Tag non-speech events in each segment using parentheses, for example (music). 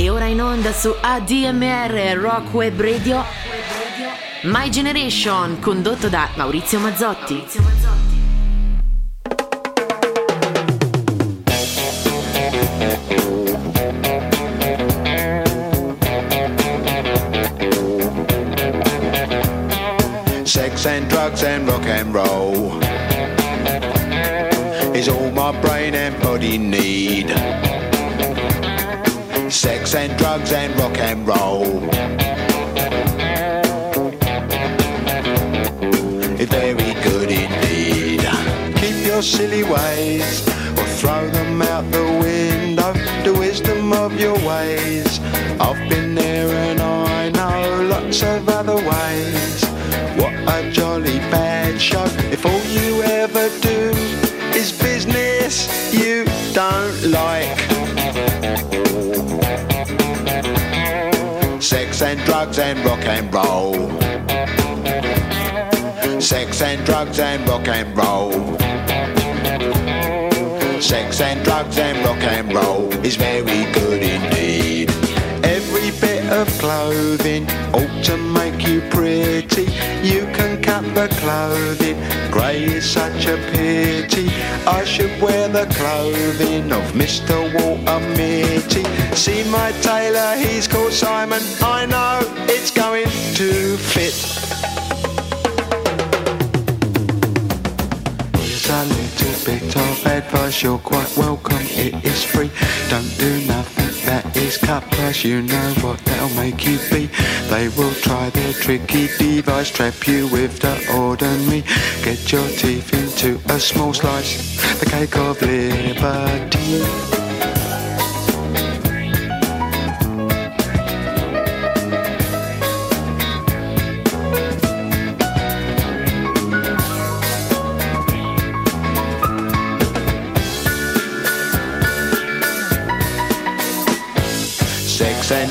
E ora in onda su ADMR Rock Web Radio My Generation condotto da Maurizio Mazzotti. Sex and drugs and rock and roll is all my brain and body need. And drugs and rock and roll. It's very good indeed. Keep your silly ways or throw them out the window. The wisdom of your ways. I've drugs and rock and roll. Sex and drugs and rock and roll. Sex and drugs and rock and roll is very good indeed. Of clothing ought to make you pretty. You can cut the clothing, grey is such a pity. I should wear the clothing of Mr. Walter Mitty. See my tailor, he's called Simon. I know it's going to fit. Here's a little bit of advice, you're quite welcome, it is free. Don't do nothing that is price, you know what that'll make you be. They will try their tricky device, trap you with the ordinary. Get your teeth into a small slice, the cake of liberty.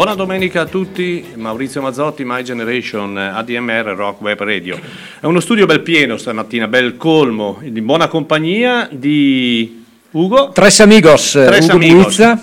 Buona domenica a tutti, Maurizio Mazzotti, My Generation, ADMR Rock Web Radio. È uno studio bel pieno stamattina, bel colmo, in buona compagnia di Ugo Tres amigos, Tres Ugo amigos. Buizza.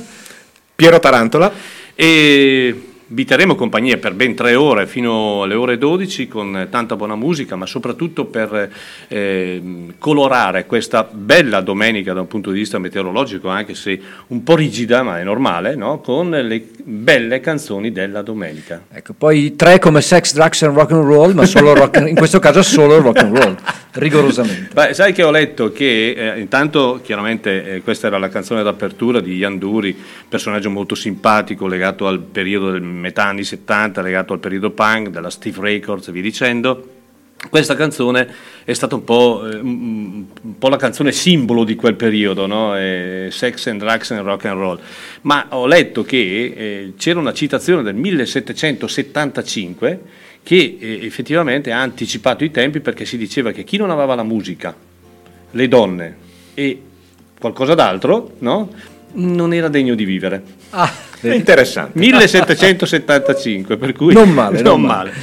Piero Tarantola. e vi terremo compagnia per ben tre ore fino alle ore 12 con tanta buona musica, ma soprattutto per eh, colorare questa bella domenica da un punto di vista meteorologico, anche se un po' rigida, ma è normale, no? con le belle canzoni della domenica. Ecco, poi tre come sex, drugs and rock and roll, ma solo rock, in questo caso solo rock and roll, rigorosamente. Beh, sai che ho letto che eh, intanto chiaramente eh, questa era la canzone d'apertura di Ian Duri, personaggio molto simpatico legato al periodo del metà anni 70, legato al periodo punk, della Steve Records e via dicendo. Questa canzone è stata un po', eh, un po' la canzone simbolo di quel periodo, no? Eh, Sex and Drugs and Rock and Roll. Ma ho letto che eh, c'era una citazione del 1775 che effettivamente ha anticipato i tempi perché si diceva che chi non aveva la musica, le donne e qualcosa d'altro, no? Non era degno di vivere. Ah, interessante. (laughs) 1775, per cui Non male, non male.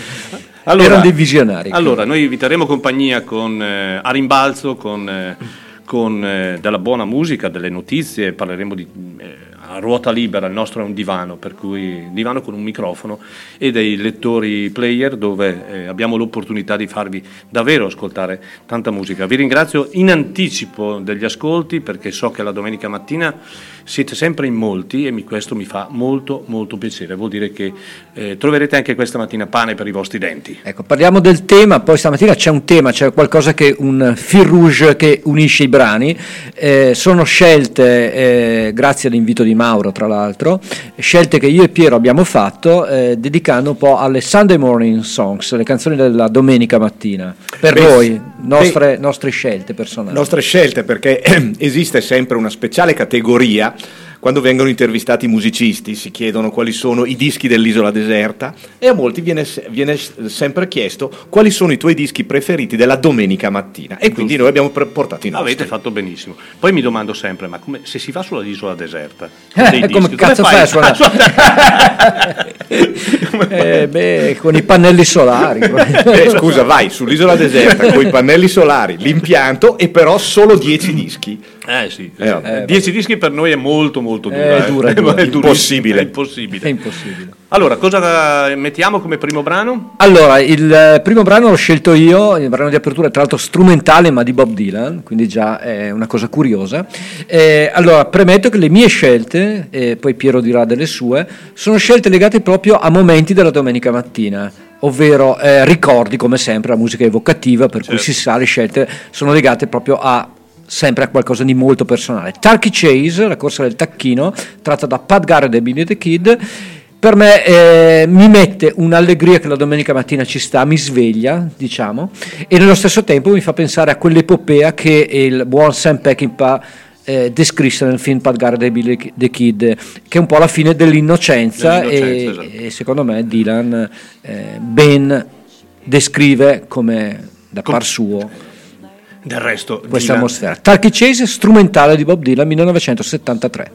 Erano dei visionari. Allora, noi vi terremo compagnia con eh, a rimbalzo, con, eh, con, eh, della buona musica, delle notizie, parleremo di eh, a ruota libera, il nostro è un divano, per cui divano con un microfono e dei lettori player dove eh, abbiamo l'opportunità di farvi davvero ascoltare tanta musica. Vi ringrazio in anticipo degli ascolti perché so che la domenica mattina siete sempre in molti e mi- questo mi fa molto molto piacere, vuol dire che eh, troverete anche questa mattina pane per i vostri denti. Ecco, parliamo del tema, poi stamattina c'è un tema, c'è qualcosa che un fil rouge che unisce i brani, Eh, sono scelte, eh, grazie all'invito di Mauro tra l'altro, scelte che io e Piero abbiamo fatto eh, dedicando un po' alle Sunday Morning Songs, le canzoni della domenica mattina, per Beh, voi, nostre, nostre scelte personali. nostre scelte perché (clears throat) esiste sempre una speciale categoria that. Quando vengono intervistati i musicisti si chiedono quali sono i dischi dell'isola deserta e a molti viene, viene sempre chiesto quali sono i tuoi dischi preferiti della domenica mattina e quindi noi abbiamo portato i nostri. Avete fatto benissimo. Poi mi domando sempre, ma come, se si va sulla isola deserta, (laughs) Eh, come dischi, cazzo fai (laughs) a suonare? Eh, beh, con i pannelli solari. (laughs) Eh, scusa, vai sull'isola deserta con i pannelli solari, l'impianto e però solo 10 dischi. Eh sì, Eh, vabbè. 10 dischi per noi è molto molto dura. Eh, (laughs) dura, dura. durissimo, Impossibile. È impossibile. È impossibile. Allora, cosa mettiamo come primo brano? Allora, il eh, primo brano l'ho scelto io, il brano di apertura è tra l'altro strumentale ma di Bob Dylan, quindi già è una cosa curiosa. Eh, allora, premetto che le mie scelte, e poi Piero dirà delle sue, sono scelte legate proprio a momenti della domenica mattina, ovvero eh, ricordi come sempre, la musica evocativa, per cui Certo. si sa, le scelte sono legate proprio a sempre a qualcosa di molto personale. Turkey Chase, la corsa del tacchino, tratta da Pat Garrett e Billy the Kid, per me eh, mi mette un'allegria che la domenica mattina ci sta, mi sveglia, diciamo, e nello stesso tempo mi fa pensare a quell'epopea che il buon Sam Peckinpah eh, descrisse nel film Pat Garrett e Billy the Kid, che è un po' la fine dell'innocenza, Dell'innocenza, e, esatto. e secondo me Dylan eh, ben descrive come da Com- par suo Del resto, questa Dylan- atmosfera. Turkey Chase strumentale di Bob Dylan 1973.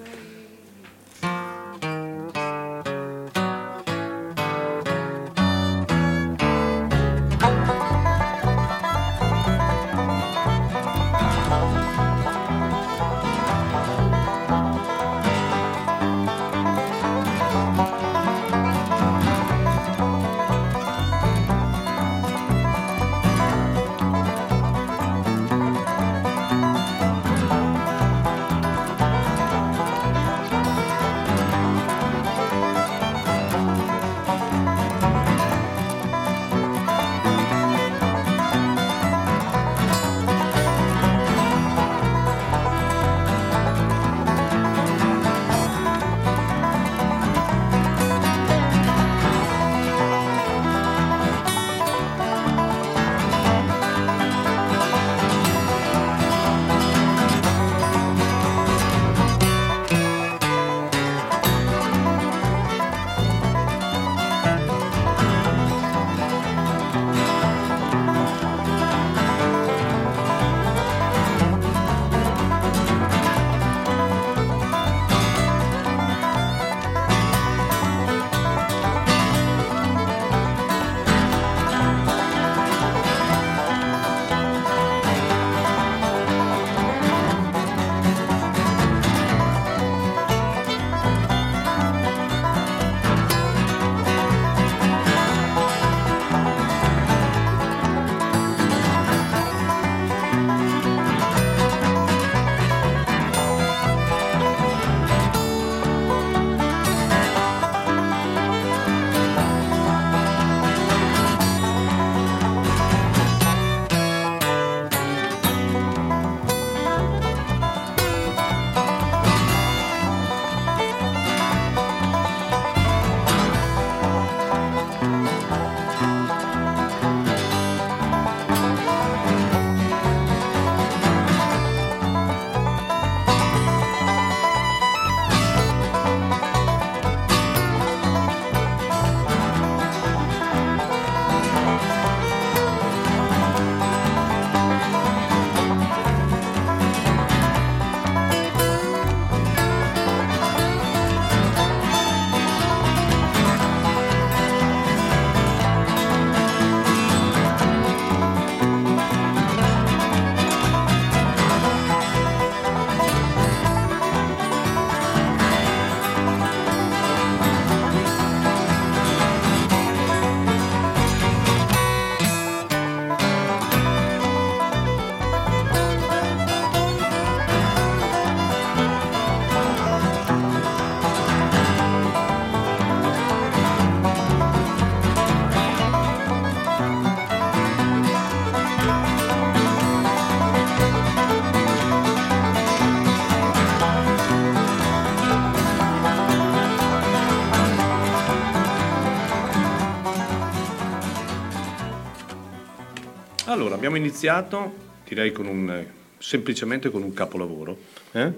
Abbiamo iniziato, direi con un, semplicemente con un capolavoro. eh?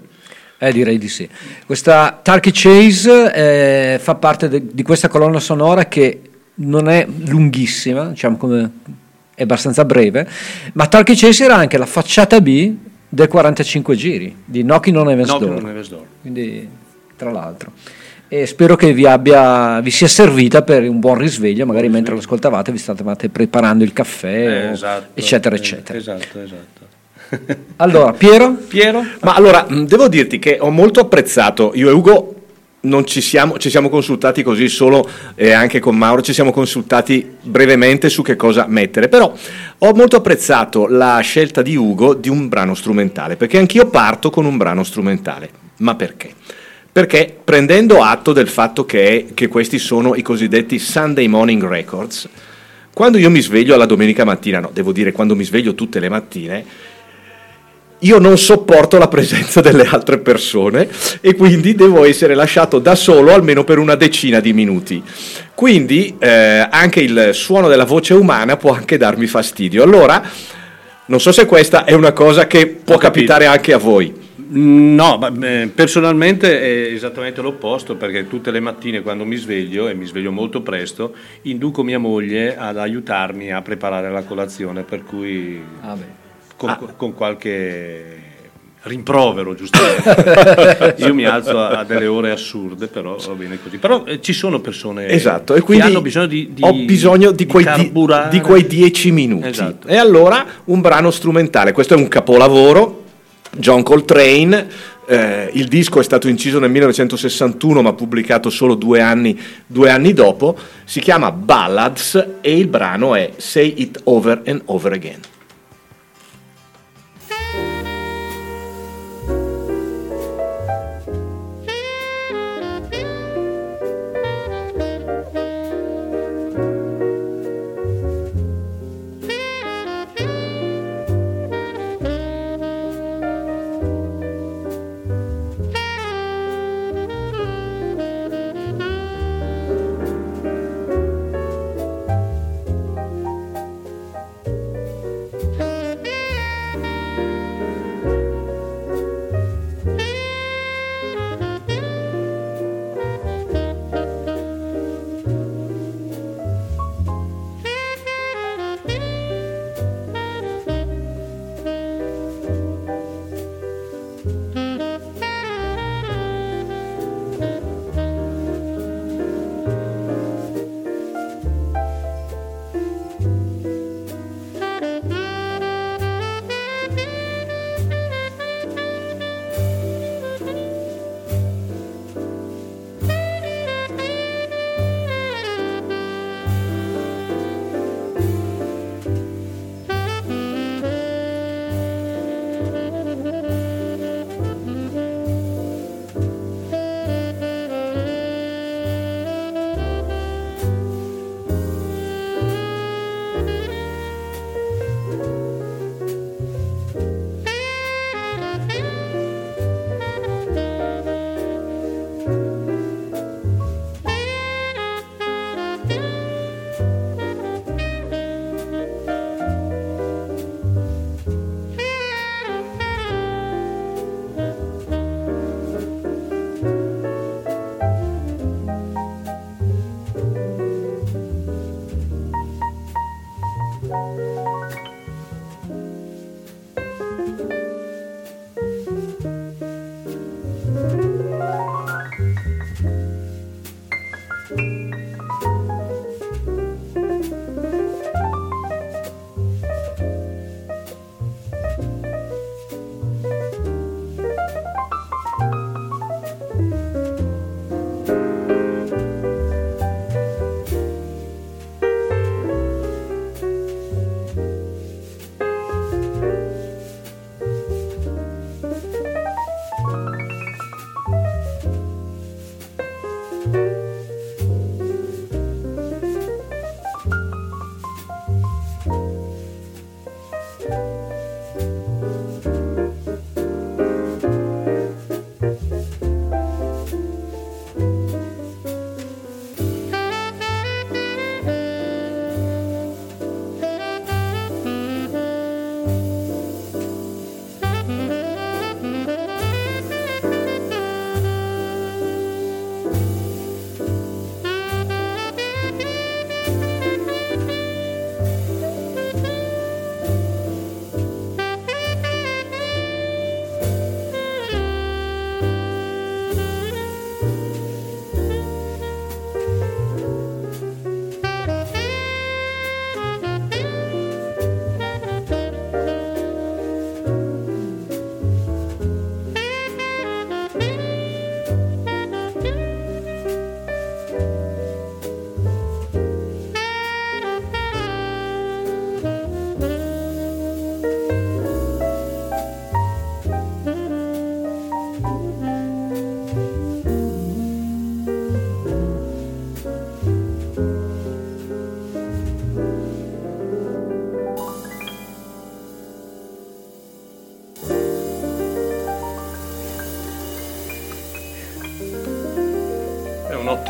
Eh, direi di sì. Questa Turkey Chase eh, fa parte de- di questa colonna sonora che non è lunghissima, diciamo come è abbastanza breve, ma Turkey Chase era anche la facciata B del 45 giri di Knocking on Heaven's Door. Quindi, tra l'altro. E spero che vi, abbia, vi sia servita per un buon risveglio, magari mentre lo ascoltavate vi stavate preparando il caffè, Eh, o- esatto, eccetera, eh, eccetera. Esatto, esatto. (laughs) (laughs) Allora, Piero? Piero? Ma allora, mh, devo dirti che ho molto apprezzato, io e Ugo non ci siamo, ci siamo consultati così solo e anche con Mauro ci siamo consultati brevemente su che cosa mettere, però ho molto apprezzato la scelta di Ugo di un brano strumentale, perché anch'io parto con un brano strumentale. Ma perché? Perché prendendo atto del fatto che, che questi sono i cosiddetti Sunday Morning Records, quando io mi sveglio alla domenica mattina, no, devo dire quando mi sveglio tutte le mattine, io non sopporto la presenza (laughs) delle altre persone e quindi devo essere lasciato da solo almeno per una decina di minuti. Quindi eh, anche il suono della voce umana può anche darmi fastidio. Allora, non so se questa è una cosa che può capitare anche a voi. No, ma, eh, personalmente è esattamente l'opposto perché tutte le mattine quando mi sveglio, e mi sveglio molto presto, induco mia moglie ad aiutarmi a preparare la colazione, per cui Ah, con, con qualche rimprovero, giustamente. (laughs) Io mi alzo a, delle ore assurde, però va bene così. Però eh, ci sono persone Esatto, e che hanno bisogno di, di ho bisogno di, quei, di- di quei dieci minuti. Esatto. E allora un brano strumentale, questo è un capolavoro, John Coltrane, eh, il disco è stato inciso nel 1961 ma pubblicato solo due anni, due anni dopo, si chiama Ballads e il brano è Say It Over and Over Again.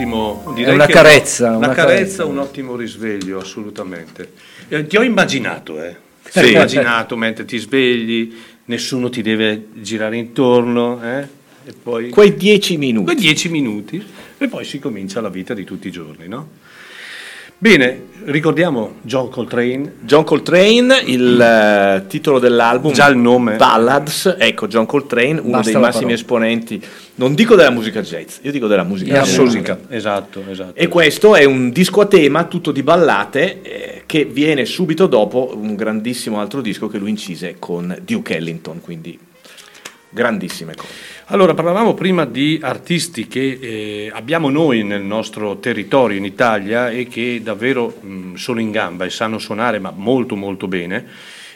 Ottimo. È una carezza, Una, una carezza, carezza. un ottimo risveglio, assolutamente. Eh, ti ho immaginato, eh. Ti Sì. ho immaginato mentre ti svegli, nessuno ti deve girare intorno, eh? E poi Quei dieci minuti. quei dieci minuti e poi si comincia la vita di tutti i giorni, no? Bene, ricordiamo John Coltrane, John Coltrane, il eh, titolo dell'album Già il nome. Ballads, ecco John Coltrane, uno Basta dei massimi parola. esponenti, non dico della musica jazz, io dico della musica Yeah, jazz. musica. Esatto, esatto. E questo è un disco a tema tutto di ballate eh, che viene subito dopo un grandissimo altro disco che lui incise con Duke Ellington, quindi grandissime cose. Allora, parlavamo prima di artisti che eh, abbiamo noi nel nostro territorio in Italia e che davvero mh, sono in gamba e sanno suonare, ma molto molto bene.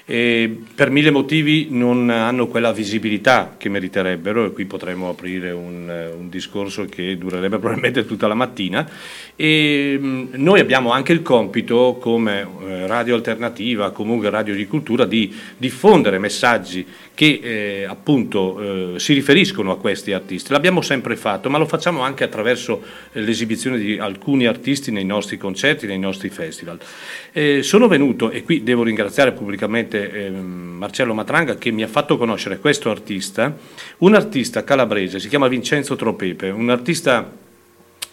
E per mille motivi non hanno quella visibilità che meriterebbero e qui potremmo aprire un, eh, un discorso che durerebbe (laughs) probabilmente tutta la mattina e mh, noi abbiamo anche il compito come eh, radio alternativa, comunque radio di cultura, di diffondere messaggi che eh, appunto eh, si riferiscono a questi artisti. L'abbiamo sempre fatto, ma lo facciamo anche attraverso eh, l'esibizione di alcuni artisti nei nostri concerti, nei nostri festival. Sono venuto, e qui devo ringraziare pubblicamente ehm, Marcello Matranga che mi ha fatto conoscere questo artista, un artista calabrese, si chiama Vincenzo Tropepe, un artista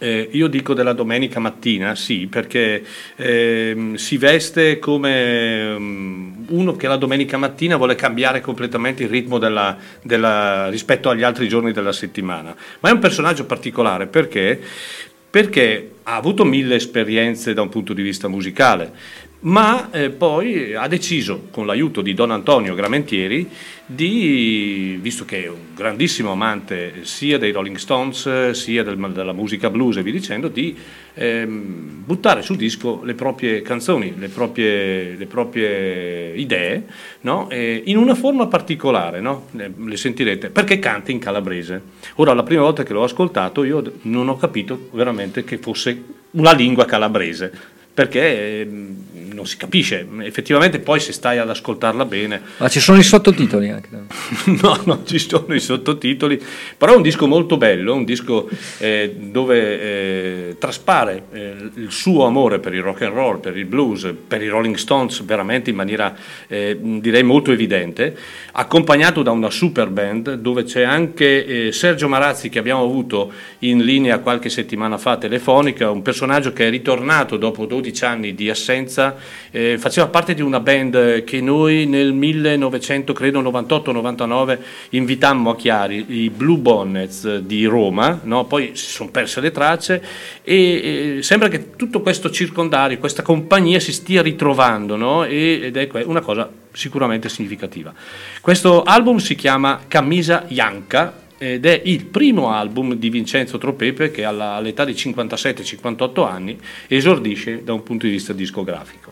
eh, io dico della domenica mattina, sì, perché ehm, si veste come mm, uno che la domenica mattina vuole cambiare completamente il ritmo della- della- rispetto agli altri giorni della settimana. Ma è un personaggio particolare perché, perché ha avuto mille esperienze da un punto di vista musicale, ma eh, poi ha deciso, con l'aiuto di Don Antonio Gramentieri, di, visto che è un grandissimo amante sia dei Rolling Stones eh, sia del- della musica blues e via dicendo, di ehm, buttare sul disco le proprie canzoni, le proprie, le proprie idee, no? In una forma particolare, no? Le- sentirete, perché canta in calabrese. Ora, la prima volta che l'ho ascoltato io non ho capito veramente che fosse una lingua calabrese, perché ehm, non si capisce, effettivamente poi se stai ad ascoltarla bene Ma ci sono i sottotitoli anche. (laughs) no, non ci sono i sottotitoli, però è un disco molto bello, un disco eh, dove eh, traspare eh, il suo amore per il rock and roll, per il blues, per i Rolling Stones veramente in maniera eh, direi molto evidente, accompagnato da una super band dove c'è anche eh, Sergio Marazzi che abbiamo avuto in linea qualche settimana fa telefonica, un personaggio che è ritornato dopo 12 anni di assenza, eh, faceva parte di una band che noi nel 1900, credo 98-99, invitammo a Chiari, i Blue Bonnets di Roma, no? poi si sono perse le tracce e eh, sembra che tutto questo circondario, questa compagnia si stia ritrovando no? E- ed è que- una cosa sicuramente significativa. Questo album si chiama Camisa Bianca ed è il primo album di Vincenzo Tropepe che alla- all'età di 57-58 anni esordisce da un punto di vista discografico.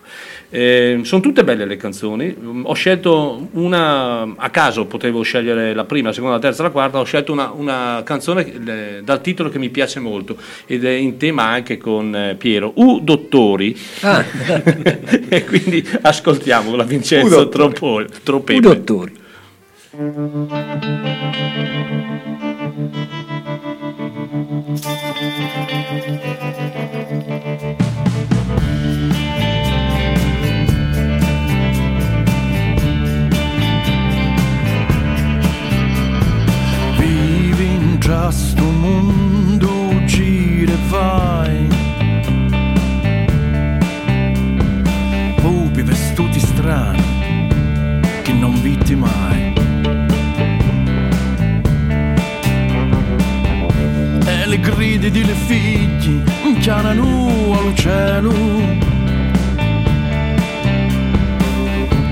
Eh, sono tutte belle le canzoni, Mm, ho scelto una a caso, potevo scegliere la prima, la seconda, la terza, la quarta, ho scelto una, una canzone eh, dal titolo che mi piace molto ed è in tema anche con eh, Piero, U Dottori, Ah, (laughs) e quindi ascoltiamo la U Vincenzo Dottori. Tropo- Tropepe. i dottori. Già sto mondo, gira e vai. Pupi vestuti strani, che non viti mai. E le grida di le figli, chiamano al cielo.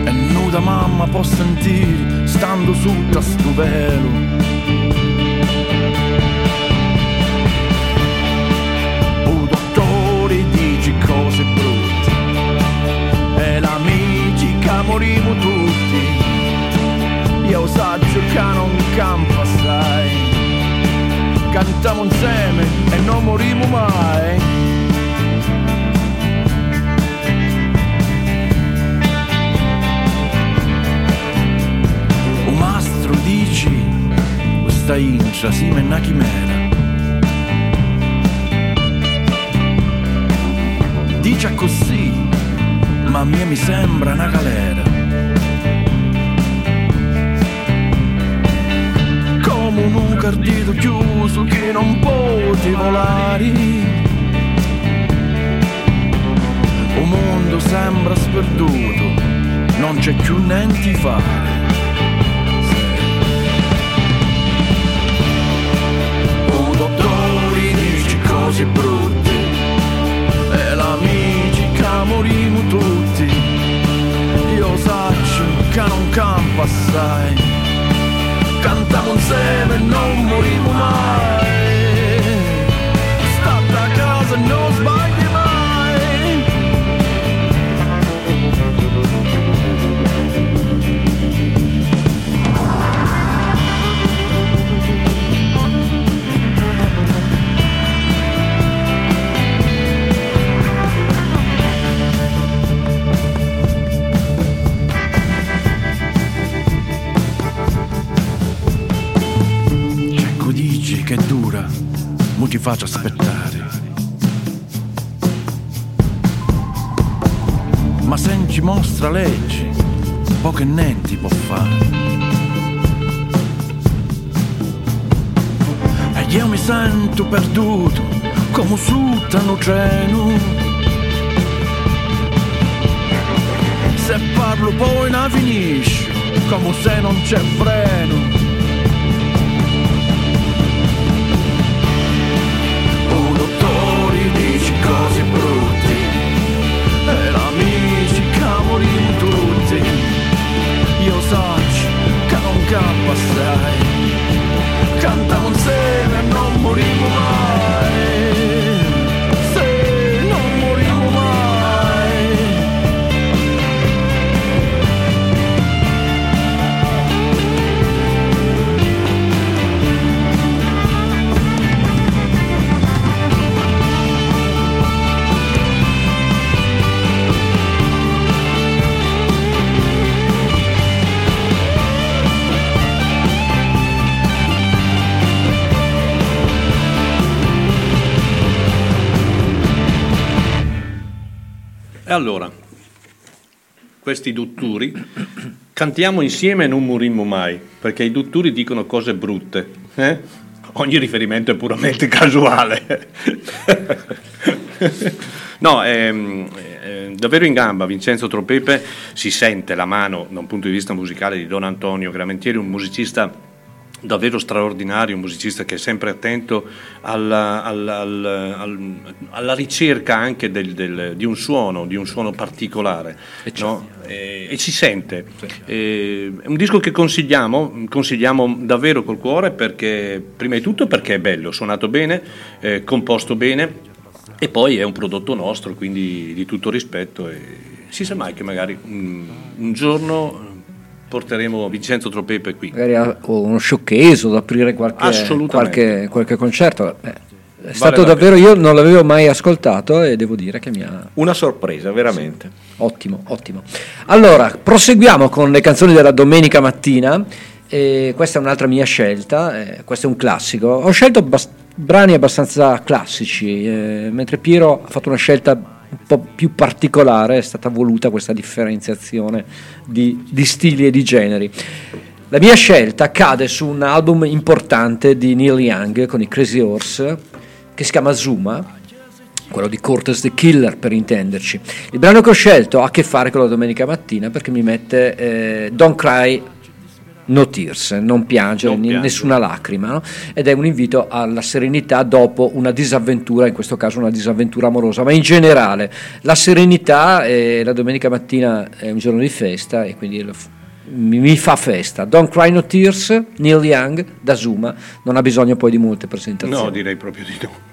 E nuda mamma può sentire, stando sotto a sto velo. Che morimo tutti. Io saggio che non campa sai Cantiamo insieme e non morimo mai. O mastro dici Questa incia si menna chimera. C'è così, ma a me mi sembra una galera. Come un cardito chiuso che non può volare. Il mondo sembra sperduto, non c'è più niente fare. Un dottore dice cose brutte non campa assai, cantiamo insieme e non morimo mai. State a casa e faccio aspettare. Ma se non ci mostra legge, poche niente può fare. E io mi sento perduto, come un treno. Se parlo poi non finisce, come se non c'è freno. Non E allora, questi dutturi, cantiamo insieme e non morimmo mai, perché i dutturi dicono cose brutte. eh? Ogni riferimento è puramente (laughs) casuale. (laughs) no, ehm, eh, davvero in gamba Vincenzo Tropepe, si sente la mano da un punto di vista musicale di Don Antonio Gramentieri, un musicista davvero straordinario, un musicista che è sempre attento alla, alla- al- al- alla ricerca anche del- del- di un suono, di un suono particolare. no? E, e si sente. E- è un disco che consigliamo, consigliamo davvero col cuore perché, prima di tutto perché è bello, suonato bene, eh, composto bene e poi è un prodotto nostro, quindi di tutto rispetto e si sa mai che magari mm, un giorno porteremo Vincenzo Tropepe qui. magari uno showcase o ad aprire qualche, qualche, qualche concerto. Eh, è stato la davvero, io non l'avevo mai ascoltato e devo dire che mi ha... Una sorpresa, veramente. Ottimo, ottimo. Allora, proseguiamo con le canzoni della domenica mattina. E questa è un'altra mia scelta, eh, questo è un classico. Ho scelto bas- brani abbastanza classici, eh, mentre Piero ha fatto una scelta un po' più particolare, è stata voluta questa differenziazione di, di stili e di generi. La mia scelta cade su un album importante di Neil Young con i Crazy Horse che si chiama Zuma, quello di Cortes the Killer per intenderci. Il brano che ho scelto ha a che fare con la domenica mattina perché mi mette eh, Don't Cry No Tears, non piangere, Non piangere. nessuna lacrima, no? ed è un invito alla serenità dopo una disavventura, in questo caso una disavventura amorosa, ma in generale la serenità, eh, la domenica mattina è un giorno di festa e quindi mi fa festa. Don't Cry No Tears, Neil Young, da Zuma, non ha bisogno poi di molte presentazioni. No, direi proprio di no.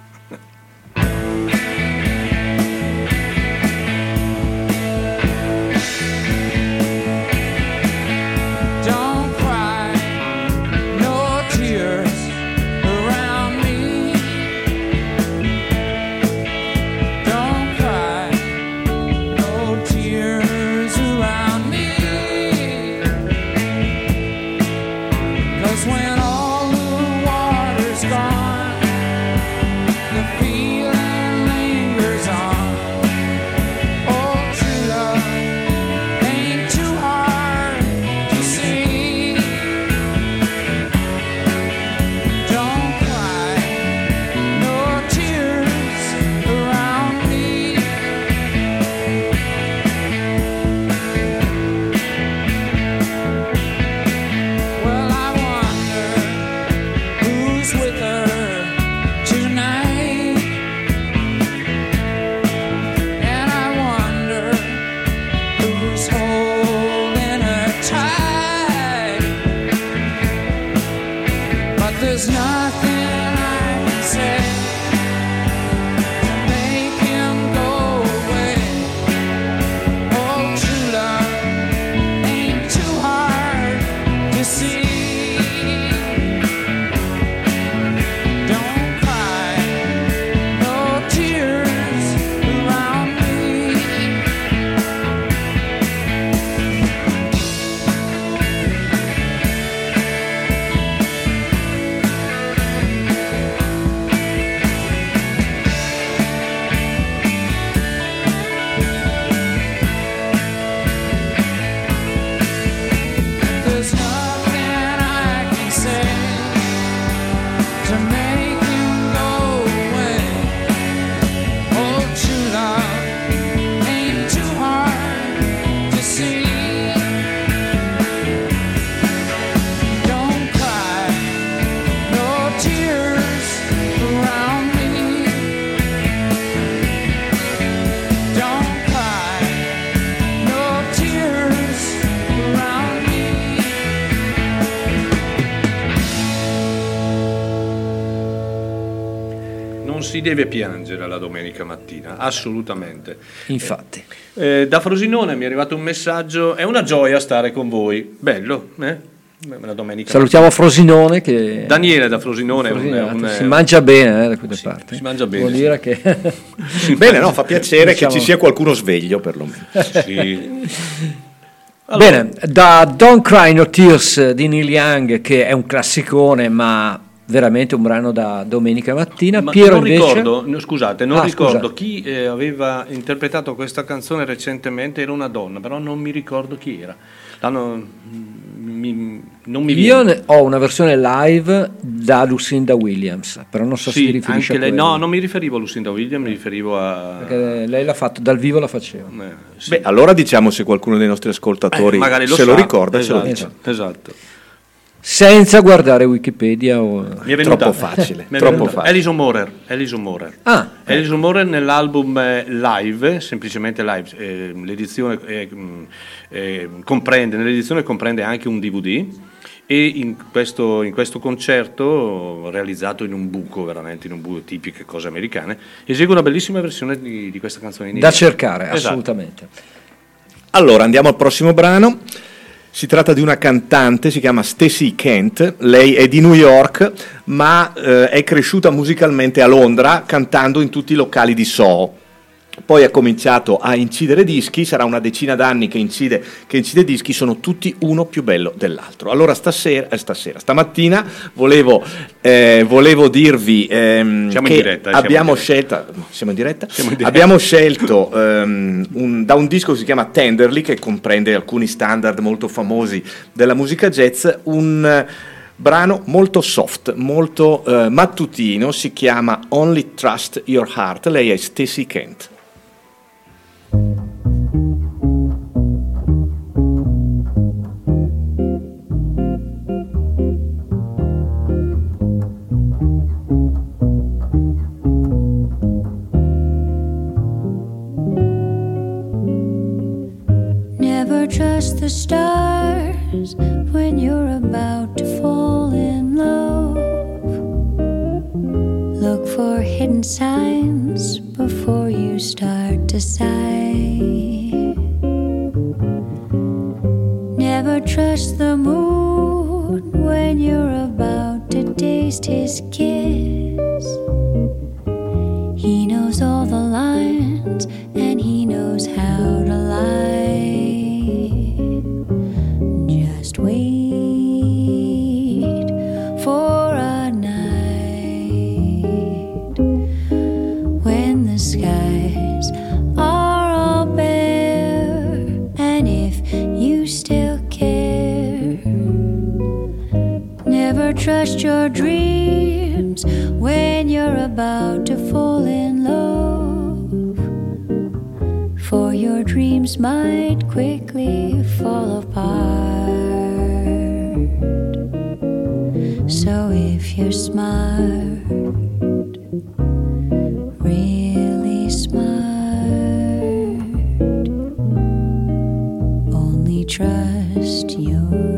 Si deve piangere la domenica mattina, assolutamente. Infatti. Eh, da Frosinone mi è arrivato un messaggio, è una gioia stare con voi. Bello, eh? La domenica Salutiamo Frosinone che Daniele da Frosinone, è un- un- si mangia bene eh, da quelle parti. si mangia bene, Vuol sì. dire che (laughs) Bene, no, fa piacere Diciamo- che ci sia qualcuno sveglio perlomeno. (laughs) Sì. Bene, da Don't Cry No Tears di Neil Young, che è un classicone, ma veramente un brano da domenica mattina. Ma Piero non invece. ricordo, no, scusate, non Ah, ricordo scusa. chi eh, aveva interpretato questa canzone recentemente, era una donna, però non mi ricordo chi era. L'hanno- mi- non mi Io viene. ne- ho una versione live da Lucinda Williams, però non so se si Sì, riferisce anche a lei, no, non mi riferivo a Lucinda Williams, mi riferivo a... Perché lei l'ha fatto, dal vivo la faceva. eh, sì. Beh, allora diciamo se qualcuno dei nostri ascoltatori Eh, magari se sa. lo ricorda, ce lo esatto, dice. esatto. Senza guardare Wikipedia o... Mi è venuta- Troppo facile, mi è troppo facile. Alison Morer, Alison Morer. Ah, Alison Morer nell'album eh, live, semplicemente live, eh, l'edizione eh, mh, eh, comprende, nell'edizione comprende anche un DVD e in questo, in questo concerto, realizzato in un buco, veramente in un buco, tipiche cose americane, esegue una bellissima versione di, di questa canzone da cercare, Esatto. assolutamente. Allora, andiamo al prossimo brano. Si tratta di una cantante, si chiama Stacy Kent, lei è di New York, ma eh, è cresciuta musicalmente a Londra, cantando in tutti i locali di Soho. Poi ha cominciato a incidere dischi, sarà una decina d'anni che incide, che incide dischi, sono tutti uno più bello dell'altro. Allora stasera, eh, stasera stamattina volevo, eh, volevo dirvi ehm, Siamo in che diretta, abbiamo scelta, siamo in diretta? Siamo in diretta. Abbiamo scelto ehm, un- da un disco che si chiama Tenderly, che comprende alcuni standard molto famosi della musica jazz, un eh, brano molto soft, molto eh, mattutino, si chiama Only Trust Your Heart. Lei è Stacy Kent. Never trust the stars when you're about to Look for hidden signs before you start to sigh. Never trust the moon when you're about to taste his kiss. He knows all the lines and he knows how to lie. Trust your dreams when you're about to fall in love. For your dreams might quickly fall apart. So if you're smart, really smart, only trust your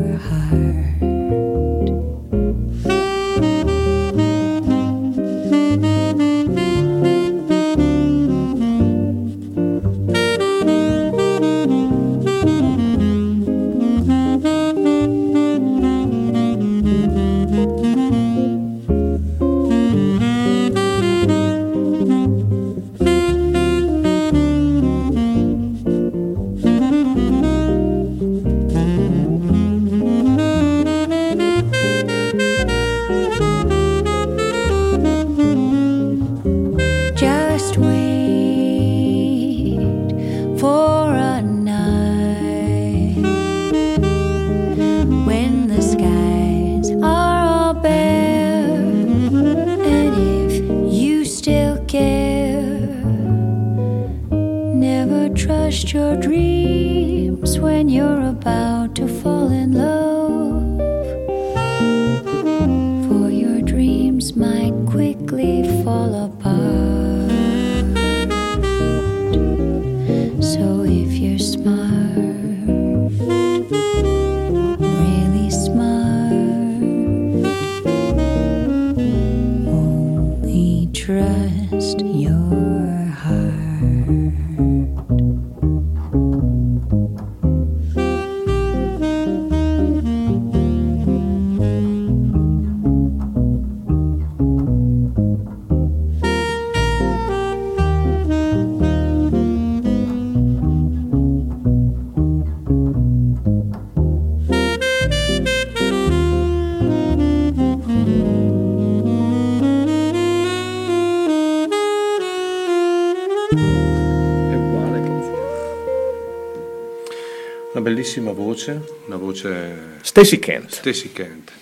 voce, una voce Stacy Kent. Stacy Kent.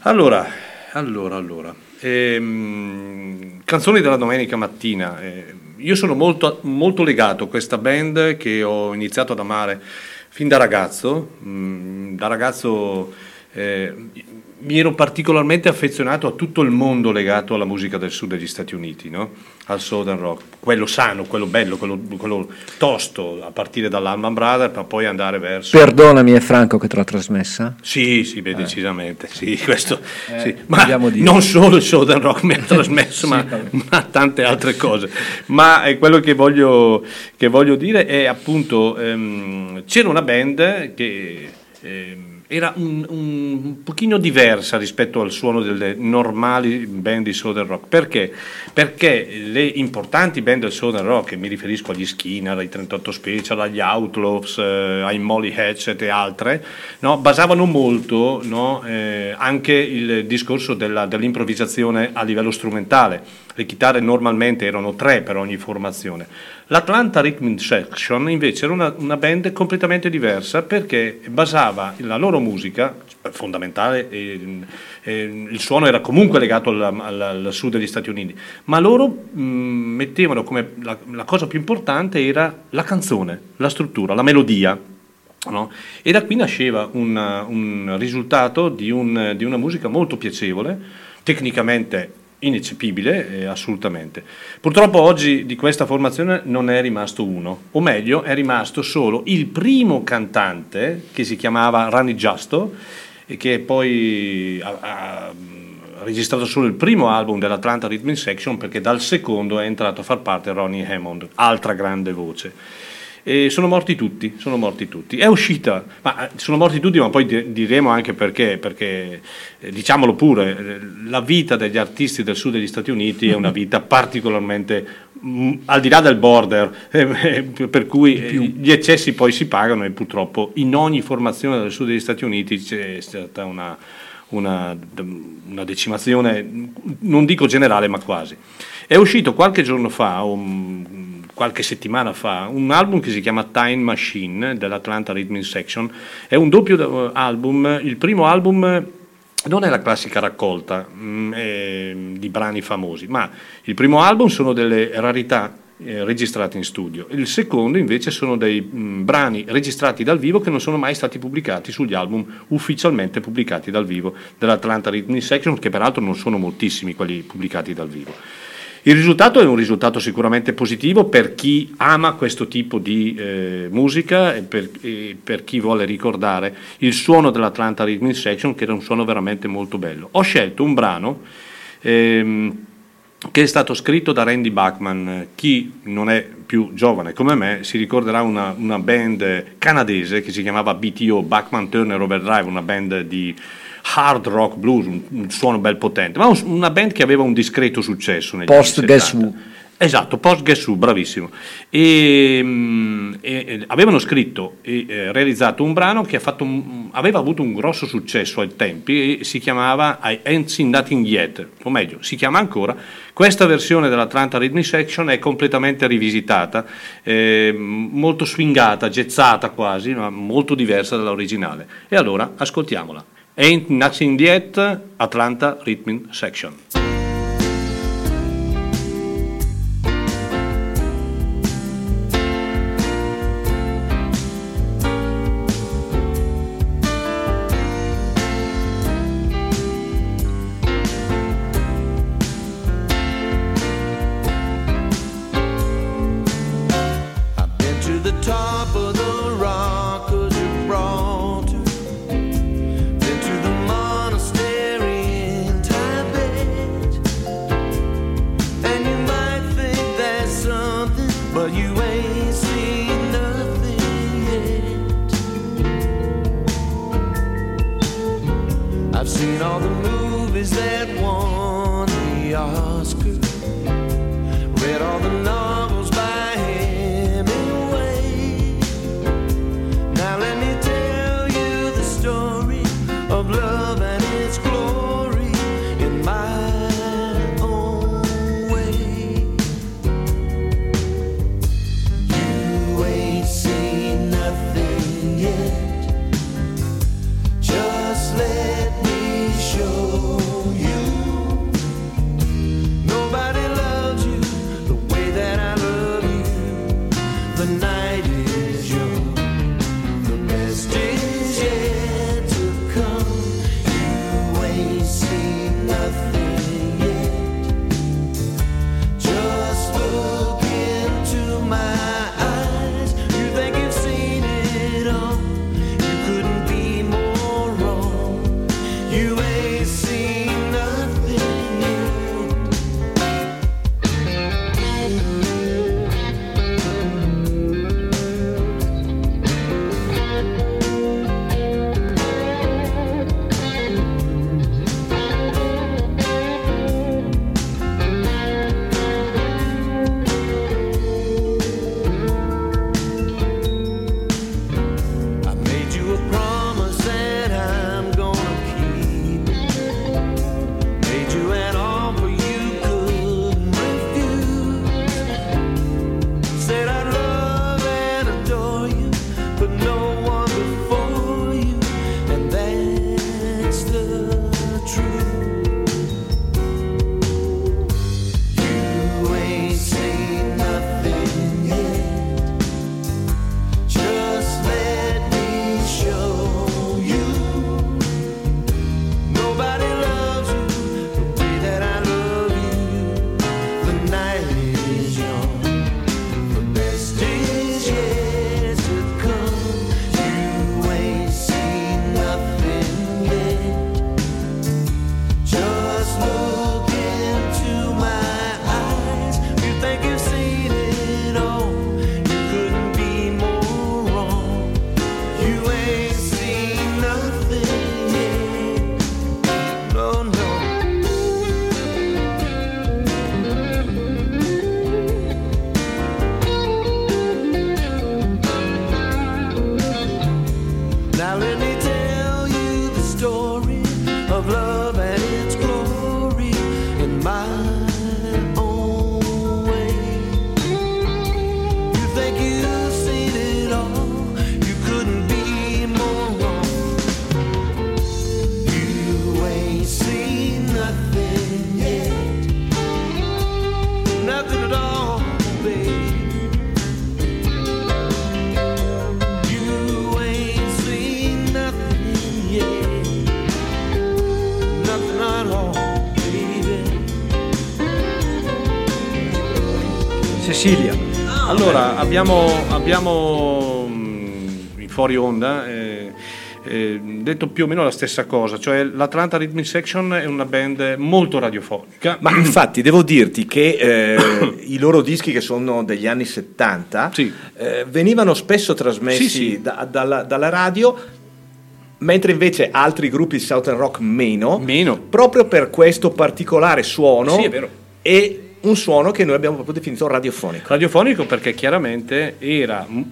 Allora, allora, allora. ehm, canzoni della domenica mattina. eh, io sono molto, molto legato a questa band che ho iniziato ad amare fin da ragazzo. Mm, da ragazzo eh, mi ero particolarmente affezionato a tutto il mondo legato alla musica del sud degli Stati Uniti, no? al Southern Rock, quello sano, quello bello, quello, quello tosto, a partire dall'Alman Brothers, per poi andare verso... Perdonami, è Franco che te l'ha trasmessa. Sì, sì, beh, decisamente, sì, questo, Eh, sì. ma non solo il Southern Rock mi ha (laughs) trasmesso, ma, ma tante altre cose. Ma eh, quello che voglio, che voglio dire è appunto, ehm, c'era una band che ehm, era un, un, pochino diversa rispetto al suono delle normali band di Southern Rock. Perché? Perché le importanti band del Southern Rock, mi riferisco agli Skinner, ai 38 Special, agli Outlaws, eh, ai Molly Hatchet e altre, no, basavano molto no, eh, anche il discorso della- dell'improvvisazione a livello strumentale. Le chitarre normalmente erano tre per ogni formazione. L'Atlanta Rhythm Section invece era una, una band completamente diversa perché basava la loro musica, fondamentale, eh, eh, il suono era comunque legato al, al- al sud degli Stati Uniti, ma loro mh, mettevano come la, la cosa più importante era la canzone, la struttura, la melodia. no? E da qui nasceva una- un risultato di, un- di una musica molto piacevole, tecnicamente ineccepibile, eh, assolutamente. Purtroppo oggi di questa formazione non è rimasto uno, o meglio è rimasto solo il primo cantante che si chiamava Rani Giusto e che poi ha, ha registrato solo il primo album dell'Atlanta Rhythm Section perché dal secondo è entrato a far parte Ronnie Hammond, altra grande voce. E sono morti tutti, sono morti tutti. È uscita, ma eh, sono morti tutti, ma poi di- diremo anche perché, perché eh, diciamolo pure, eh, la vita degli artisti del sud degli Stati Uniti è una (laughs) vita particolarmente mh, al di là del border, (laughs) eh, per cui gli eccessi poi si pagano e purtroppo in ogni formazione del sud degli Stati Uniti c'è stata una, una, una decimazione, non dico generale, ma quasi. È uscito qualche giorno fa, mm, qualche settimana fa, un album che si chiama Time Machine dell'Atlanta Rhythm Section. È un doppio eh, album, il primo album eh, non è la classica raccolta mm, eh, di brani famosi, ma il primo album sono delle rarità eh, registrate in studio, il secondo invece sono dei mm, brani registrati dal vivo che non sono mai stati pubblicati sugli album ufficialmente pubblicati dal vivo dell'Atlanta Rhythm Section, che peraltro non sono moltissimi quelli pubblicati dal vivo. Il risultato è un risultato sicuramente positivo per chi ama questo tipo di eh, musica e per, e per chi vuole ricordare il suono dell'Atlanta Rhythm Section, che era un suono veramente molto bello. Ho scelto un brano ehm, che è stato scritto da Randy Bachman. Chi non è più giovane come me si ricorderà una, una band canadese che si chiamava BTO, Bachman Turner Overdrive, una band di hard rock blues, un, un suono bel potente, ma un- una band che aveva un discreto successo negli Post Guess 70. Who. Esatto, post Guess Who, bravissimo. E, mm, e- e avevano scritto e eh, realizzato un brano che ha fatto un- aveva avuto un grosso successo ai tempi e si chiamava I Ain't Seen Nothing Yet, o meglio, si chiama ancora. Questa versione dell'Atlanta Rhythm Section è completamente rivisitata, eh, molto swingata, gezzata quasi, ma molto diversa dall'originale. E allora ascoltiamola. Ain't Nothing Yet, Atlanta Rhythm Section. reality. Allora, abbiamo, abbiamo mh, in fuori onda eh, eh, detto più o meno la stessa cosa, cioè l'Atlanta Rhythmic Section è una band molto radiofonica. Ma infatti devo dirti che eh, i loro dischi che sono degli anni 70 Sì. eh, venivano spesso trasmessi Sì, sì. da- dalla, dalla radio, mentre invece altri gruppi di Southern Rock meno, Meno. proprio per questo particolare suono Sì, è vero. e un suono che noi abbiamo proprio definito radiofonico. Radiofonico perché chiaramente era, mh,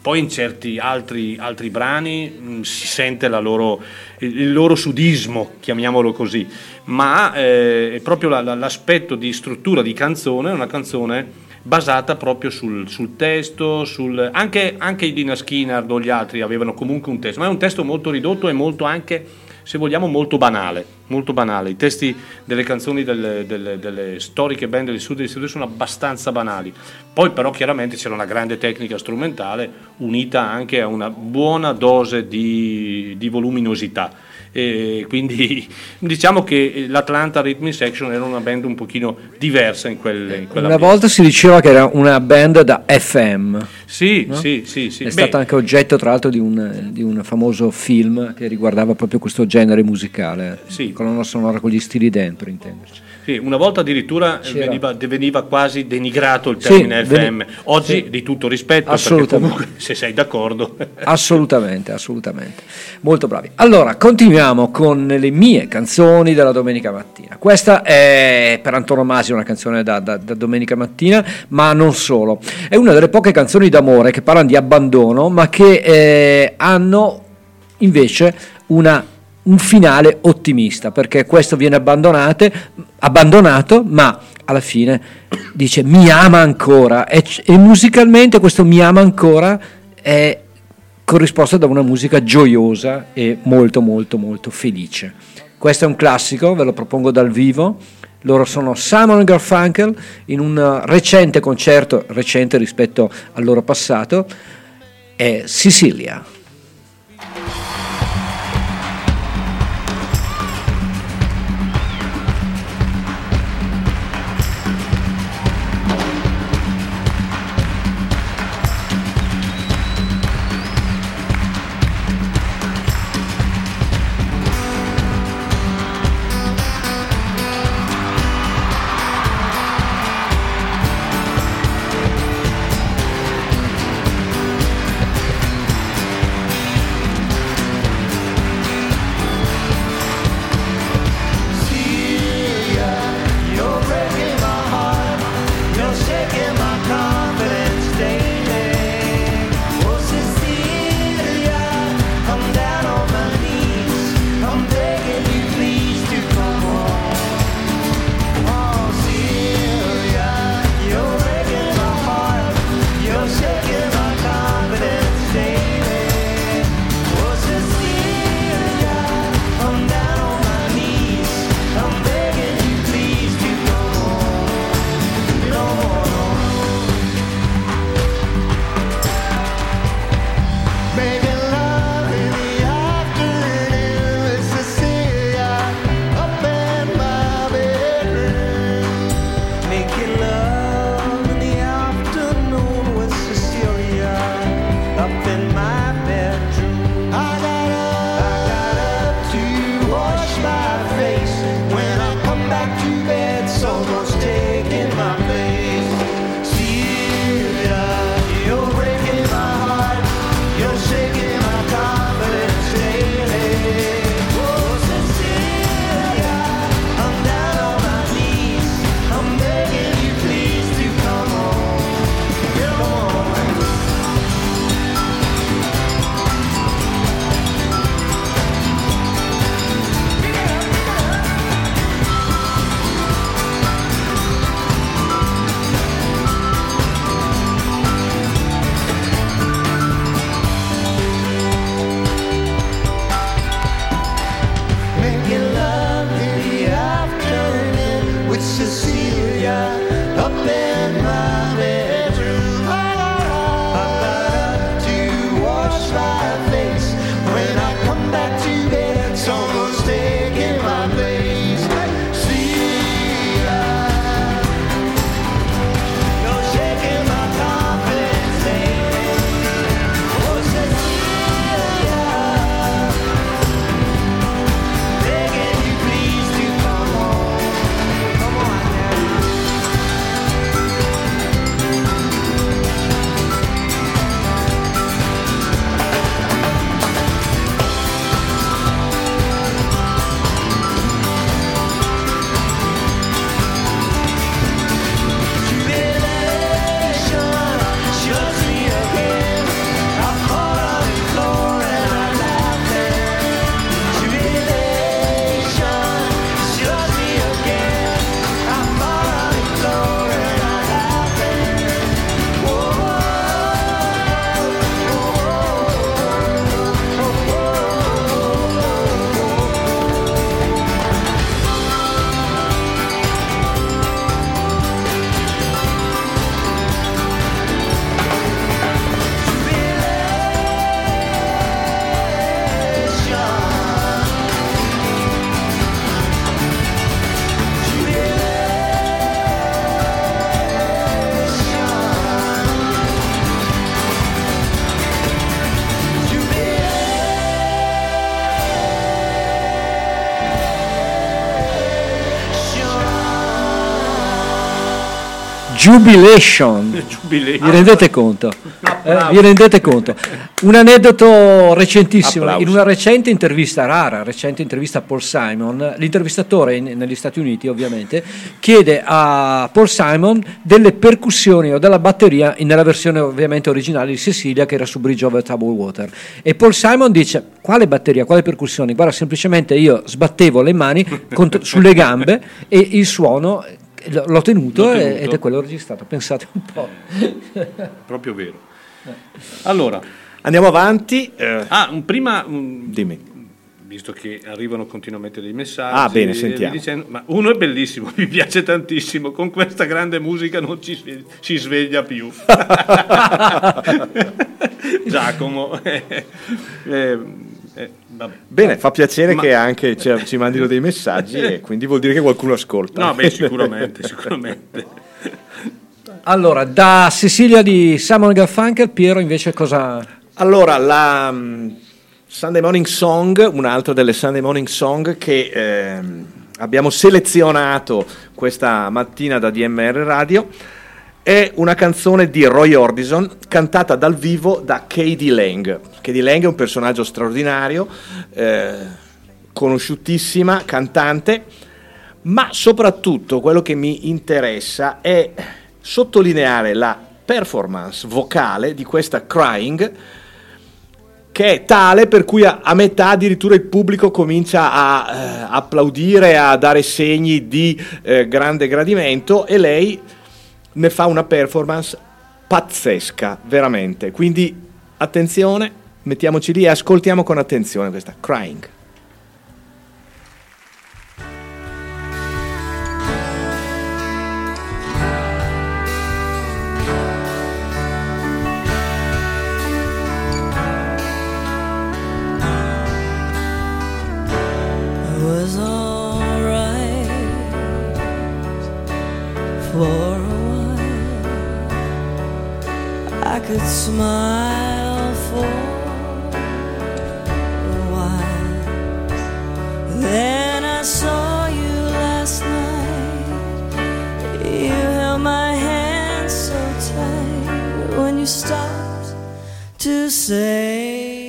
poi in certi altri, altri brani mh, si sente loro, il, loro sudismo, chiamiamolo così, ma eh, è proprio la- la- l'aspetto di struttura di canzone, una canzone basata proprio sul, sul testo, sul, anche, anche Dina Skinner o gli altri avevano comunque un testo, ma è un testo molto ridotto e molto anche, se vogliamo, molto banale, molto banale. I testi delle canzoni delle, delle- delle storiche band del sud e del sud sono abbastanza banali. Poi però chiaramente c'era una grande tecnica strumentale unita anche a una buona dose di, di voluminosità. E quindi (laughs) diciamo che l'Atlanta Rhythmic Section era una band un pochino diversa in, quel, in quella Una volta si diceva che era una band da FM. Sì, no? sì, sì, sì. È Beh, stata anche oggetto, tra l'altro, di un, di un famoso film che riguardava proprio questo genere musicale, Sì. colonna sonora con gli stili dentro, intenderci. Sì, una volta addirittura veniva, veniva quasi denigrato il Sì, termine veni- FM. Oggi sì. di tutto rispetto, Assolutamente. comunque se sei d'accordo. (laughs) Assolutamente, assolutamente. Molto bravi. Allora, continuiamo con le mie canzoni della domenica mattina. Questa è per antonomasia una canzone da, da- da domenica mattina, ma non solo. È una delle poche canzoni d'amore che parlano di abbandono, ma che eh, hanno invece una- un finale ottimista, perché questo viene abbandonato, ma alla fine dice mi ama ancora e, e musicalmente questo mi ama ancora è corrisposto da una musica gioiosa e molto molto molto felice. Questo è un classico, ve lo propongo dal vivo. Loro sono Simon Garfunkel in un recente concerto, recente rispetto al loro passato, è. Sicilia Jubilation. (laughs) Giubilei. Vi rendete conto? (laughs) Eh, vi rendete conto? Un aneddoto recentissimo, Applausi. in una recente intervista rara, recente intervista a Paul Simon, l'intervistatore in- negli Stati Uniti ovviamente chiede a Paul Simon delle percussioni o della batteria nella versione ovviamente originale di Cecilia che era su Bridge over Troubled Water e Paul Simon dice quale batteria, quale percussioni? Guarda semplicemente io sbattevo le mani (laughs) sulle gambe e il suono l'ho tenuto, L'ho e- tenuto. ed è quello registrato, pensate un po'. (laughs) Proprio vero. Allora, Andiamo avanti. eh, ah, un prima, un- dimmi. visto che arrivano continuamente dei messaggi. Ah, bene, sentiamo. dicendo- ma uno è bellissimo, (laughs) mi piace tantissimo. Con questa grande musica non ci sveglia, si sveglia più. (laughs) Giacomo. eh, vabbè. Bene, fa piacere Ma- che anche ci, ci mandino dei messaggi e (laughs) quindi vuol dire che qualcuno ascolta. No, beh, sicuramente, sicuramente. Allora, da Cecilia di Simon Garfunkel, Piero invece cosa... Allora, la mm, Sunday Morning Song, un'altra delle Sunday Morning Song che ehm, abbiamo selezionato questa mattina da DMR Radio, è una canzone di Roy Orbison cantata dal vivo da Katie Lang. Katie Lang è un personaggio straordinario, eh, conosciutissima, cantante, ma soprattutto quello che mi interessa è sottolineare la performance vocale di questa Crying che è tale per cui a, a metà addirittura il pubblico comincia a eh, applaudire, a dare segni di eh, grande gradimento e lei ne fa una performance pazzesca, veramente. Quindi attenzione, mettiamoci lì e ascoltiamo con attenzione questa Crying. Was alright for could smile for a while. Then I saw you last night. You held my hand so tight when you stopped to say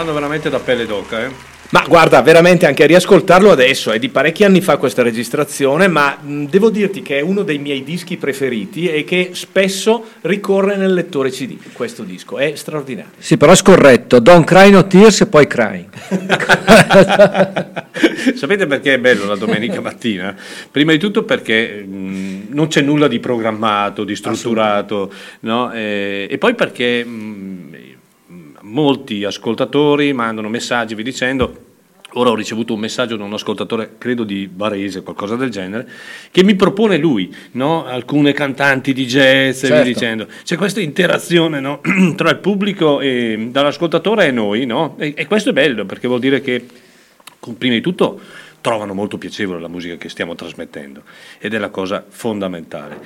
Brano veramente da pelle d'oca, eh? Ma guarda, veramente anche a riascoltarlo adesso, è di parecchi anni fa questa registrazione, ma mh, devo dirti che è uno dei miei dischi preferiti e che spesso ricorre nel lettore CD, questo disco, è straordinario. Sì, però è scorretto. Don't cry no tears e poi crying. (laughs) Sapete perché è bello la domenica (laughs) mattina? Prima di tutto perché mh, non c'è nulla di programmato, di strutturato, no? e, e poi perché mh, molti ascoltatori mandano messaggi vi dicendo. Ora ho ricevuto un messaggio da un ascoltatore, credo di Varese, qualcosa del genere, che mi propone lui, no? alcune cantanti di jazz, Certo. dicendo. C'è questa interazione no? (clears throat) tra il pubblico e dall'ascoltatore e noi, no? e, e questo è bello perché vuol dire che prima di tutto trovano molto piacevole la musica che stiamo trasmettendo ed è la cosa fondamentale.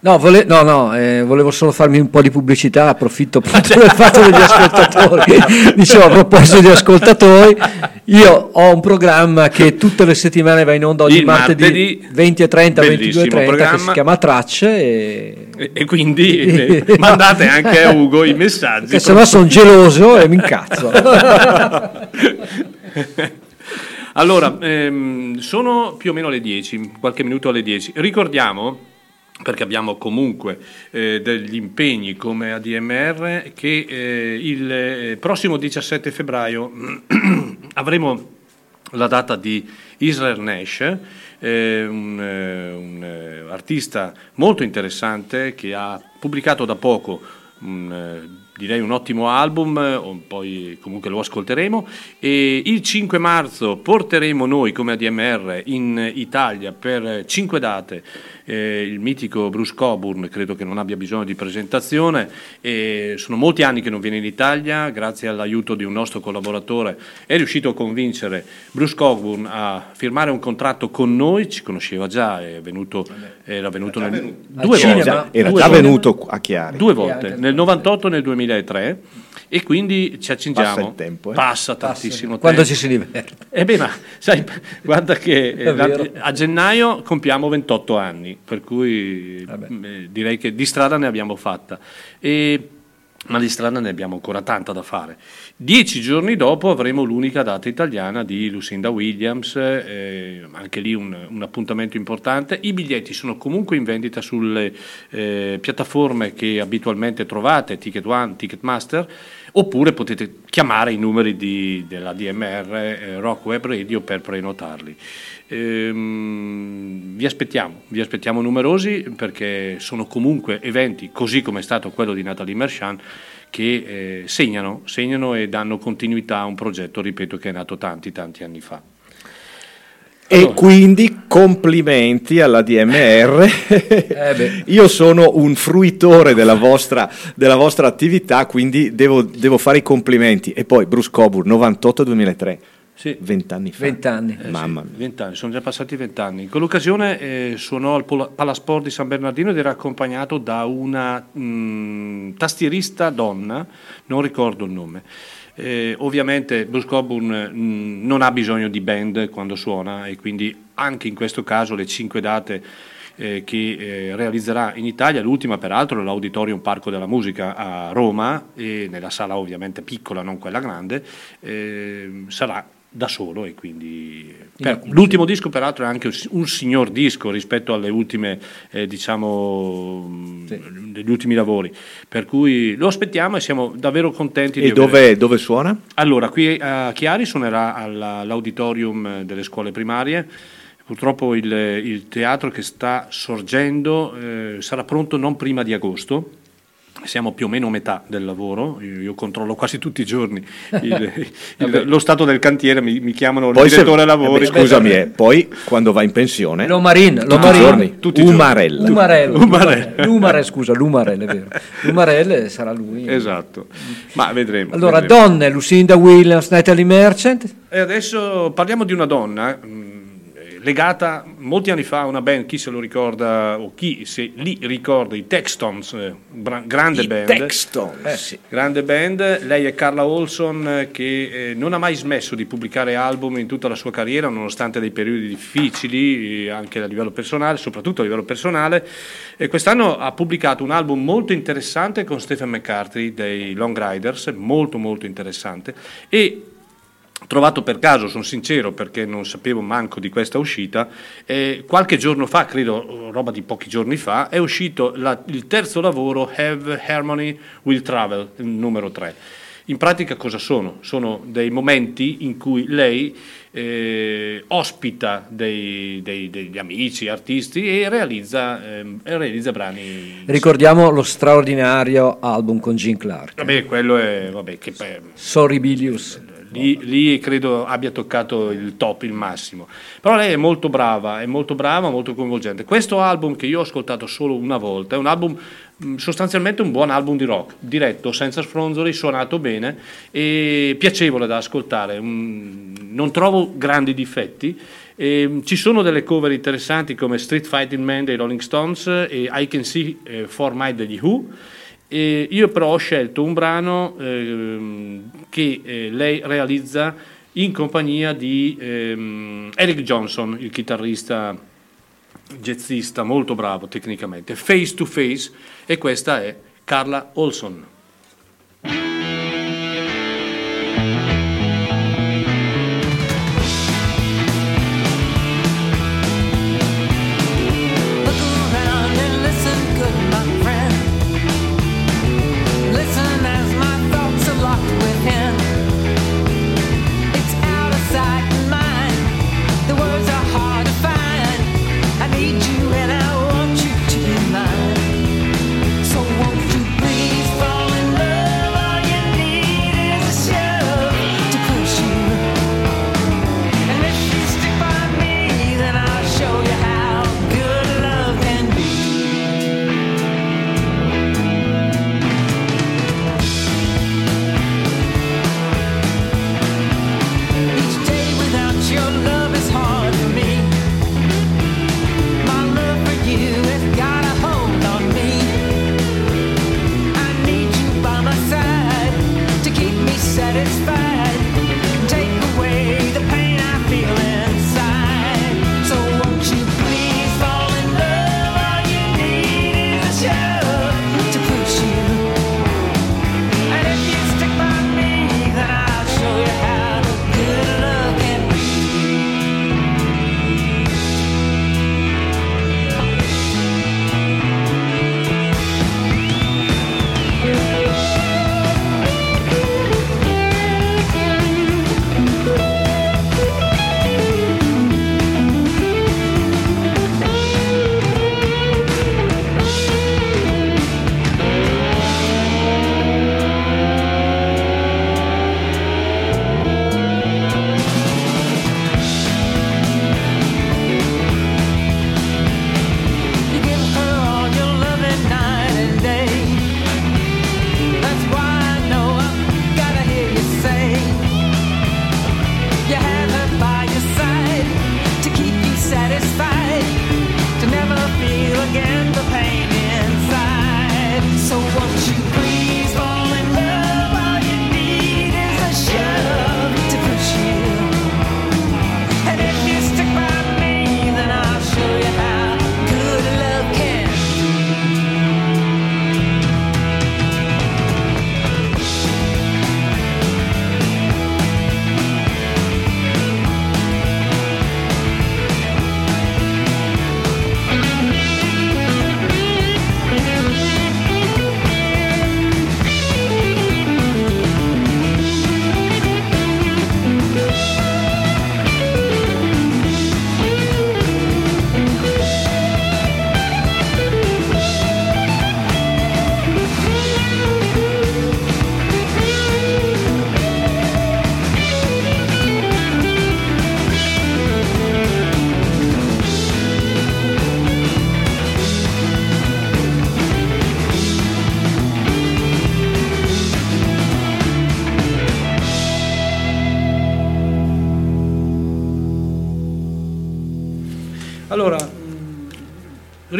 No, vole- no, no, eh, volevo solo farmi un po' di pubblicità, approfitto appunto (laughs) del fatto degli ascoltatori. Dicevo, a proposito di ascoltatori, io ho un programma che tutte le settimane va in onda ogni Il martedì, martedì, 20 e 30, 22 e bellissimo 30, che si chiama Tracce e... E, e quindi eh, mandate anche a Ugo i messaggi. Se no sono geloso e mi incazzo. (laughs) allora, ehm, sono più o meno le 10, qualche minuto alle 10. Ricordiamo, perché abbiamo comunque eh, degli impegni come ADMR, che eh, il eh, prossimo 17 febbraio (clears throat) avremo la data di Israel Nash, eh, un, eh, un, eh, artista molto interessante che ha pubblicato da poco un, direi un ottimo album, poi comunque lo ascolteremo e il 5 marzo porteremo noi come ADMR in Italia per 5 date eh, il mitico Bruce Coburn, credo che non abbia bisogno di presentazione, e sono molti anni che non viene in Italia, grazie all'aiuto di un nostro collaboratore è riuscito a convincere Bruce Coburn a firmare un contratto con noi, ci conosceva già, è venuto, era venuto nel, due cinema. volte, Era due già volte. venuto a Chiari. Due volte, nel 98 e nel 2003 e quindi ci accingiamo. Passa il tempo, eh. Passa tantissimo Quando tempo. ci si diverte. Eh beh, ma sai, guarda che (laughs) eh, a gennaio compiamo 28 anni, per cui eh, direi che di strada ne abbiamo fatta. E- ma di strada ne abbiamo ancora tanta da fare. Dieci giorni dopo avremo l'unica data italiana di Lucinda Williams, eh, anche lì un, un appuntamento importante. I biglietti sono comunque in vendita sulle eh, piattaforme che abitualmente trovate, Ticket One, Ticketmaster, oppure potete chiamare i numeri di- della DMR eh, Rock Web Radio per prenotarli. Ehm, vi aspettiamo, vi aspettiamo numerosi perché sono comunque eventi, così come è stato quello di Natalie Merchant, che eh, segnano, segnano e danno continuità a un progetto, ripeto, che è nato tanti, tanti anni fa. E quindi complimenti alla DMR. (laughs) beh. Io sono un fruitore della vostra, della vostra attività, quindi devo, devo fare i complimenti. E poi Bruce Coburn, 98-2003, Sì. 20 anni fa. 20 anni. Eh Mamma sì, mia. 20 anni, sono già passati vent'anni. In quell'occasione eh, suonò al Palasport di San Bernardino ed era accompagnato da una mh, tastierista donna, non ricordo il nome. Eh, ovviamente Bruce Coburn mh, non ha bisogno di band quando suona e quindi anche in questo caso le cinque date eh, che eh, realizzerà in Italia, l'ultima peraltro è l'Auditorium Parco della Musica a Roma, e nella sala ovviamente piccola, non quella grande, eh, sarà da solo e quindi per- l'ultimo disco peraltro è anche un si- un signor disco rispetto alle ultime eh, diciamo mh, degli ultimi lavori per cui lo aspettiamo e siamo davvero contenti E avere- dove, dove suona? allora, qui a Chiari suonerà alla- all'auditorium delle scuole primarie. Purtroppo il, il teatro che sta sorgendo eh, sarà pronto non prima di agosto. Siamo più o meno a metà del lavoro, io, io controllo quasi tutti i giorni (laughs) il- il- lo stato del cantiere, mi, mi chiamano il Poi se- direttore eh lavori. beh, scusami, eh, poi quando va in pensione, L'Omarin, tutti i l'Omarin. giorni, Tutti i giorni. Umarella. Umarell, Umarell. L'Umarell, scusa, l'Umarell è vero. (laughs) L'Umarell sarà lui. Esatto, ma vedremo. Allora, vedremo. donne, Lucinda Williams, Natalie Merchant. E adesso parliamo di una donna, mm, legata molti anni fa a una band, chi se lo ricorda o chi se li ricorda, i Textons, eh, bra- grande I band. Textons, Eh, sì. Grande band, lei è Carla Olson eh, che eh, non ha mai smesso di pubblicare album in tutta la sua carriera nonostante dei periodi difficili eh, anche a livello personale, soprattutto a livello personale e quest'anno ha pubblicato un album molto interessante con Stephen McCarthy dei Long Riders, molto molto interessante e trovato per caso, sono sincero perché non sapevo manco di questa uscita, eh, qualche giorno fa, credo roba di pochi giorni fa, è uscito la- il terzo lavoro Have Harmony Will Travel, numero 3. In pratica cosa sono? Sono dei momenti in cui lei eh, ospita dei- dei- degli amici, artisti e realizza, ehm, e realizza brani. Ricordiamo lo straordinario album con Gene Clark. Vabbè, quello è... Vabbè, che Sorry Bilius. Lì, lì credo abbia toccato il top, il massimo. Però lei è molto brava, è molto brava, molto coinvolgente. Questo album che io ho ascoltato solo una volta è un album sostanzialmente un buon album di rock, diretto, senza sfronzoli, suonato bene e piacevole da ascoltare. Non trovo grandi difetti. E, ci sono delle cover interessanti come Street Fighting Man dei Rolling Stones e I Can See eh, For My degli Who. E io però ho scelto un brano ehm, che eh, lei realizza in compagnia di ehm, Eric Johnson, il chitarrista jazzista molto bravo tecnicamente, Face to Face, e questa è Carla Olson.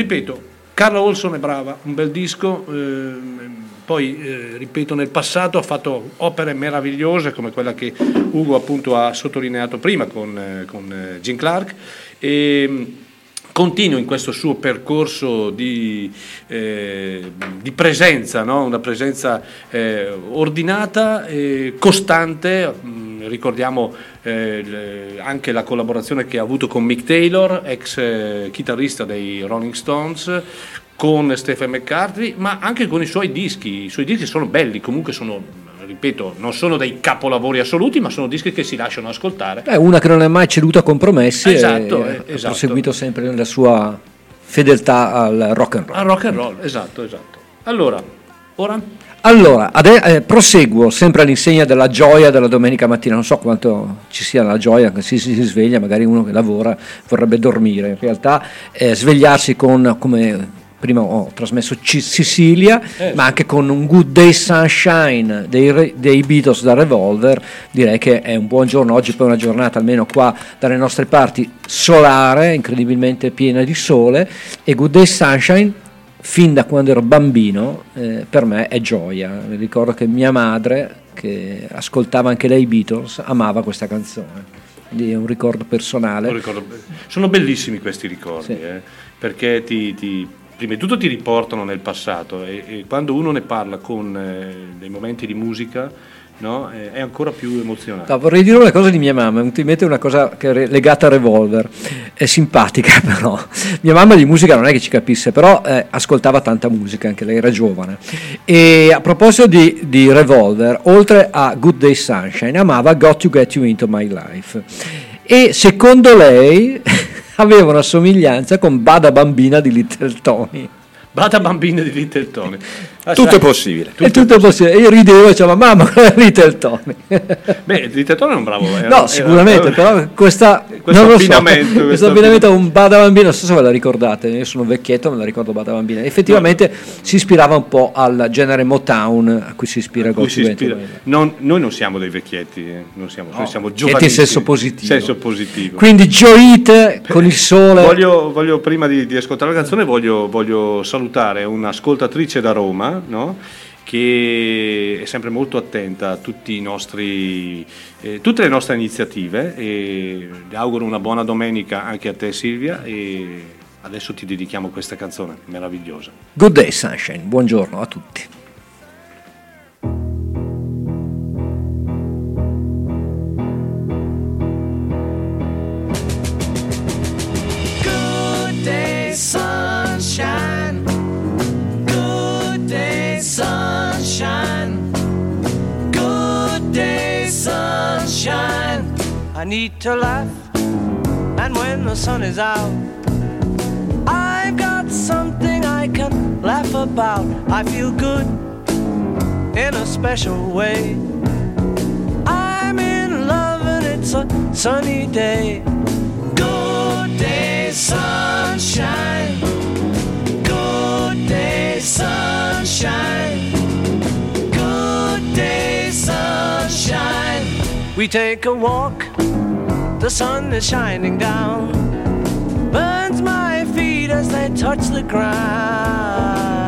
Ripeto, Carla Olson è brava, un bel disco, ehm, poi eh, ripeto nel passato ha fatto opere meravigliose come quella che Ugo appunto ha sottolineato prima con, eh, con eh, Gene Clark e mh, continua in questo suo percorso di, eh, di presenza, no? una presenza eh, ordinata costante. Mm, Ricordiamo eh, anche la collaborazione che ha avuto con Mick Taylor, ex eh, chitarrista dei Rolling Stones, con Stephen McCartney, ma anche con i suoi dischi. I suoi dischi sono belli, comunque sono, ripeto, non sono dei capolavori assoluti, ma sono dischi che si lasciano ascoltare. È una che non è mai ceduta a compromessi Esatto, e eh, ha esatto. proseguito sempre nella sua fedeltà al rock and roll. Al rock and roll, esatto, esatto. Allora, ora Allora, ade- eh, proseguo sempre all'insegna della gioia della domenica mattina. Non so quanto ci sia la gioia che si, si sveglia, magari uno che lavora vorrebbe dormire. In realtà, eh, svegliarsi con come. Prima ho trasmesso C- Sicilia, Eh. ma anche con un Good Day Sunshine dei, Re- dei Beatles da Revolver, direi che è un buon giorno. Oggi poi è una giornata, almeno qua dalle nostre parti, solare, incredibilmente piena di sole. E Good Day Sunshine fin da quando ero bambino eh, per me è gioia. Mi ricordo che mia madre, che ascoltava anche lei i Beatles, amava questa canzone. Quindi è un ricordo personale. Lo ricordo bene. Sono bellissimi questi ricordi, Sì. eh, perché ti, ti- prima di tutto ti riportano nel passato e, e quando uno ne parla con eh, dei momenti di musica no, è ancora più emozionante. No, vorrei dire una cosa di mia mamma, mi è venuta in mente una cosa legata a Revolver, è simpatica (laughs) però. Mia mamma di musica non è che ci capisse, però eh, ascoltava tanta musica, anche lei era giovane. E a proposito di, di Revolver, oltre a Good Day Sunshine, amava Got to Get You Into My Life. E secondo lei (laughs) aveva una somiglianza con Bada Bambina di Little Tony. Bada bambina di Little Tony. Ah, Tutto è possibile. tutto è possibile. E io ridevo e dicevo, mamma, Little Tony. Beh, Little Tony è un bravo. era- No, era- sicuramente, però questa, Questo non lo so, abbinamento, questo, abbinamento a un Bada Bambina, non so se ve la ricordate, io sono vecchietto, me la ricordo Bada Bambina. Effettivamente si ispirava un po' al genere Motown a cui si ispira cui Got si to Get ispira. You. Non- noi non siamo dei vecchietti, eh, non siamo, noi siamo vecchietti in senso positivo. Senso positivo. Quindi gioite con il sole. Voglio, voglio, prima di, di ascoltare la canzone, voglio, voglio salutare un'ascoltatrice da Roma, no? che è sempre molto attenta a tutti i nostri, eh, tutte le nostre iniziative e le auguro una buona domenica anche a te Silvia e adesso ti dedichiamo questa canzone meravigliosa. Good day sunshine, buongiorno a tutti. Good day, sunshine. I need to laugh, and when the sun is out, I've got something I can laugh about. I feel good in a special way. I'm in love, and it's a sunny day. Good day, sunshine. Good day, sunshine. We take a walk, the sun is shining down. Burns my feet as they touch the ground.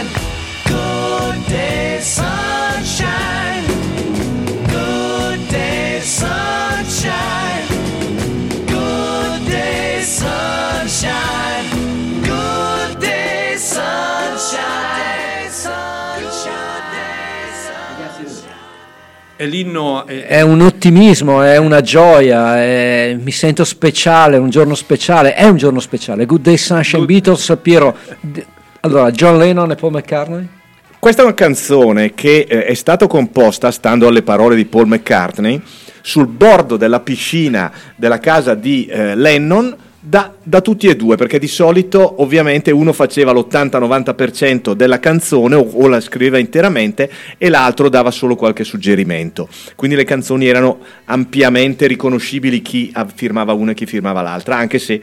È l'inno... è- È un ottimismo, è una gioia, è- mi sento speciale, un giorno speciale, è un giorno speciale. Good Day Sunshine Beatles, Piero. Allora, John Lennon e Paul McCartney? Questa è una canzone che eh, è stata composta, stando alle parole di Paul McCartney, sul bordo della piscina della casa di eh, Lennon da, da tutti e due, perché di solito ovviamente uno faceva l'80-90% della canzone o, o la scriveva interamente e l'altro dava solo qualche suggerimento. Quindi le canzoni erano ampiamente riconoscibili chi firmava una e chi firmava l'altra, anche se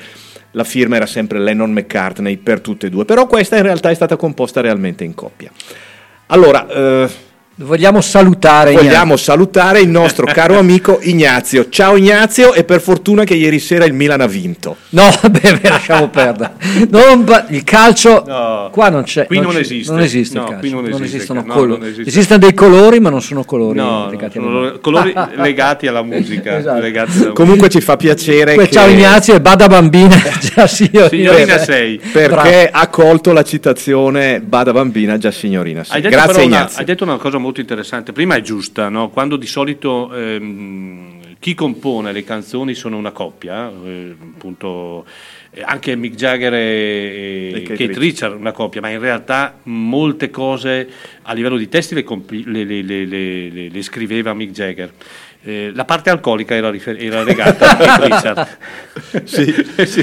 la firma era sempre Lennon McCartney per tutte e due. Però questa in realtà è stata composta realmente in coppia. Allora, eh, Vogliamo salutare vogliamo salutare il nostro (laughs) caro amico Ignazio. Ciao Ignazio e per fortuna che ieri sera il Milan ha vinto. No, beh, lasciamo perdere. Non il calcio No, qua non c'è. qui non c'è- esiste. Non esiste No, il calcio. qui non esiste esistono no, colori. non esiste. Esistono dei colori, ma non sono colori No, legati sono alla- colori (laughs) legati alla musica. Esatto. legati alla Comunque ci fa piacere Que- che Ciao Ignazio e Bada Bambina. (laughs) già signorina. Signorina sei. perché ha colto la citazione Bada Bambina già signorina. sì. Hai detto, Grazie però una, Ignazio. hai detto una cosa molto interessante. Prima è giusta, no? quando di solito ehm, chi compone le canzoni sono una coppia, eh, appunto eh, anche Mick Jagger e, E e Keith Kate Richard una coppia, ma in realtà molte cose a livello di testi le, compi- le- le- le scriveva Mick Jagger. Eh, la parte alcolica era, rifer- era legata a Richard. (laughs) Sì.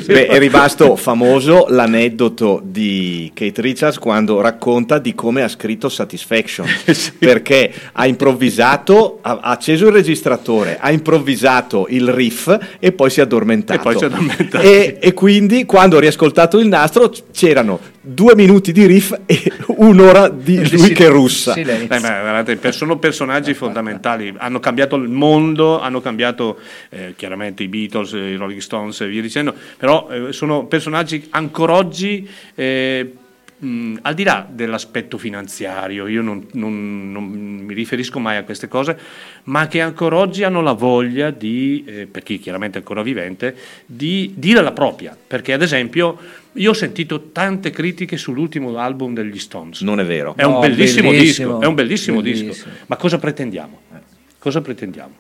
Beh, è rimasto famoso l'aneddoto di Kate Richards quando racconta di come ha scritto Satisfaction (laughs) perché ha improvvisato, ha ha acceso il registratore, ha improvvisato il riff e poi si è addormentato. E poi si è addormentato. E, e quindi quando ho riascoltato il nastro c'erano due minuti di riff e un'ora di lui che russa. Eh, ma guardate, sono personaggi fondamentali, hanno cambiato il mondo, hanno cambiato eh, chiaramente i Beatles, i Rolling Stones e via dicendo, però eh, sono personaggi ancora oggi, eh, mh, al di là dell'aspetto finanziario, io non, non- non mi riferisco mai a queste cose, ma che ancora oggi hanno la voglia di, eh, per chi chiaramente è ancora vivente, di dire la propria, perché ad esempio io ho sentito tante critiche sull'ultimo album degli Stones. Non è vero. È un No, bellissimo, bellissimo, disco, è un bellissimo, bellissimo. disco. Ma cosa pretendiamo? Cosa pretendiamo?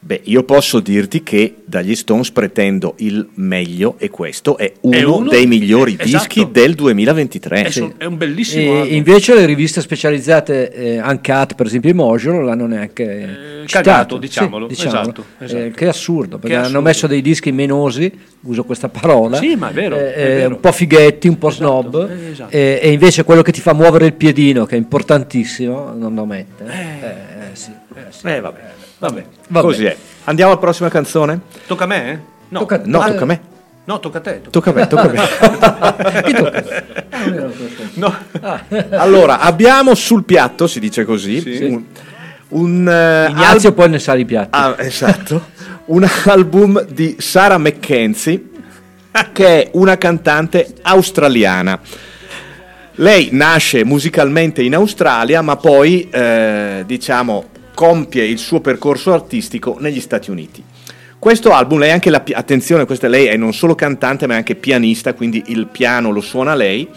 Beh, io posso dirti che dagli Stones pretendo il meglio e questo è uno, È uno- dei migliori eh, dischi esatto. del 2023. È, so- è un bellissimo E invece le riviste specializzate, eh, Uncut per esempio Emotion, non l'hanno neanche Eh, citato. cagato, Sì, diciamolo, esatto, Eh, esatto. che è assurdo, perché Che hanno assurdo. messo dei dischi menosi, uso questa parola, Sì, ma è vero, eh, è eh, vero. un po' fighetti, un po' snob, eh, esatto. eh, e invece quello che ti fa muovere il piedino, che è importantissimo, non lo mette. Eh, eh, sì. Eh, vabbè, vabbè. Vabbè. Così è. Andiamo alla prossima canzone? Tocca a me? eh? No, Tocca- No, tocca a me. no, tocca a te. Tocca a me, tocca a me. Chi tocca? (laughs) Ah. No. (laughs) allora, abbiamo sul piatto, si dice così, un, un eh, Ignazio al- poi ne sa i piatti. ah, esatto, (laughs) un album di Sarah McKenzie, che è una cantante australiana. Lei nasce musicalmente in Australia, ma poi, eh, diciamo, compie il suo percorso artistico negli Stati Uniti. Questo album, lei è anche la, attenzione, questa lei è non solo cantante ma è anche pianista, quindi il piano lo suona lei.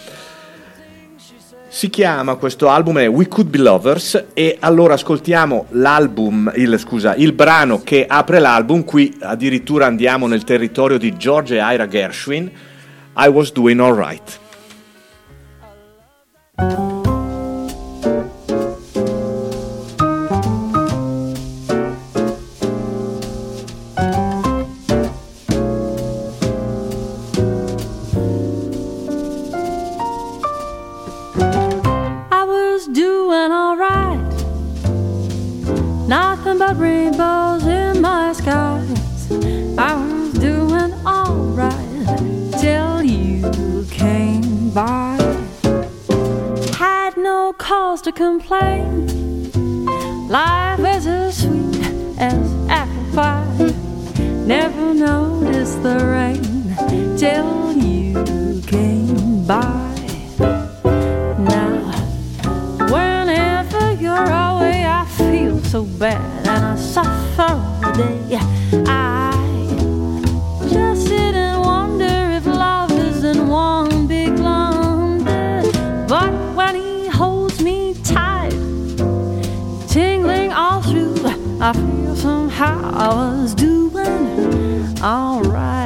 Si chiama questo album è We Could Be Lovers e allora ascoltiamo l'album, il, scusa, il brano che apre l'album, qui addirittura andiamo nel territorio di George e Ira Gershwin, I Was Doing Alright. To complain. Life is as sweet as apple pie. Never noticed the rain till you came by. So bad and I suffer all day. I just sit and wonder if love isn't one big blunder. But when he holds me tight, tingling all through, I feel somehow I was doing alright,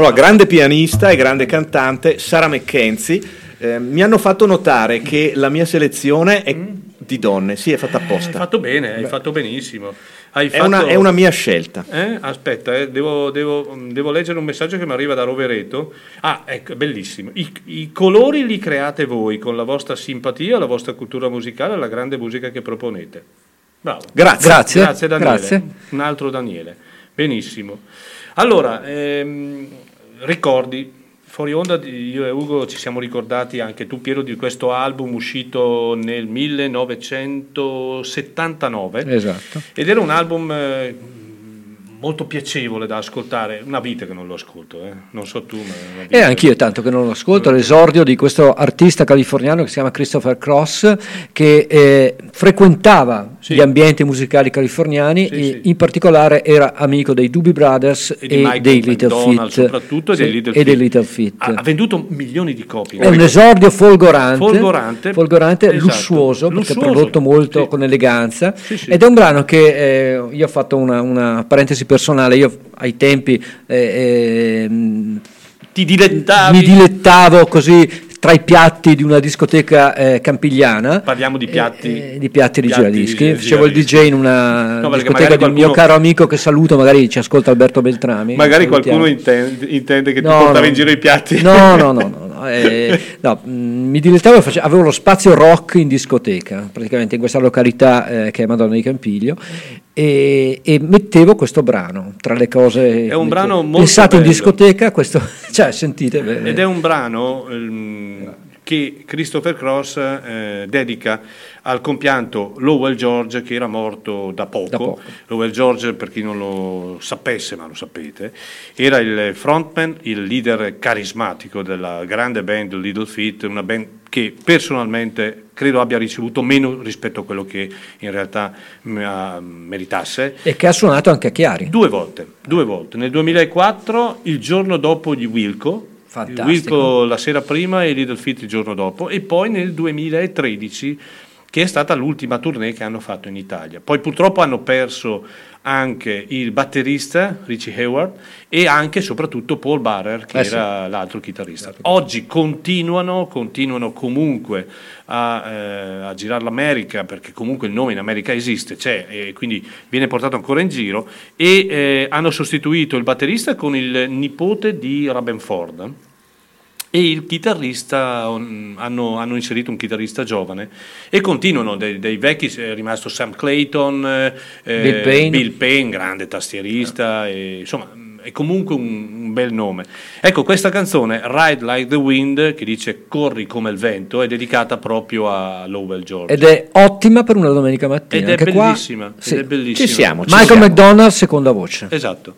Allora, grande pianista e grande cantante, Sara McKenzie. eh, mi hanno fatto notare che la mia selezione è di donne, sì, è fatta Hai apposta. fatto bene, hai fatto benissimo. Hai È una, fatto- è una mia scelta. Eh? Aspetta, eh, devo, devo- devo leggere un messaggio che mi arriva da Rovereto. Ah, ecco, bellissimo. I, i colori li create voi con la vostra simpatia, la vostra cultura musicale la grande musica che proponete. Bravo. Grazie. Grazie. Grazie Daniele. Grazie. Un altro Daniele. Benissimo. Allora, ehm, ricordi, fuori onda io e Ugo ci siamo ricordati anche tu Piero di questo album uscito nel 1979 Esatto. ed era un album eh, molto piacevole da ascoltare, una vita che non lo ascolto, eh. non so tu, ma. E anch'io tanto che non lo ascolto, l'esordio di questo artista californiano che si chiama Christopher Cross, che eh, frequentava Sì. gli ambienti musicali californiani Sì, e sì. in particolare era amico dei Doobie Brothers E e, dei Little McDonald Feat. soprattutto dei Little e dei. Little Feat. Ha, ha venduto milioni di copie. È un esordio folgorante, Folgorante. folgorante, Esatto. lussuoso, perché Lussuoso, è prodotto molto con eleganza. Ed è un brano che eh, io ho fatto una, una parentesi personale. Io ai tempi eh, Ti dilettavi. mi dilettavo così tra i piatti di una discoteca eh, campigliana. Parliamo di piatti. Eh, di piatti di piatti giradischi. di Facevo il. DJ in una No, discoteca di un mio qualcuno- caro amico che saluto, magari ci ascolta Alberto Beltrami. Magari qualcuno intende, intende che ti No, portava no. in giro i piatti. No, no, no, no, no, eh, no, mh, mi dilettavo face- avevo lo spazio rock in discoteca, praticamente in questa località eh, che è Madonna di Campiglio, e, e mettevo questo brano tra le cose. È un brano molto Pensate in bello. discoteca, questo, (laughs) cioè sentite. beh, Ed è un brano ehm, che Christopher Cross eh, dedica al compianto Lowell George che era morto da poco. Da poco. Lowell George, per chi non lo sapesse, ma lo sapete, era il frontman, il leader carismatico della grande band Little Feat, una band che personalmente credo abbia ricevuto meno rispetto a quello che in realtà mm, meritasse. E che ha suonato anche a Chiari. Due volte, due volte. Nel 2004, il giorno dopo gli Wilco, Fantastico. il Wilco la sera prima e Little il giorno dopo, e poi nel 2013, che è stata l'ultima tournée che hanno fatto in Italia. Poi purtroppo hanno perso anche il batterista Richie Hayward e anche e soprattutto Paul Barrer che Eh sì. era l'altro chitarrista. Oggi continuano, continuano comunque a, eh, a girare l'America perché comunque il nome in America esiste, c'è e quindi viene portato ancora in giro e eh, hanno sostituito il batterista con il nipote di Rabenford e il chitarrista hanno, hanno inserito un chitarrista giovane e continuano dei, dei vecchi è rimasto Sam Clayton eh, Bill Payne. Bill Payne, grande tastierista e, insomma è comunque un, un bel nome ecco questa canzone Ride Like the Wind che dice corri come il vento è dedicata proprio a Lowell George Ed è ottima per una domenica mattina. Ed è Anche qua- bellissima, sì. ed è bellissima. Ci siamo, ci Michael siamo. McDonald, seconda voce. esatto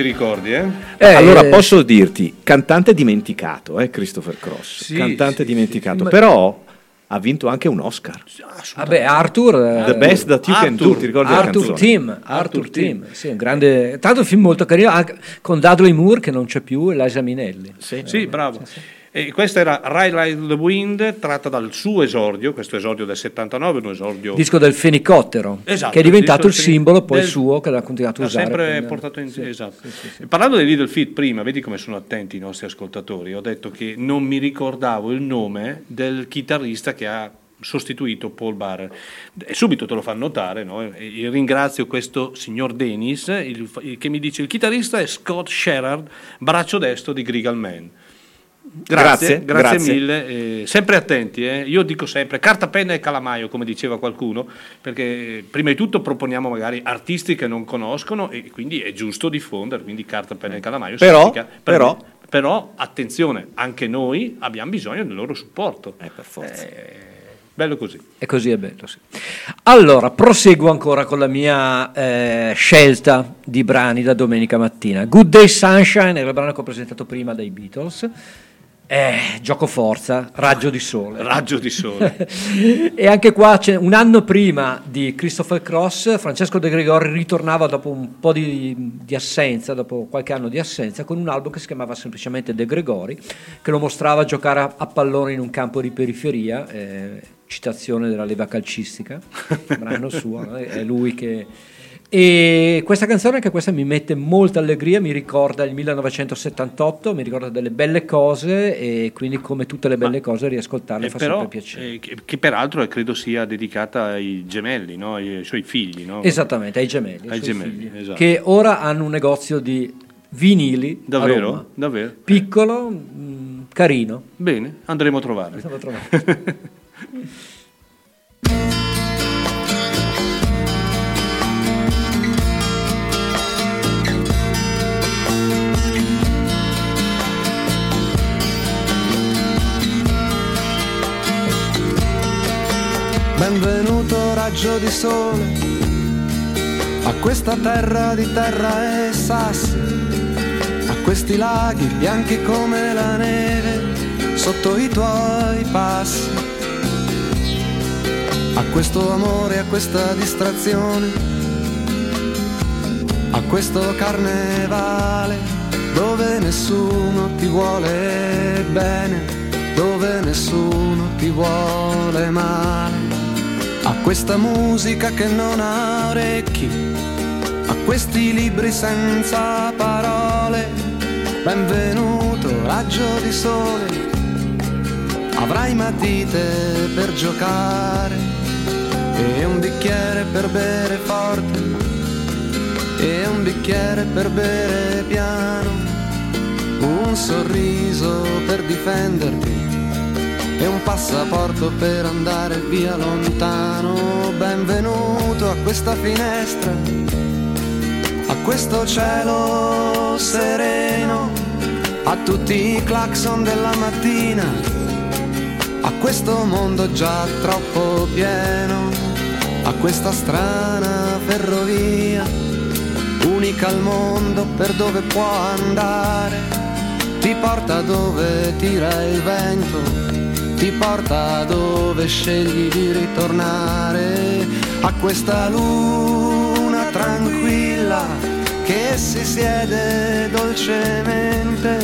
quanti ricordi eh? Eh, allora eh, posso dirti, cantante dimenticato, eh, Christopher Cross, Sì, cantante sì, dimenticato, sì, sì. però ha vinto anche un Oscar. Vabbè, Arthur. eh, The Best That You Can Do, ti ricordi Arthur? Tim, Arthur, Arthur Tim, sì, un grande, tanto un film molto carino, anche con Dudley Moore che non c'è più e Liza Minnelli. Sì. Sì, bravo. E questa era Ride Ride the Wind, tratta dal suo esordio, questo esordio del 79, un esordio... disco del fenicottero, Esatto, che è diventato il del simbolo poi del- suo che l'ha continuato a usare. sempre portato in Sì, esatto. sì, sì. Parlando di Little Feat prima, vedi come sono attenti i nostri ascoltatori. Ho detto che non mi ricordavo il nome del chitarrista che ha sostituito Paul Barrer. E subito te lo fa notare, no? E io ringrazio questo signor Dennis il- il- che mi dice il chitarrista è Scott Sherrard, braccio destro di Grigal Man. Grazie, Grazie, grazie, grazie. mille. eh, sempre attenti, eh. io dico sempre carta, penna e calamaio, come diceva qualcuno, perché eh, prima di tutto proponiamo magari artisti che non conoscono e quindi è giusto diffondere, quindi carta, penna e calamaio. Però- per però- me- però, attenzione, anche noi abbiamo bisogno del loro supporto. Eh, per forza. bello così. E così è bello, sì. Allora, proseguo ancora con la mia eh, scelta di brani da domenica mattina. Good Day Sunshine era il brano che ho presentato prima dai Beatles. Eh, gioco forza, raggio di sole. (laughs) Raggio di sole. e anche qua un anno prima di Christopher Cross, Francesco De Gregori ritornava dopo un po' di, di assenza, dopo qualche anno di assenza, con un album che si chiamava semplicemente De Gregori, che lo mostrava giocare a, a pallone in un campo di periferia, eh, citazione della leva calcistica, brano suo, no? è lui che... E questa canzone, anche questa mi mette molta allegria, mi ricorda il 1978, mi ricorda delle belle cose e quindi come tutte le belle cose riascoltarle fa però, sempre piacere. eh, che, che peraltro eh, credo sia dedicata ai gemelli, no? ai suoi figli. No? Esattamente, ai gemelli. Ai gemelli, figli, esatto. Che ora hanno un negozio di vinili. Davvero? Davvero? Piccolo, mh, carino. Bene, andremo a trovarli. Andiamo a trovare. (laughs) raggio di sole. A questa terra di terra e sassi, a questi laghi bianchi come la neve sotto i tuoi passi, a questo amore, a questa distrazione, a questo carnevale dove nessuno ti vuole bene, dove nessuno ti vuole male a questa musica che non ha orecchi, a questi libri senza parole. Benvenuto, raggio di sole, avrai matite per giocare e un bicchiere per bere forte e un bicchiere per bere piano, un sorriso per difenderti e un passaporto per andare via lontano. Benvenuto a questa finestra, a questo cielo sereno, a tutti i clacson della mattina, a questo mondo già troppo pieno, a questa strana ferrovia, unica al mondo per dove può andare, ti porta dove tira il vento ti porta dove scegli di ritornare a questa luna tranquilla che si siede dolcemente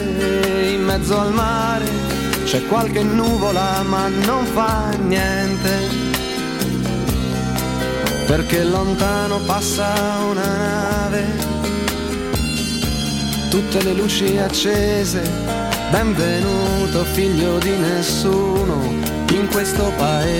in mezzo al mare. C'è qualche nuvola ma non fa niente perché lontano passa una nave. Tutte le luci accese Benvenuto figlio di nessuno in questo paese.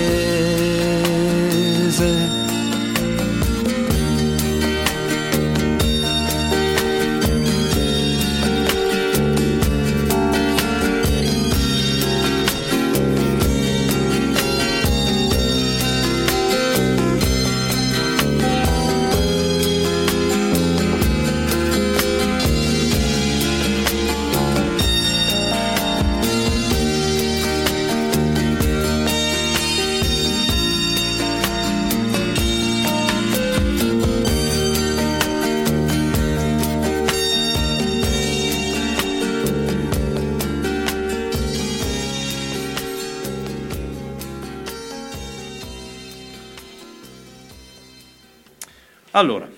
Allora,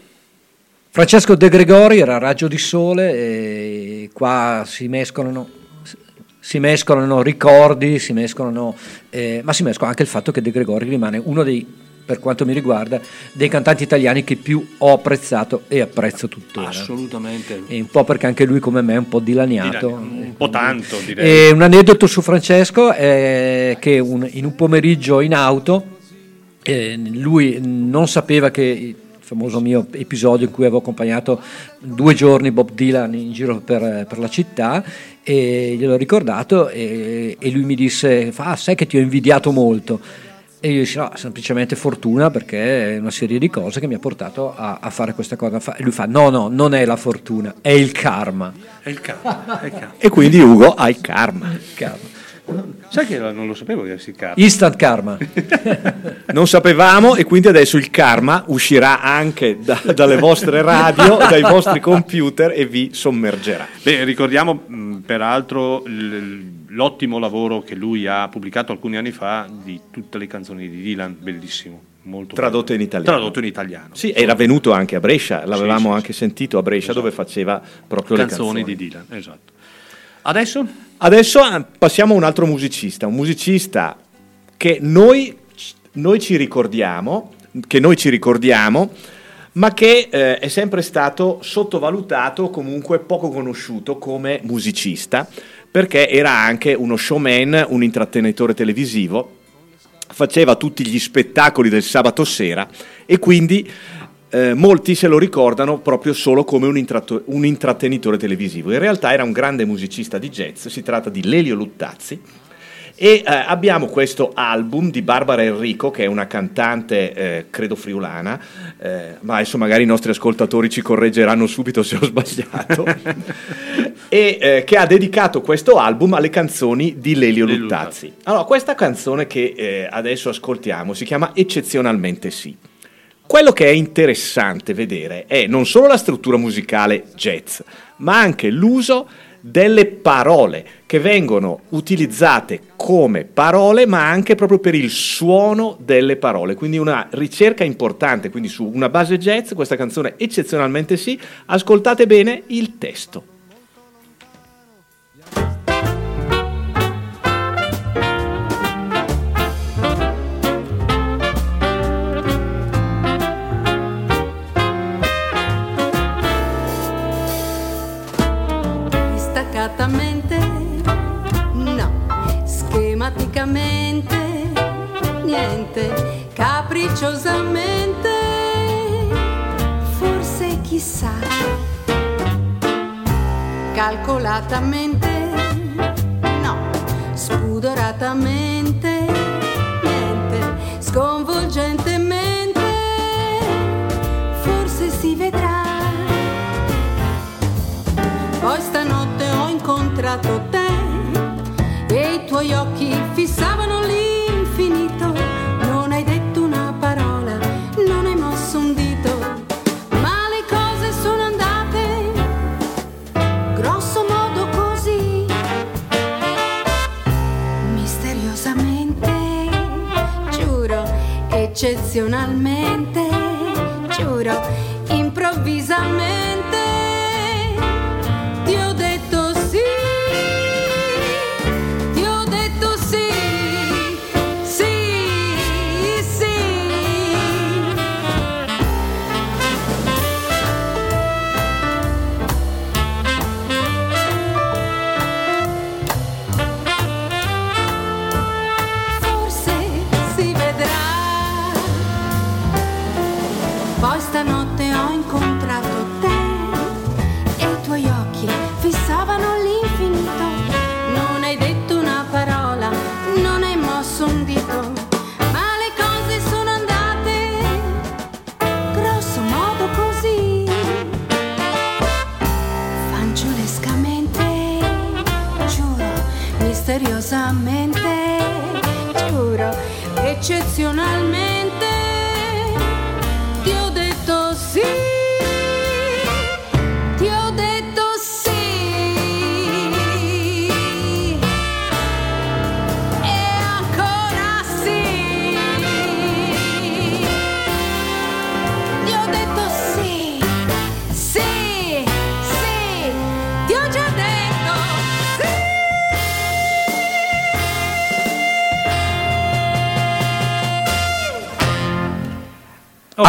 Francesco De Gregori era Raggio di Sole e qua si mescolano si mescolano ricordi, si mescolano, eh, ma si mescola anche il fatto che De Gregori rimane uno dei, per quanto mi riguarda, dei cantanti italiani che più ho apprezzato e apprezzo tuttora. Assolutamente. E un po' perché anche lui come me è un po' dilaniato. Un po' tanto, direi. E un aneddoto su Francesco è che un- in un pomeriggio in auto eh, lui non sapeva che famoso mio episodio in cui avevo accompagnato due giorni Bob Dylan in giro per, per la città e gliel'ho ricordato e, e lui mi disse "Fa, ah, sai che ti ho invidiato molto e io dissi no, semplicemente fortuna perché è una serie di cose che mi ha portato a, a fare questa cosa. Fa- E lui fa no, no, non è la fortuna, è il karma. È il karma. È il karma. E quindi Ugo ha il karma. Karma. Sai che non lo sapevo che si karma. Instant karma. (laughs) Non sapevamo e quindi adesso il karma uscirà anche da- dalle vostre radio, dai vostri computer e vi sommergerà. Beh, ricordiamo mh, peraltro l'ottimo lavoro che lui ha pubblicato alcuni anni fa di tutte le canzoni di Dylan, bellissimo. Molto Tradotto in italiano. Tradotto in italiano. Sì, era venuto anche a Brescia, l'avevamo Sì, sì, anche sentito a Brescia dove faceva proprio canzoni le canzoni di Dylan, esatto. Adesso? Adesso eh, passiamo a un altro musicista, un musicista che noi, noi ci ricordiamo, che noi ci ricordiamo, ma che eh, è sempre stato sottovalutato comunque poco conosciuto come musicista, perché era anche uno showman, un intrattenitore televisivo, faceva tutti gli spettacoli del sabato sera e quindi eh, molti se lo ricordano proprio solo come un, intratto- un intrattenitore televisivo. In realtà era un grande musicista di jazz, si tratta di Lelio Luttazzi. E eh, abbiamo questo album di Barbara Enrico, che è una cantante, eh, credo friulana, eh, ma adesso magari i nostri ascoltatori ci correggeranno subito se ho sbagliato, (laughs) e eh, che ha dedicato questo album alle canzoni di Lelio Luttazzi. Allora, questa canzone che eh, adesso ascoltiamo si chiama Eccezionalmente sì. Quello che è interessante vedere è non solo la struttura musicale jazz, ma anche l'uso delle parole che vengono utilizzate come parole, ma anche proprio per il suono delle parole. Quindi una ricerca importante, quindi su una base jazz, questa canzone eccezionalmente sì, ascoltate bene il testo. Capricciosamente, forse chissà, calcolatamente, no, spudoratamente, niente, sconvolgentemente, forse si vedrà. Poi stanotte ho incontrato te e i tuoi occhi fissavano eccezionalmente, giuro, improvvisamente. Eccezionalmente.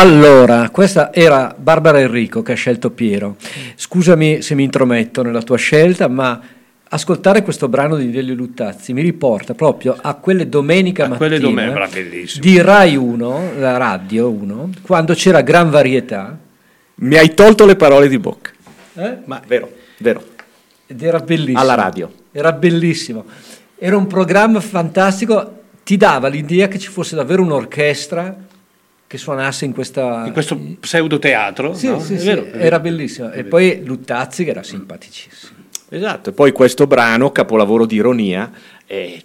Allora, questa era Barbara Enrico che ha scelto Piero. Scusami se mi intrometto nella tua scelta, ma ascoltare questo brano di Delio Luttazzi mi riporta proprio a quelle domenica mattina quelle domen- di Rai 1, la radio 1, quando c'era gran varietà. Mi hai tolto le parole di bocca. Eh? Ma vero, vero. Ed era bellissimo. Alla radio. Era bellissimo. Era un programma fantastico, ti dava l'idea che ci fosse davvero un'orchestra che suonasse in questa... In questo pseudoteatro, Sì, no? sì, È sì, vero, è vero. era bellissimo. E poi Luttazzi che era simpaticissimo. Esatto, e poi questo brano, capolavoro di ironia, è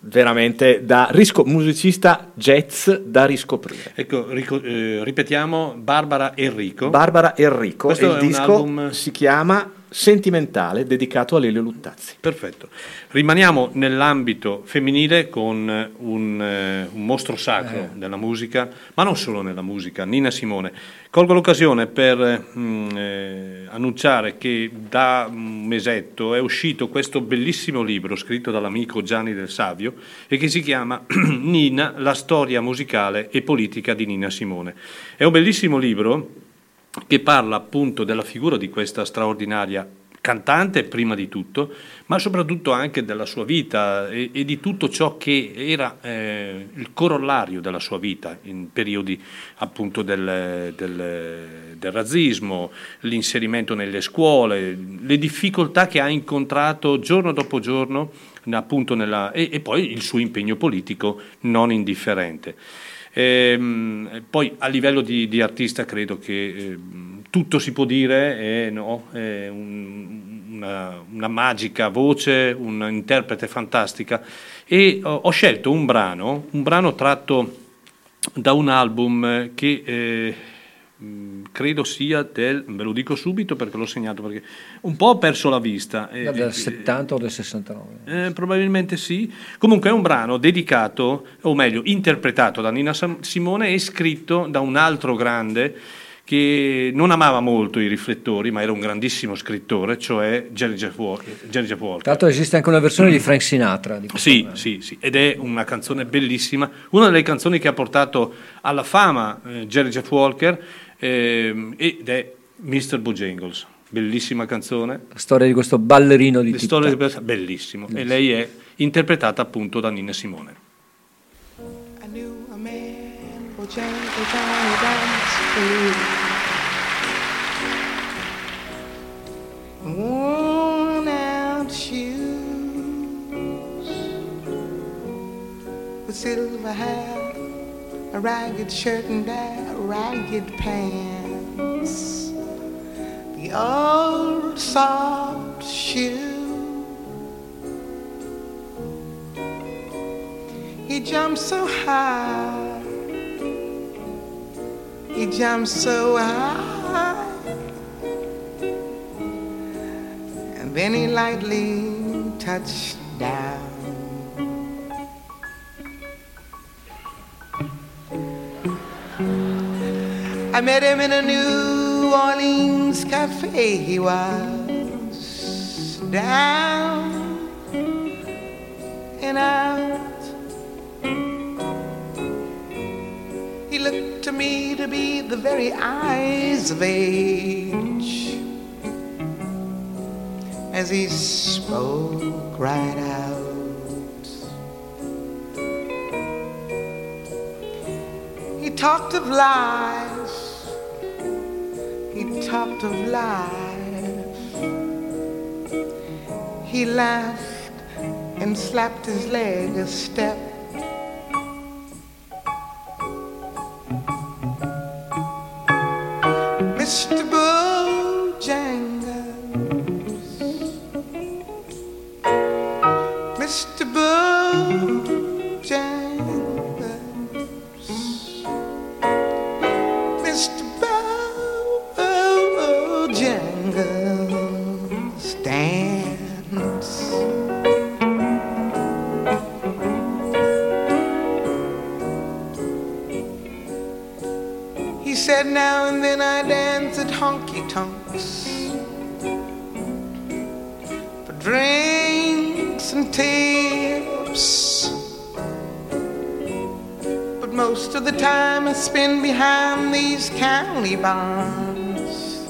veramente da risco- musicista jazz da riscoprire. Ecco, rico- eh, ripetiamo, Barbara Enrico. Barbara Enrico, Questo e il è un disco album- si chiama Sentimentale, dedicato a Lelio Luttazzi. Perfetto. Rimaniamo nell'ambito femminile con eh, un, eh, un mostro sacro della musica, ma non solo nella musica, Nina Simone. Colgo l'occasione per mm, eh, annunciare che da un mesetto è uscito questo bellissimo libro scritto dall'amico Gianni Del Savio e che si chiama (clears throat) Nina, la storia musicale e politica di Nina Simone. È un bellissimo libro che parla appunto della figura di questa straordinaria cantante prima di tutto, ma soprattutto anche della sua vita e, e di tutto ciò che era eh, il corollario della sua vita in periodi appunto del, del- del razzismo, l'inserimento nelle scuole, le difficoltà che ha incontrato giorno dopo giorno appunto nella, e, e poi il suo impegno politico non indifferente. Ehm, poi a livello di, di artista credo che ehm, tutto si può dire, è, no, è un- una, una magica voce, un interprete fantastica. E ho, ho scelto un brano, un brano tratto da un album che eh, mh, credo sia del, ve lo dico subito perché l'ho segnato, perché un po' ho perso la vista. eh, del eh, 70 o del 69. eh, probabilmente sì. Comunque è un brano dedicato, o meglio, interpretato da Nina Simone e scritto da un altro grande che non amava molto i riflettori, ma era un grandissimo scrittore, cioè Jerry Jeff Walker. Jerry Jeff Walker. Tra l'altro esiste anche una versione di Frank Sinatra. Di Sì, brano. sì, sì, ed è una canzone bellissima, una delle canzoni che ha portato alla fama eh, Jerry Jeff Walker ehm, ed è Mr. Bojangles, bellissima canzone. La storia di questo ballerino di Tac. di- bellissimo e lei è interpretata appunto da Nina Simone. I knew a man, Bojangles, on a dance. Worn out shoes with silver hair, a ragged shirt and a ragged pants. The old soft shoe. He jumped so high. He jumped so high. And then he lightly touched down. I met him in a New Orleans cafe. He was down and out. He looked to me to be the very eyes of age as he spoke right out. He talked of life. Talked of life. He laughed and slapped his leg a step. Mr. Bojangles. Mr. Bojangles. Said now and then I dance at honky tonks for drinks and tips. But most of the time I spend behind these county bars.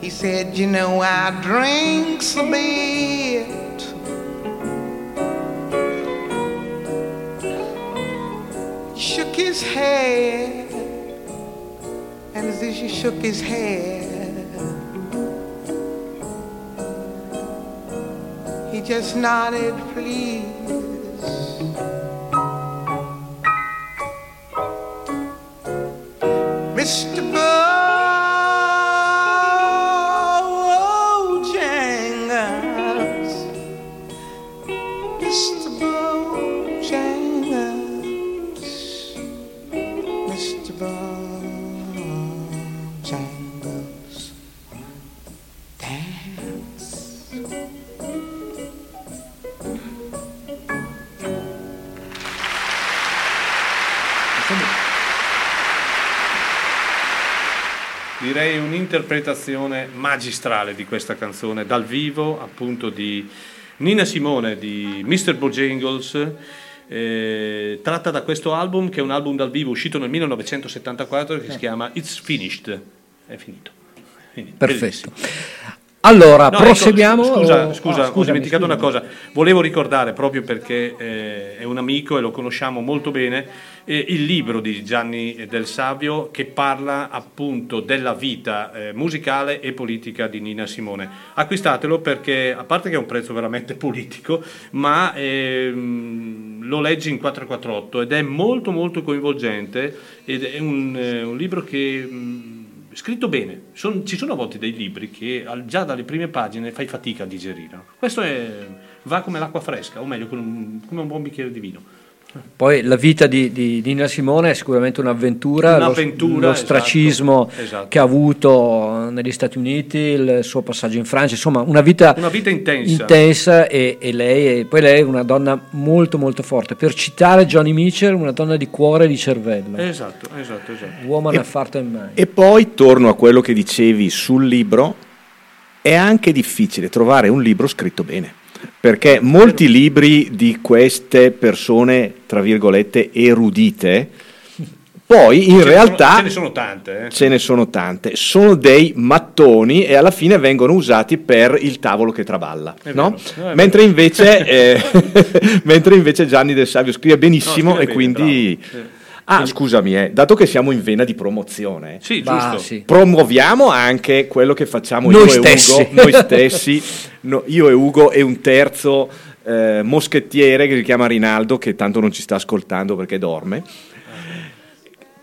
He said, You know, I drinks a bit. Shook his head, and as he shook his head, he just nodded, please. Un'interpretazione magistrale di questa canzone dal vivo, appunto di Nina Simone di Mr. Bojangles, eh, tratta da questo album che è un album dal vivo uscito nel 1974 che si chiama It's Finished. È finito. Perfetto. Allora, No, ecco, proseguiamo. scusa, o- scusa, ah, ho scusami, dimenticato scusami. una cosa. Volevo ricordare proprio perché eh, è un amico e lo conosciamo molto bene, eh, il libro di Gianni Del Savio che parla appunto della vita eh, musicale e politica di Nina Simone. Acquistatelo perché, a parte che è un prezzo veramente (laughs) politico, ma ehm, lo leggi in 448 ed è molto molto coinvolgente ed è un, eh, un libro che... mh, scritto bene. Son- ci sono a volte dei libri che al- già dalle prime pagine fai fatica a digerire. Questo è- va come l'acqua fresca, o meglio, un- come un buon bicchiere di vino. Poi la vita di, di Nina Simone è sicuramente un'avventura, lo- Un'avventura, lo, esatto, stracismo esatto. che ha avuto negli Stati Uniti, il suo passaggio in Francia, insomma una vita, Una vita intensa. intensa e, e lei, e poi lei è una donna molto molto forte. Per citare Johnny Mitchell, una donna di cuore e di cervello. Esatto, esatto, esatto. Woman E- heart and mind. E poi torno a quello che dicevi sul libro, è anche difficile trovare un libro scritto bene, perché molti libri di queste persone, tra virgolette, erudite, poi in Ce ne realtà sono- ce ne sono tante. eh. ce ne sono tante, sono dei mattoni e alla fine vengono usati per il tavolo che traballa, no? no, è mentre, invece, eh, (laughs) mentre invece Gianni Del Savio scrive benissimo No, scrive e bene, quindi... bravo. Ah, scusami, eh, dato che siamo in vena di promozione, Sì, Bah, sì. promuoviamo anche quello che facciamo Noi io stessi. e Ugo, (laughs) noi stessi, no, io e Ugo e un terzo eh, moschettiere che si chiama Rinaldo, che tanto non ci sta ascoltando perché dorme.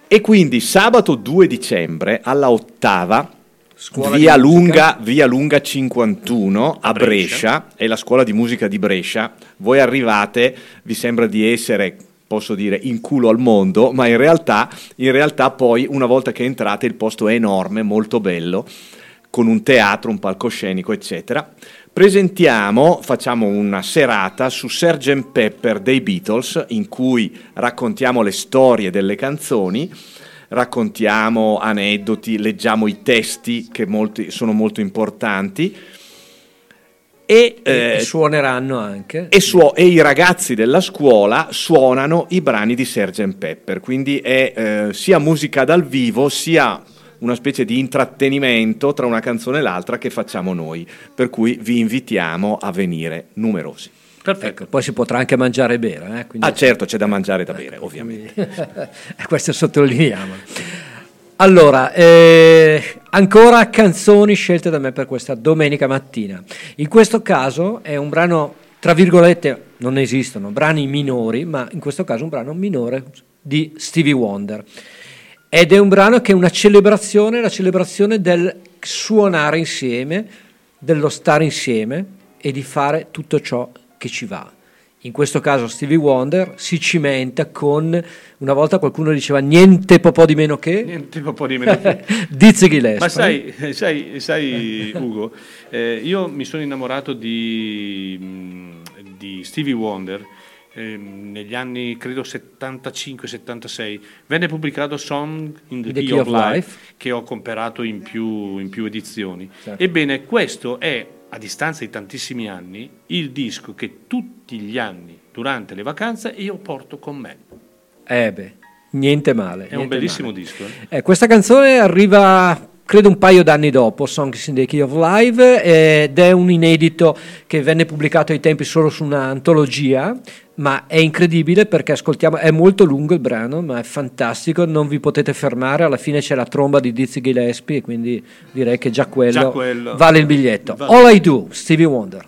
E quindi sabato 2 dicembre alla ottava, Scuola via lunga, via lunga 51 a, A Brescia. Brescia, è la scuola di musica di Brescia. Voi arrivate, vi sembra di essere posso dire in culo al mondo, ma in realtà, in realtà poi una volta che entrate il posto è enorme, molto bello, con un teatro, un palcoscenico, eccetera. Presentiamo, facciamo una serata su Sgt. Pepper dei Beatles, in cui raccontiamo le storie delle canzoni, raccontiamo aneddoti, leggiamo i testi che molti- sono molto importanti. E, E eh, suoneranno anche. e, suo- e i ragazzi della scuola suonano i brani di Sgt. Pepper, quindi è eh, sia musica dal vivo sia una specie di intrattenimento tra una canzone e l'altra che facciamo noi, per cui vi invitiamo a venire numerosi. Perfetto. Ecco, poi si potrà anche mangiare e bere. eh, quindi- Ah certo, c'è da mangiare e da bere, ovviamente. E (laughs) questo sottolineiamo. Allora, eh, ancora canzoni scelte da me per questa domenica mattina. In questo caso è un brano, tra virgolette, non esistono brani minori, ma in questo caso un brano minore di Stevie Wonder. Ed è un brano che è una celebrazione, la celebrazione del suonare insieme, dello stare insieme e di fare tutto ciò che ci va. In questo caso Stevie Wonder si cimenta con, una volta qualcuno diceva niente po' di meno che, Niente po' di meno. (laughs) di Ziggy Gillespie. Ma sai, sai, sai, Ugo, eh, io mi sono innamorato di, mh, di Stevie Wonder ehm, negli anni, credo 75-76. Venne pubblicato Song in the, Key, of, Life, che ho comperato in più, in più edizioni. Certo. Ebbene, questo è, a distanza di tantissimi anni, il disco che tutti gli anni, durante le vacanze, io porto con me. Eh beh, Niente male. È un niente bellissimo male. disco. eh. Eh, questa canzone arriva credo un paio d'anni dopo Songs in the Key of Live ed è un inedito che venne pubblicato ai tempi solo su un'antologia ma è incredibile perché ascoltiamo è molto lungo il brano ma è fantastico non vi potete fermare alla fine c'è la tromba di Dizzy Gillespie e quindi direi che già quello, Già quello. vale il biglietto Vale. All I Do Stevie Wonder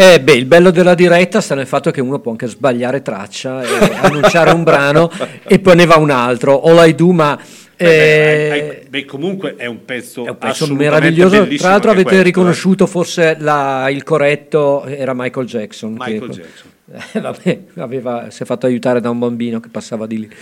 Eh, beh, il bello della diretta sta nel fatto che uno può anche sbagliare traccia e (laughs) annunciare un brano e poi ne va un altro. All I Do, ma Beh, eh, hai- hai- beh, comunque è un pezzo, è un pezzo meraviglioso. Tra l'altro avete questo, eh. riconosciuto forse la- il corretto era Michael Jackson. che- Michael Jackson. Eh, vabbè, aveva- si è fatto aiutare da un bambino che passava di lì. (laughs) (laughs)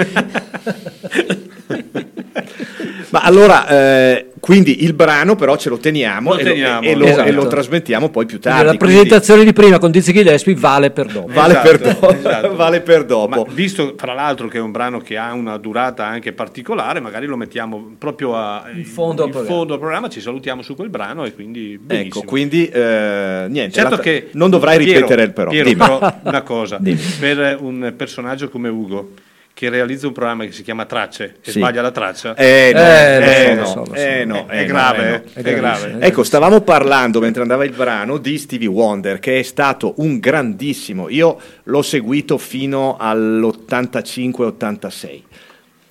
Ma allora, eh, quindi il brano però ce lo teniamo, Lo e, teniamo. Lo, e, lo, Esatto. e lo trasmettiamo poi più tardi. la quindi presentazione di prima con Dizzy Gillespie vale per dopo. Vale, Esatto, per dopo, esatto. (laughs) vale per dopo. Ma visto fra l'altro che è un brano che ha una durata anche particolare, magari lo mettiamo proprio a, in fondo al in programma. fondo al programma, ci salutiamo su quel brano e quindi Ecco, benissimo. quindi eh, niente. Certo l'altra- che non dovrai Piero, ripetere il però. Piero, Dimmi. però una cosa, (laughs) per un personaggio come Ugo che realizza un programma che si chiama Tracce e Sì. sbaglia la traccia, Eh no, Eh, eh, no, so, lo so, eh, no, è eh, no, grave, eh, no. eh, è grave. Ecco, stavamo parlando mentre andava il brano di Stevie Wonder, che è stato un grandissimo. Io l'ho seguito fino all'85-86.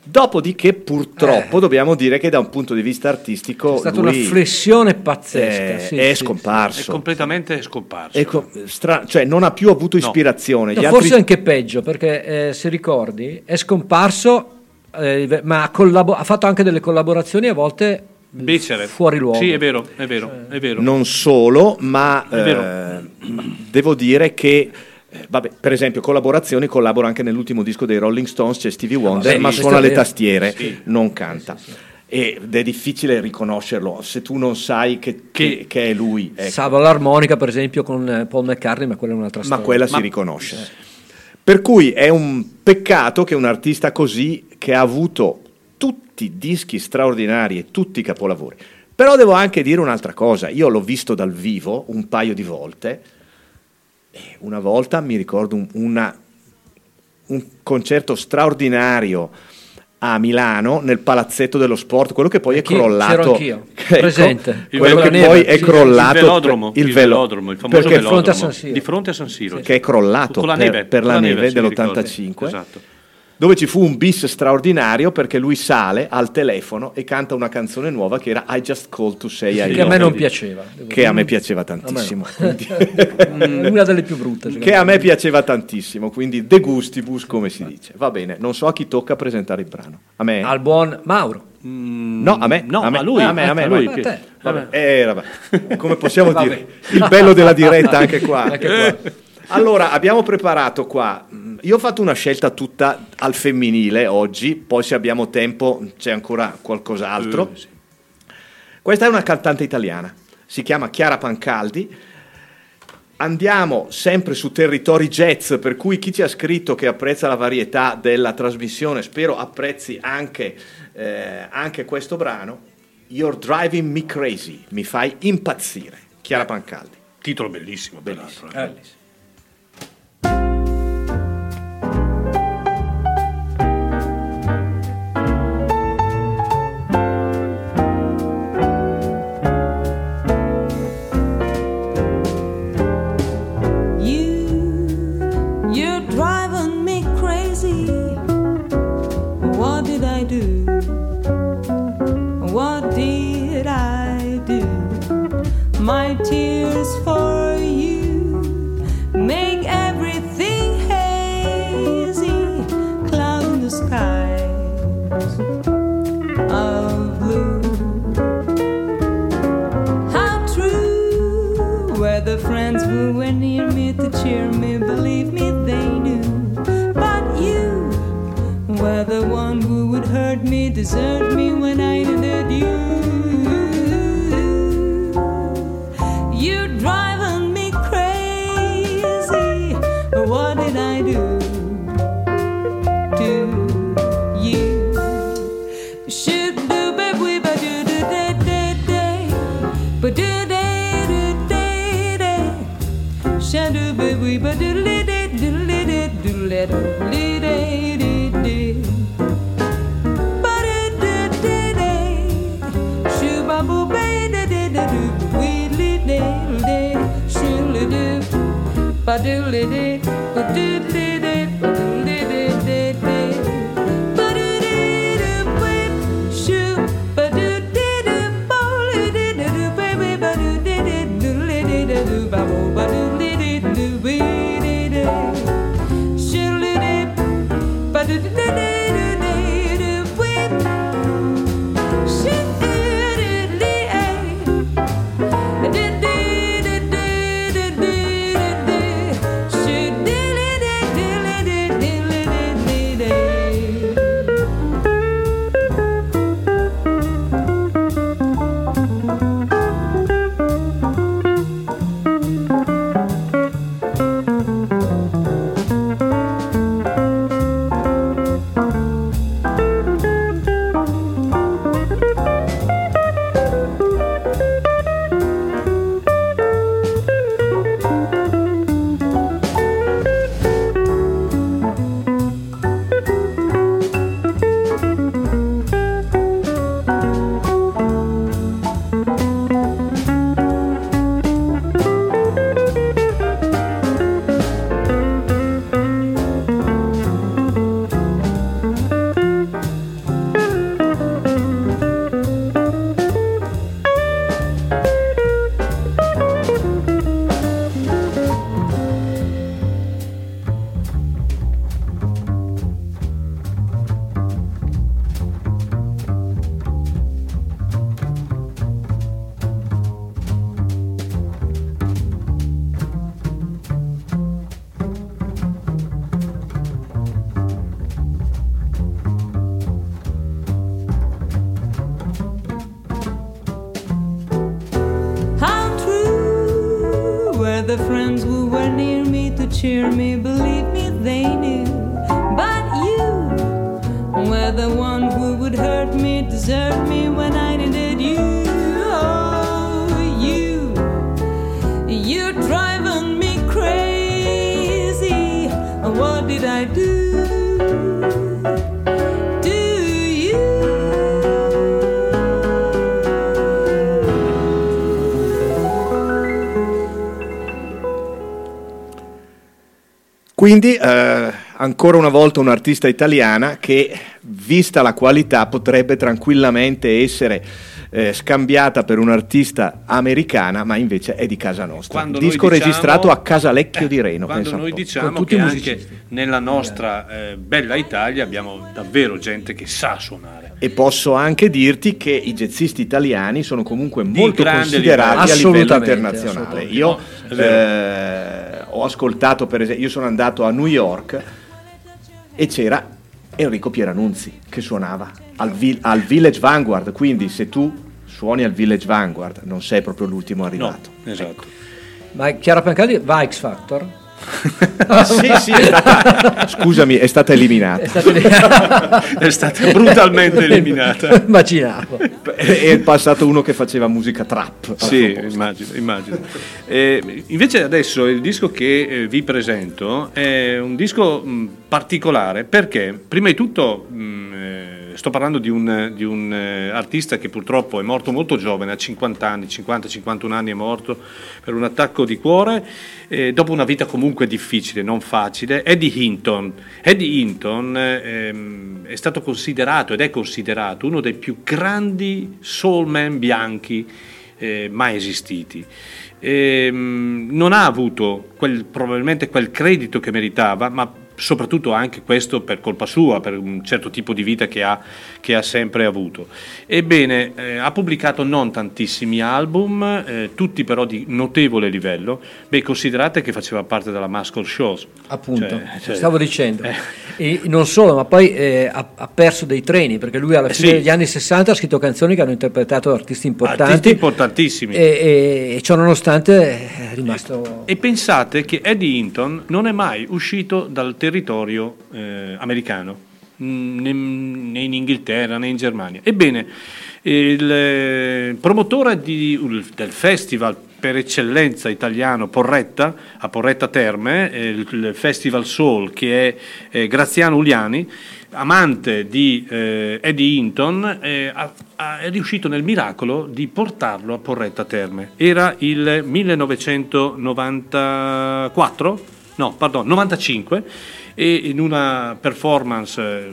Dopodiché, purtroppo, dobbiamo dire che da un punto di vista artistico È stata lui una flessione pazzesca. è, sì, è sì, è scomparso. completamente scomparso. Ecco, stra- cioè non ha più avuto ispirazione. No, Gli forse altri- anche peggio, perché eh, se ricordi è scomparso, eh, ma ha, collabo- ha fatto anche delle collaborazioni a volte Becere. fuori luogo. Sì, è vero, è vero, è vero. Non solo, ma È eh, devo dire che, eh, vabbè, per esempio, collaborazioni, collabora anche nell'ultimo disco dei Rolling Stones, c'è Stevie Wonder, sì, ma questo suona le tastiere, Sì. non canta. Ed è difficile riconoscerlo se tu non sai che, che- Che- è lui. ecco. Salvo l'armonica, per esempio, con eh, Paul McCartney, ma quella è un'altra ma storia. quella si Ma- riconosce. Per cui è un peccato che un artista così, che ha avuto tutti dischi straordinari e tutti i capolavori. Però devo anche dire un'altra cosa, io l'ho visto dal vivo un paio di volte una volta mi ricordo un, una- un concerto straordinario a Milano nel palazzetto dello sport, quello che poi è crollato. c'ero anch'io, (laughs) Ecco, presente. Il quello che poi è crollato il velodromo, il il velo- velodromo, il famoso perché di fronte a velodromo, San Siro. di fronte a San Siro. che è crollato Con la per- neve, per, con la la neve, neve, sì, mi ricordo. dell'85 Esatto. Dove ci fu un bis straordinario perché lui sale al telefono e canta una canzone nuova che era I Just Called to Say I che a me non piaceva. che a me piaceva tantissimo quindi- (laughs) Mm, Una delle più brutte. che a me piaceva tantissimo quindi de gustibus come si dice va bene non so a chi tocca presentare il brano a me Al buon Mauro. no a me No, a me a lui. a me, a me, A lui. lui. te. Vabbè, eh, vabbè. (laughs) come possiamo dire il bello della diretta anche qua Anche qua. (laughs) Allora, abbiamo preparato qua. mm, Io ho fatto una scelta tutta al femminile oggi, poi se abbiamo tempo c'è ancora qualcos'altro. Eh, sì. Questa è una cantante italiana, si chiama Chiara Pancaldi. Andiamo sempre su territori jazz, per cui chi ci ha scritto che apprezza la varietà della trasmissione, spero apprezzi anche, eh, anche questo brano. You're driving me crazy, mi fai impazzire. Chiara Pancaldi. Titolo bellissimo, peraltro. eh. You, desert me ba do li day ba do Quindi eh, ancora una volta un'artista italiana che, vista la qualità, potrebbe tranquillamente essere eh, scambiata per un'artista americana, ma invece è di casa nostra. Quando Disco diciamo- registrato a Casalecchio di Reno. Quando noi po'. diciamo che anche nella nostra eh, bella Italia abbiamo davvero gente che sa suonare. E posso anche dirti che i jazzisti italiani sono comunque molto considerati a livello. livello Assolutamente, internazionale. Io No, eh, ho ascoltato, per esempio, io sono andato a New York e c'era Enrico Pieranunzi che suonava al, Vi- al Village Vanguard, quindi se tu suoni al Village Vanguard non sei proprio l'ultimo arrivato. Esatto. Ma Chiara Pancaldi va a X Factor? (laughs) sì, sì, è stata- scusami, è stata eliminata. È stata eliminata. (laughs) È stata brutalmente (laughs) eliminata. Immaginavo. È passato uno che faceva musica trap. Sì, immagino. immagino. Eh, invece adesso il disco che eh, vi presento è un disco particolare perché prima di tutto mh, eh, sto parlando di un, di un, eh, artista che purtroppo è morto molto giovane, a 50 anni, 50-51 anni è morto per un attacco di cuore, eh, dopo una vita comunque difficile, non facile, Eddie Hinton. Eddie Hinton eh, ehm, è stato considerato ed è considerato uno dei più grandi soulman bianchi eh, mai esistiti. Ehm, non ha avuto quel- probabilmente quel credito che meritava, ma soprattutto anche questo per colpa sua, per un certo tipo di vita che ha, che ha sempre avuto. Ebbene, eh, ha pubblicato non tantissimi album, eh, tutti però di notevole livello. Beh, considerate che faceva parte della Muscle Shows. Appunto, Cioè, cioè- stavo dicendo. Eh. E non solo, ma poi eh, ha, ha perso dei treni, perché lui alla Eh, fine sì. degli anni 60 ha scritto canzoni che hanno interpretato artisti importanti. Artisti importantissimi. E, e- e ciò nonostante è rimasto... E pensate che Eddie Hinton non è mai uscito dal territorio eh, americano, mm, né, in Inghilterra né in Germania. Ebbene, il eh, promotore di- del festival per eccellenza italiano Porretta, a Porretta Terme, eh, il, il Festival Soul, che è eh, Graziano Uliani, amante di eh, Eddie Hinton, eh, ha- ha- è riuscito nel miracolo di portarlo a Porretta Terme. Era il 1994, no, pardon, 95, e in una performance eh,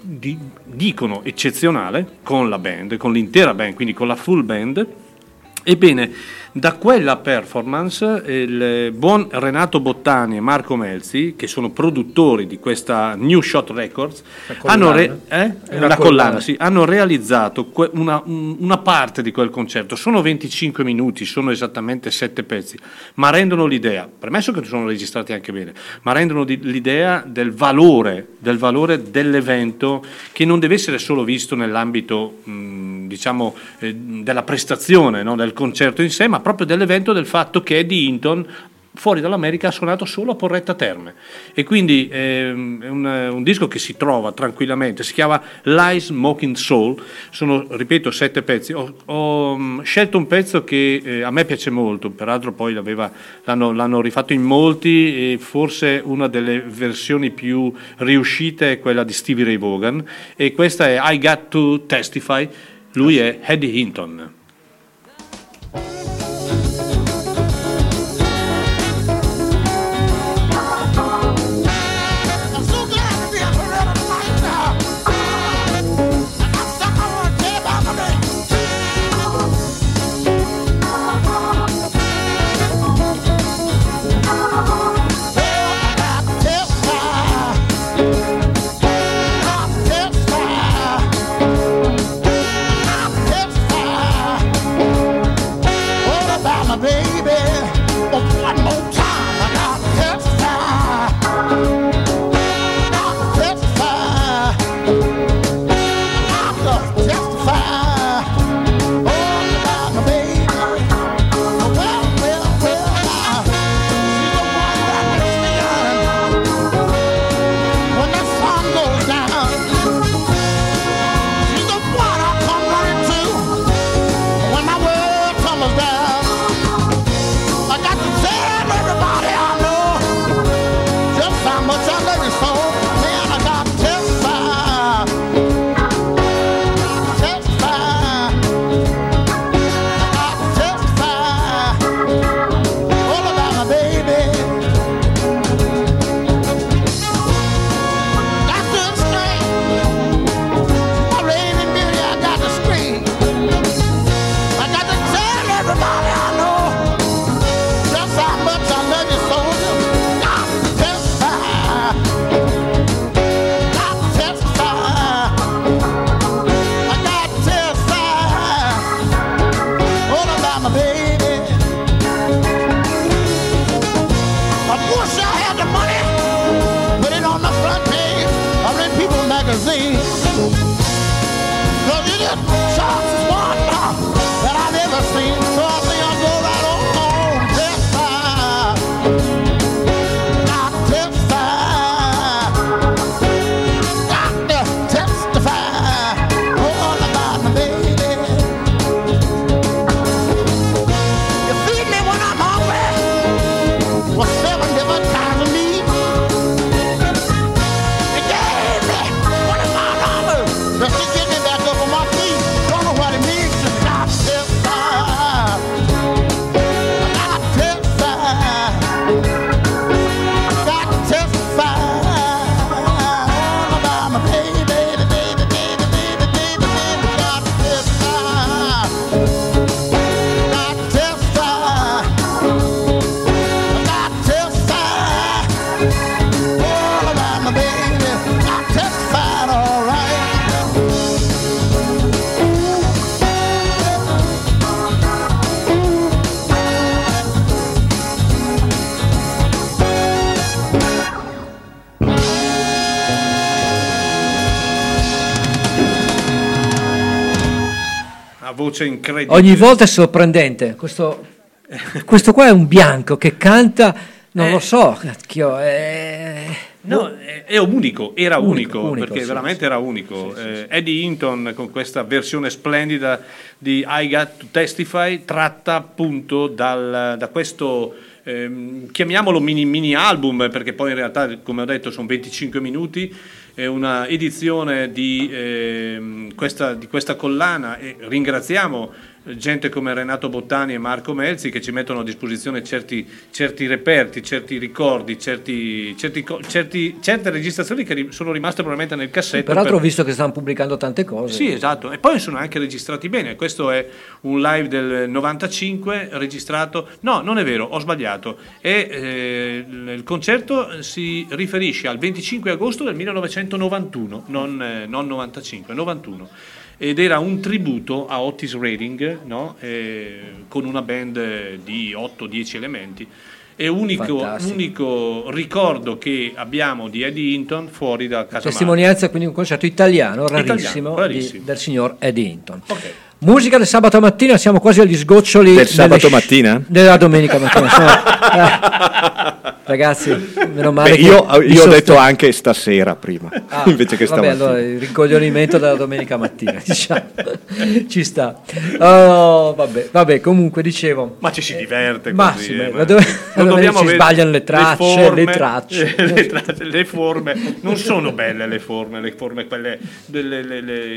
di- dicono eccezionale con la band, con l'intera band, quindi con la full band. Ebbene, da quella performance il buon Renato Bottani e Marco Melzi, che sono produttori di questa New Shot Records, hanno, re- eh? Collana, collana. sì, hanno realizzato que- una, un- una parte di quel concerto. Sono 25 minuti, sono esattamente 7 pezzi, ma rendono l'idea, premesso che sono registrati anche bene, ma rendono di- l'idea del valore, del valore dell'evento che non deve essere solo visto nell'ambito mh, diciamo eh, della prestazione, no? del concerto in sé, ma proprio dell'evento del fatto che Eddie Hinton fuori dall'America ha suonato solo a Porretta Terme e quindi ehm, è un, un disco che si trova tranquillamente, si chiama Lies Smoking Soul, sono ripeto sette pezzi, ho, ho, mm, scelto un pezzo che eh, a me piace molto, peraltro poi l'hanno, l'hanno rifatto in molti e forse una delle versioni più riuscite è quella di Stevie Ray Vaughan e questa è I Got to Testify, lui è Eddie Hinton. Voce incredibile. Ogni volta è sorprendente. Questo, (laughs) questo qua è un bianco che canta, non Eh. lo so, cacchio, è... No, è, unico, era unico, Unico, unico, perché sì, veramente era unico. Eh, Eddie Hinton con questa versione splendida di I Got to Testify tratta appunto dal- da questo, ehm, chiamiamolo mini, mini album, perché poi in realtà, come ho detto, sono 25 minuti, è una edizione di, ehm, questa, di questa collana e ringraziamo gente come Renato Bottani e Marco Melzi che ci mettono a disposizione certi, certi reperti, certi ricordi, certi, certi certe registrazioni che sono rimaste probabilmente nel cassetto. Peraltro ho per- visto che stanno pubblicando tante cose. sì, esatto, e poi sono anche registrati bene. Questo è un live del 95 registrato. No, non è vero, ho sbagliato. E, eh, il concerto si riferisce al 25 agosto del 1991, non, eh, non 95, 91. Ed era un tributo a Otis Redding, no? Eh, con una band di 8-10 elementi. È unico, unico ricordo che abbiamo di Eddie Hinton fuori da casa. Testimonianza quindi un concerto italiano rarissimo, Italiano, rarissimo. di- del signor Eddie Hinton. Musica del sabato mattina, siamo quasi agli sgoccioli Del sabato sci- mattina? Della domenica mattina. insomma. (laughs) Eh, ragazzi, meno male Beh, che io, io ho detto anche stasera prima, Ah, (laughs) invece che vabbè, stamattina. allora il rincoglionimento della domenica mattina, (laughs) diciamo. ci sta. Oh, vabbè, vabbè, comunque dicevo. Ma ci si diverte Ma così, sì, eh, ma ma dove- non dove dobbiamo si avere sbagliano le tracce, le tracce. (laughs) le, tracce, le forme non sono belle le forme, le forme quelle delle, le- le-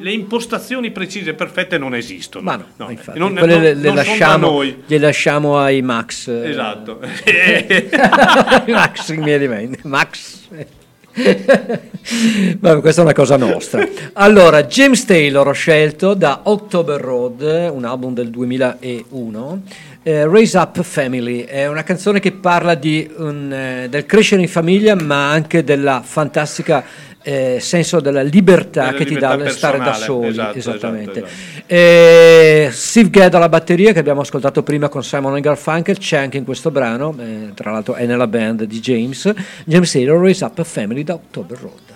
le impostazioni precise e perfette non esistono. Ma no, No, infatti, non- quelle non- le, le non lasciamo, noi. le lasciamo ai Max. eh, Esatto. (laughs) Max, mi viene in mente. Max. Vabbè, questa è una cosa nostra. Allora, James Taylor ho scelto da October Road, un album del 2001. eh, Raise Up Family è una canzone che parla un, eh, del crescere in famiglia, ma anche della fantastica eh, senso della libertà Della che ti libertà dà il stare da soli. esatto, esattamente. esatto, esatto. Eh, Steve Gadd alla batteria che abbiamo ascoltato prima con Simon Garfunkel c'è anche in questo brano, eh, tra l'altro è nella band di James. James Taylor Raise Up a Family da October Road.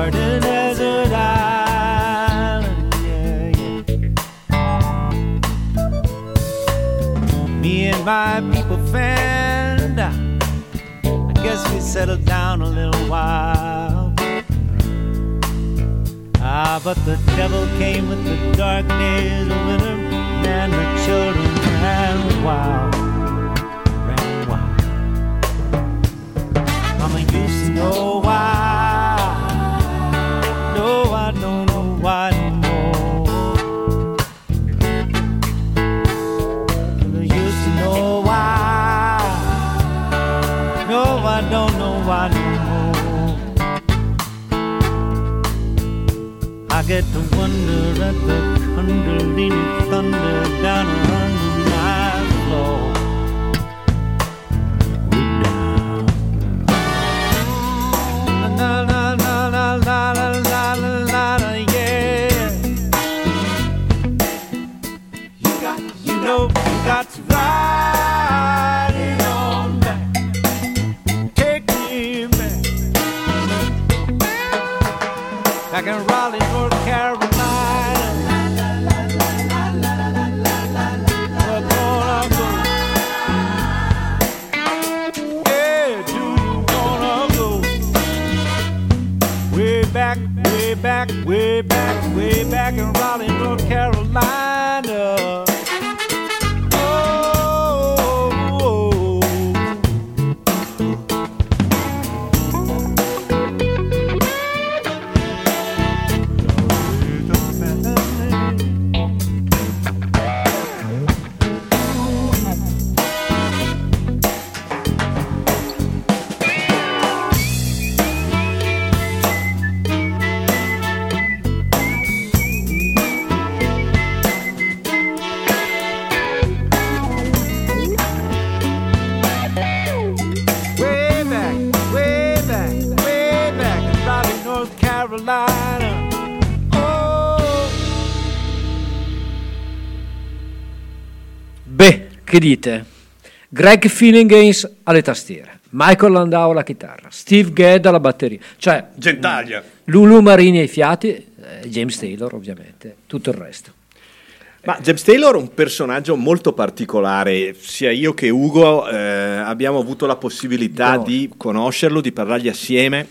Uncharted desert island. Yeah, yeah. Me and my people out. I guess we settled down a little while. Ah, but the devil came with the dark days of winter, and the children ran wild. Ran wild. Mama used to know why. wonder at the cundle, thunder it thundered down che dite? Greg Finnegains alle tastiere, Michael Landau alla chitarra, Steve Gadd alla batteria, cioè Gentaglia. Lulu Marini ai fiati, eh, James Taylor ovviamente, tutto il resto. Ma James Taylor è un personaggio molto particolare, sia io che Ugo eh, abbiamo avuto la possibilità No. di conoscerlo, di parlargli assieme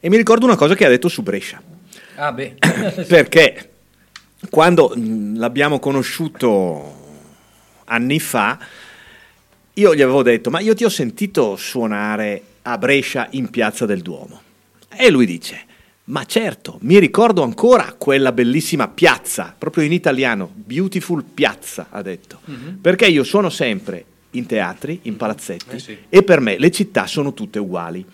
e mi ricordo una cosa che ha detto su Brescia, Ah beh, (coughs) perché quando mh, l'abbiamo conosciuto anni fa, io gli avevo detto, ma io ti ho sentito suonare a Brescia in Piazza del Duomo. E lui dice, ma certo, mi ricordo ancora quella bellissima piazza, proprio in italiano, beautiful piazza, ha detto. Perché io suono sempre in teatri, in palazzetti, e per me le città sono tutte uguali.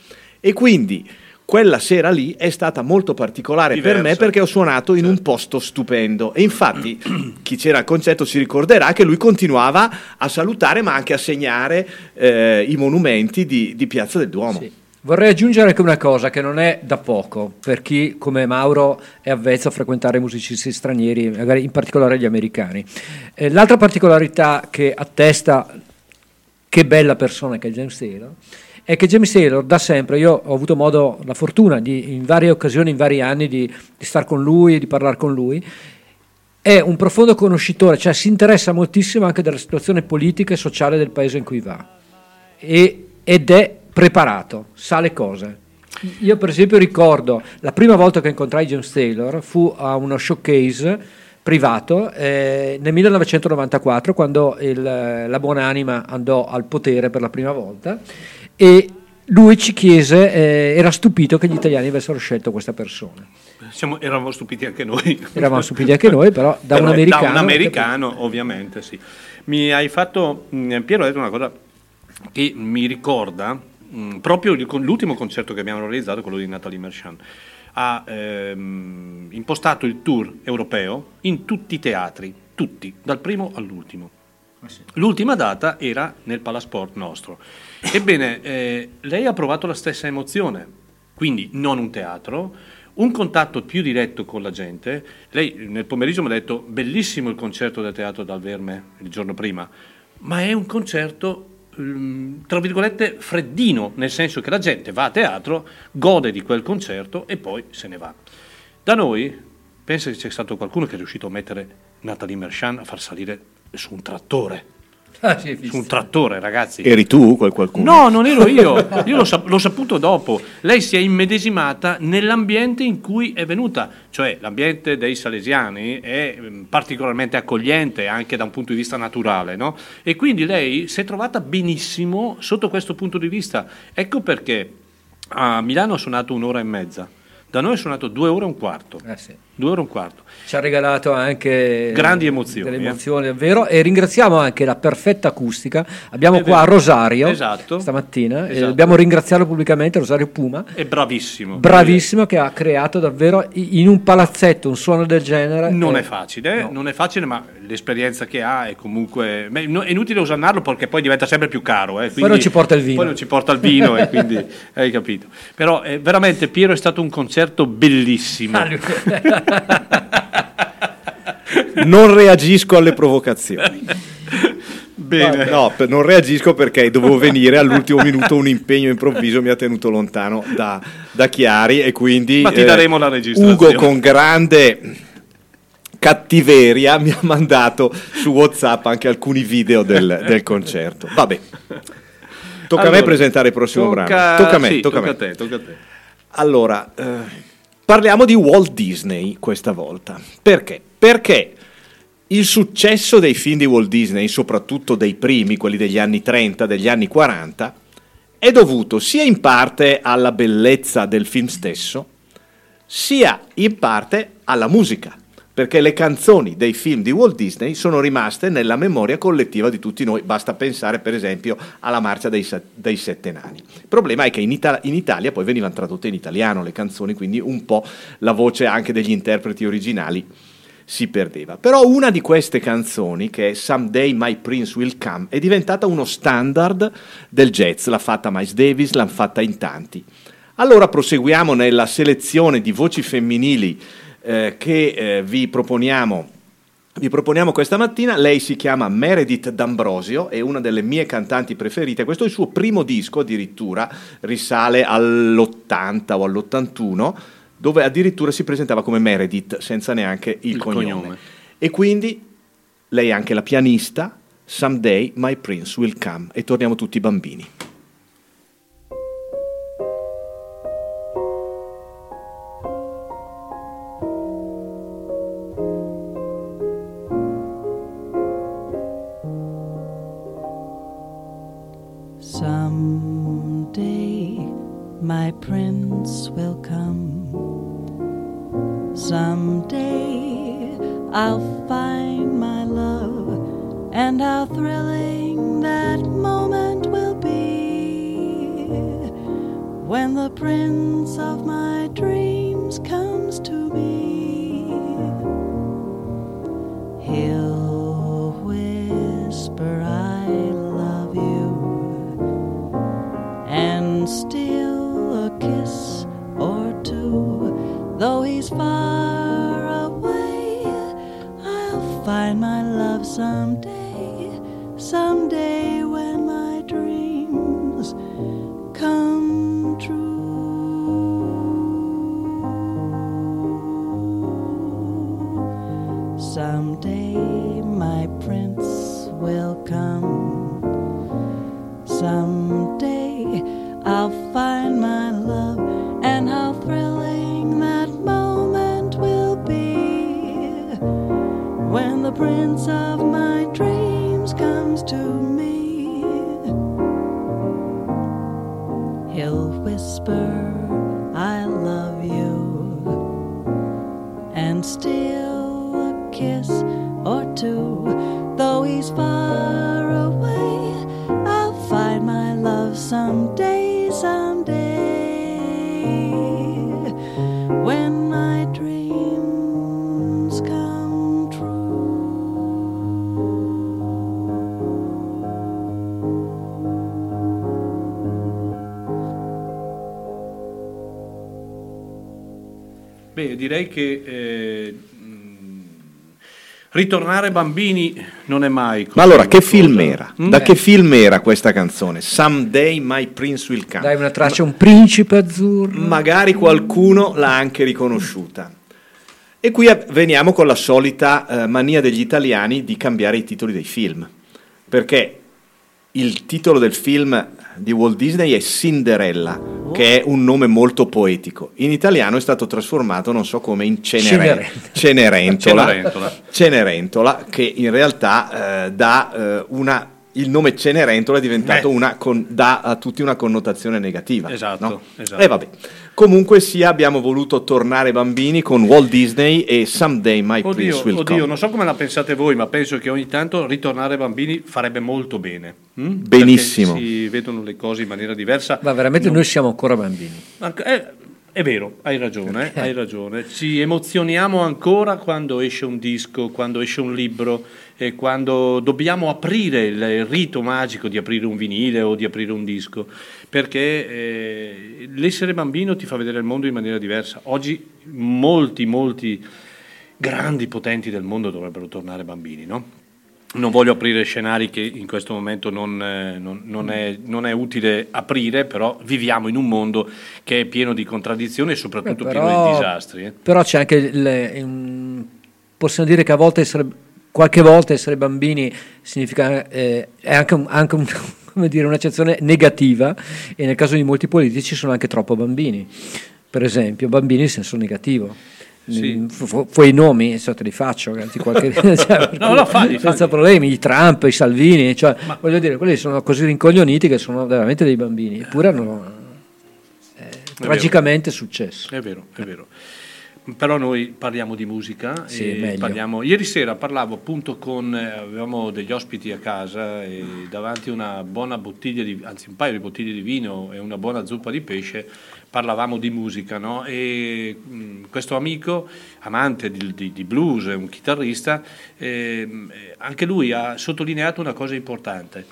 E quindi quella sera lì è stata molto particolare per me Diversa. perché ho suonato in un posto stupendo. E infatti (clears throat) chi c'era al concerto si ricorderà che lui continuava a salutare ma anche a segnare eh, i monumenti di, di Piazza del Duomo. Vorrei aggiungere anche una cosa che non è da poco per chi come Mauro è avvezzo a frequentare musicisti stranieri, magari in particolare gli americani. Eh, l'altra particolarità che attesta che bella persona che è James Taylor è che James Taylor da sempre, io ho avuto modo, la fortuna di, in varie occasioni, in vari anni di, di stare con lui, di parlare con lui, è un profondo conoscitore, cioè si interessa moltissimo anche della situazione politica e sociale del paese in cui va e- ed è preparato, sa le cose. Io per esempio ricordo la prima volta che incontrai James Taylor fu a uno showcase privato eh, nel 1994 quando il, la buonanima andò al potere per la prima volta e lui ci chiese, eh, era stupito che gli italiani avessero scelto questa persona. Siamo- eravamo stupiti anche noi. Eravamo stupiti anche noi, però da un Però, americano. Da un americano, ovviamente, sì. Mi hai fatto, mh, Piero ha detto una cosa che mi ricorda mh, proprio il con- l'ultimo concerto che abbiamo realizzato, quello di Natalie Merchant. Ha ehm, impostato il tour europeo in tutti i teatri, tutti, dal primo all'ultimo. L'ultima data era nel Palasport nostro. Ebbene, eh, lei ha provato la stessa emozione, quindi non un teatro, un contatto più diretto con la gente. Lei nel pomeriggio mi ha detto bellissimo il concerto del teatro dal Verme il giorno prima, ma è un concerto ehm, tra virgolette freddino, nel senso che la gente va a teatro, gode di quel concerto e poi se ne va. Da noi, pensa che c'è stato qualcuno che è riuscito a mettere Natalie Merchant a far salire su un trattore. Ah, sì, su un trattore, ragazzi. Eri tu quel qualcuno? No, non ero io, io l'ho, sap- l'ho saputo dopo. Lei si è immedesimata nell'ambiente in cui è venuta, cioè l'ambiente dei salesiani è mm, particolarmente accogliente anche da un punto di vista naturale, no? E quindi lei si è trovata benissimo sotto questo punto di vista. Ecco perché a Milano ha suonato un'ora e mezza, da noi è suonato due ore e un quarto. Due ore e un quarto. Ci ha regalato anche Grandi emozioni, delle eh. emozioni, davvero. E ringraziamo anche la perfetta acustica. Abbiamo È qua vero. Rosario Esatto. stamattina. e Esatto. dobbiamo ringraziarlo pubblicamente, Rosario Puma. È bravissimo. Bravissimo che ha creato davvero in un palazzetto un suono del genere. Non Eh, è facile, non è facile, ma l'esperienza che ha è comunque. beh, no- è inutile usarlo perché poi diventa sempre più caro. eh, quindi- non ci porta il vino. Poi non ci porta il vino, e quindi (laughs) hai capito. Però eh, veramente, Piero, è stato un concerto bellissimo. Non reagisco alle provocazioni. Bene. No, non reagisco perché dovevo venire all'ultimo minuto un impegno improvviso mi ha tenuto lontano da, da Chiari e quindi Ma ti eh, daremo la registrazione. Ugo con grande cattiveria mi ha mandato su WhatsApp anche alcuni video del, del concerto. Vabbè. Tocca a me Allora, presentare il prossimo tocca- brano. Tocca a me, sì, tocca a tocca me. a te, tocca a te. Allora, eh, parliamo di Walt Disney questa volta. Perché? Perché il successo dei film di Walt Disney, soprattutto dei primi, quelli degli anni 30, degli anni 40, è dovuto sia in parte alla bellezza del film stesso, sia in parte alla musica. Perché le canzoni dei film di Walt Disney sono rimaste nella memoria collettiva di tutti noi. Basta pensare, per esempio, alla marcia dei, dei sette nani. Il problema è che in, Ita- in Italia poi venivano tradotte in italiano le canzoni, quindi un po' la voce anche degli interpreti originali si perdeva. Però una di queste canzoni, che è Someday My Prince Will Come, è diventata uno standard del jazz. L'ha fatta Miles Davis, l'hanno fatta in tanti. Allora proseguiamo nella selezione di voci femminili eh, che eh, vi proponiamo. Vi proponiamo questa mattina, lei si chiama Meredith D'Ambrosio, è una delle mie cantanti preferite, questo è il suo primo disco addirittura, risale all'80 o all'81, dove addirittura si presentava come Meredith senza neanche il, Il cognome. cognome. E quindi lei è anche la pianista, Someday My Prince Will Come, e torniamo tutti bambini. My prince will come. Someday I'll find my love, and how thrilling that moment will be when the prince of my dreams comes to me. My Beh, direi che eh, ritornare bambini non è mai così Ma allora, che film era? Mm? Da che film era questa canzone? Someday My Prince Will Come. Dai una traccia, un principe azzurro. Magari qualcuno l'ha anche riconosciuta. E qui veniamo con la solita eh, mania degli italiani di cambiare i titoli dei film. Perché il titolo del film di Walt Disney è Cinderella, che è un nome molto poetico. In italiano è stato trasformato, non so come, in Cenere- Cenerentola. Cenerentola. Cenerentola, che in realtà eh, dà eh, una. Il nome Cenerentola è diventato Eh. una. con- dà a tutti una connotazione negativa. Esatto, no? esatto. E vabbè. Comunque sia, abbiamo voluto tornare bambini con Walt Disney e Someday My Oddio, Prince Will oddio, Come. non so come la pensate voi, ma penso che ogni tanto ritornare bambini farebbe molto bene. mm? Benissimo. Perché si vedono le cose in maniera diversa. Ma veramente Non- noi siamo ancora bambini. Anche- eh, è vero, hai ragione, (laughs) hai ragione. Ci emozioniamo ancora quando esce un disco, quando esce un libro e quando dobbiamo aprire il, il rito magico di aprire un vinile o di aprire un disco, perché eh, l'essere bambino ti fa vedere il mondo in maniera diversa. Oggi molti, molti grandi potenti del mondo dovrebbero tornare bambini, no? Non voglio aprire scenari che in questo momento non, eh, non- non è, non è utile aprire, però viviamo in un mondo che è pieno di contraddizioni e soprattutto Beh, pieno però- di disastri. eh. Però c'è anche il- possiamo dire che a volte essere, qualche volta essere bambini significa eh, è anche, un- anche un- (laughs) come dire, un'accezione negativa e nel caso di molti politici sono anche troppo bambini. Per esempio, bambini in senso negativo. Sì. Mm, fu- fu- Fuoi i nomi, adesso te li faccio, anzi, qualche, cioè, (laughs) No, no, (laughs) falli, senza falli. problemi, i Trump, i Salvini, cioè, voglio dire, quelli sono così rincoglioniti che sono veramente dei bambini, eppure hanno eh, tragicamente successo. È vero, è vero. Però noi parliamo di musica. Sì, e parliamo- Ieri sera parlavo appunto con, eh, avevamo degli ospiti a casa e davanti a una buona bottiglia di, anzi un paio di bottiglie di vino e una buona zuppa di pesce, parlavamo di musica, no? E mh, questo amico, amante di, di- di blues, un chitarrista, eh, anche lui ha sottolineato una cosa importante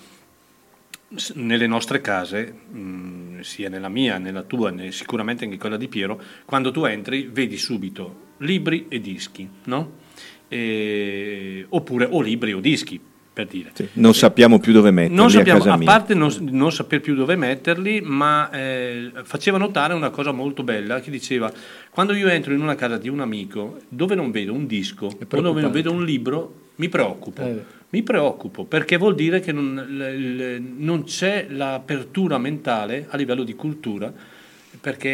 nelle nostre case, mh, sia nella mia, nella tua, né- sicuramente anche quella di Piero, quando tu entri vedi subito libri e dischi, no? E- oppure o libri o dischi, per dire. Non sappiamo più dove metterli sappiamo, a a parte non, non saper più dove metterli, ma eh, faceva notare una cosa molto bella che diceva quando io entro in una casa di un amico dove non vedo un disco o dove non vedo un libro, mi preoccupo. Eh. Mi preoccupo perché vuol dire che non, l- l- non c'è l'apertura mentale a livello di cultura, perché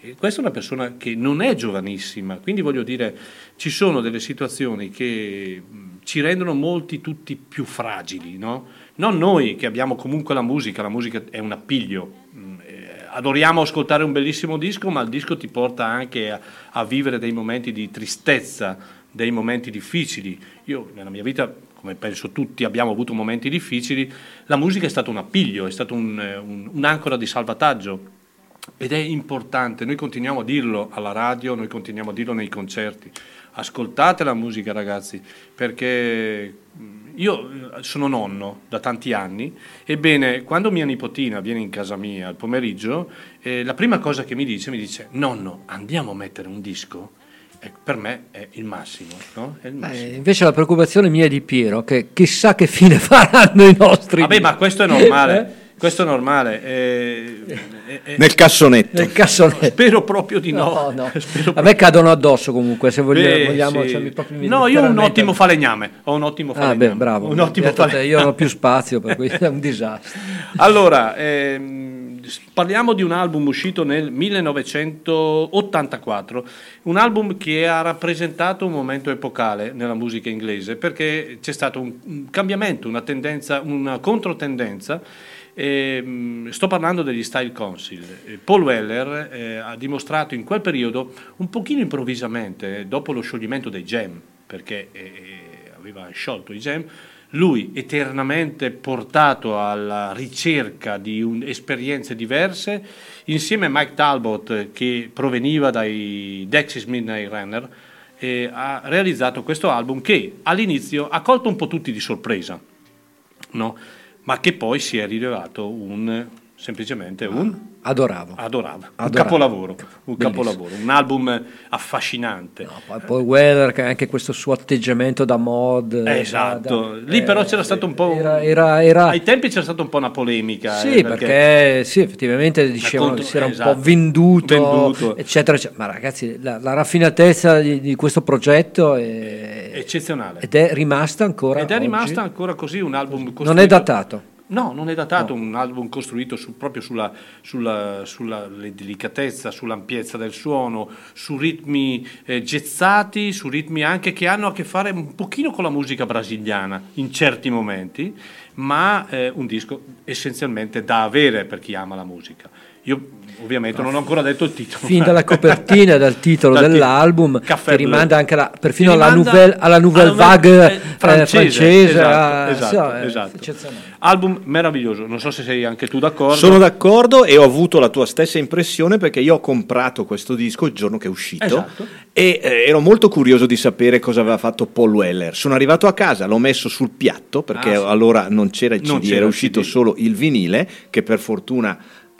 eh, questa è una persona che non è giovanissima, quindi voglio dire, ci sono delle situazioni che ci rendono molti tutti più fragili, no? Non noi che abbiamo comunque la musica, la musica è un appiglio. eh, Adoriamo ascoltare un bellissimo disco, ma il disco ti porta anche a, a vivere dei momenti di tristezza, dei momenti difficili. Io nella mia vita, come penso tutti, abbiamo avuto momenti difficili. La musica è stato un appiglio, è stato un, eh, un- un'ancora di salvataggio. Ed è importante, noi continuiamo a dirlo alla radio, noi continuiamo a dirlo nei concerti. Ascoltate la musica ragazzi, perché mh, io eh, sono nonno da tanti anni, ebbene quando mia nipotina viene in casa mia al pomeriggio, eh, la prima cosa che mi dice, mi dice, nonno andiamo a mettere un disco? Per me è il massimo, no? È il massimo. Eh, invece la preoccupazione mia è di Piero, che chissà che fine (laughs) faranno i nostri... Vabbè, ma questo è normale. Questo è normale. eh, eh, eh, Nel cassonetto. Nel cassonetto. Spero proprio di no. No, no. (laughs) Spero A me cadono addosso comunque, se vogliamo, Beh, vogliamo sì. cioè, mi proprio mi No, io ho un ottimo falegname. Ho un ottimo Ah, falegname. beh, bravo. Un ottimo te, falegname. Io non ho più spazio, per cui è un disastro. (laughs) Allora, ehm, parliamo di un album uscito nel 1984, un album che ha rappresentato un momento epocale nella musica inglese perché c'è stato un, cambiamento, una tendenza, una controtendenza Ehm, sto parlando degli Style Council. Eh, Paul Weller eh, ha dimostrato in quel periodo, un pochino improvvisamente, eh, dopo lo scioglimento dei Jam, perché eh, aveva sciolto i Jam, lui eternamente portato alla ricerca di un- esperienze diverse, insieme a Mike Talbot che proveniva dai Dexys Midnight Runner, eh, ha realizzato questo album che all'inizio ha colto un po' tutti di sorpresa, no? ma che poi si è rivelato un, semplicemente un... Adoravo. Adoravo. Un Adoravo. capolavoro, un capolavoro, un album affascinante. Poi Paul Weller anche questo suo atteggiamento da mod. Eh, da- esatto, da- lì però eh, c'era stato un po'... era- era- era- Ai tempi c'era stata un po' una polemica. Sì, eh, perché, sì, effettivamente dicevano contro- che si era un esatto, po' venduto, venduto. eccetera, eccetera. Ma ragazzi, la, la raffinatezza di, di questo progetto è, eccezionale. ed è rimasta ancora. Ed è rimasta ancora così un album costruito... Non è datato. No, non è datato, un album costruito su- proprio sulla, sulla, sulla delicatezza, sull'ampiezza del suono, su ritmi eh, gezzati, su ritmi anche che hanno a che fare un pochino con la musica brasiliana in certi momenti, ma eh, un disco essenzialmente da avere per chi ama la musica. Io ovviamente non ho ancora detto il titolo. Fin dalla copertina dal titolo (laughs) Dal dell'album, Caffè che rimanda anche alla- perfino alla nouvelle, alla nouvelle alla vague eh, francese, francese, esatto, ah, esatto, sì, esatto. Album meraviglioso, non so se sei anche tu d'accordo. Sono d'accordo e ho avuto la tua stessa impressione perché io ho comprato questo disco il giorno che è uscito Esatto. e eh, ero molto curioso di sapere cosa aveva fatto Paul Weller. Sono arrivato a casa, l'ho messo sul piatto perché Ah, sì. allora non c'era il CD, c'era era il uscito CD. solo il vinile che per fortuna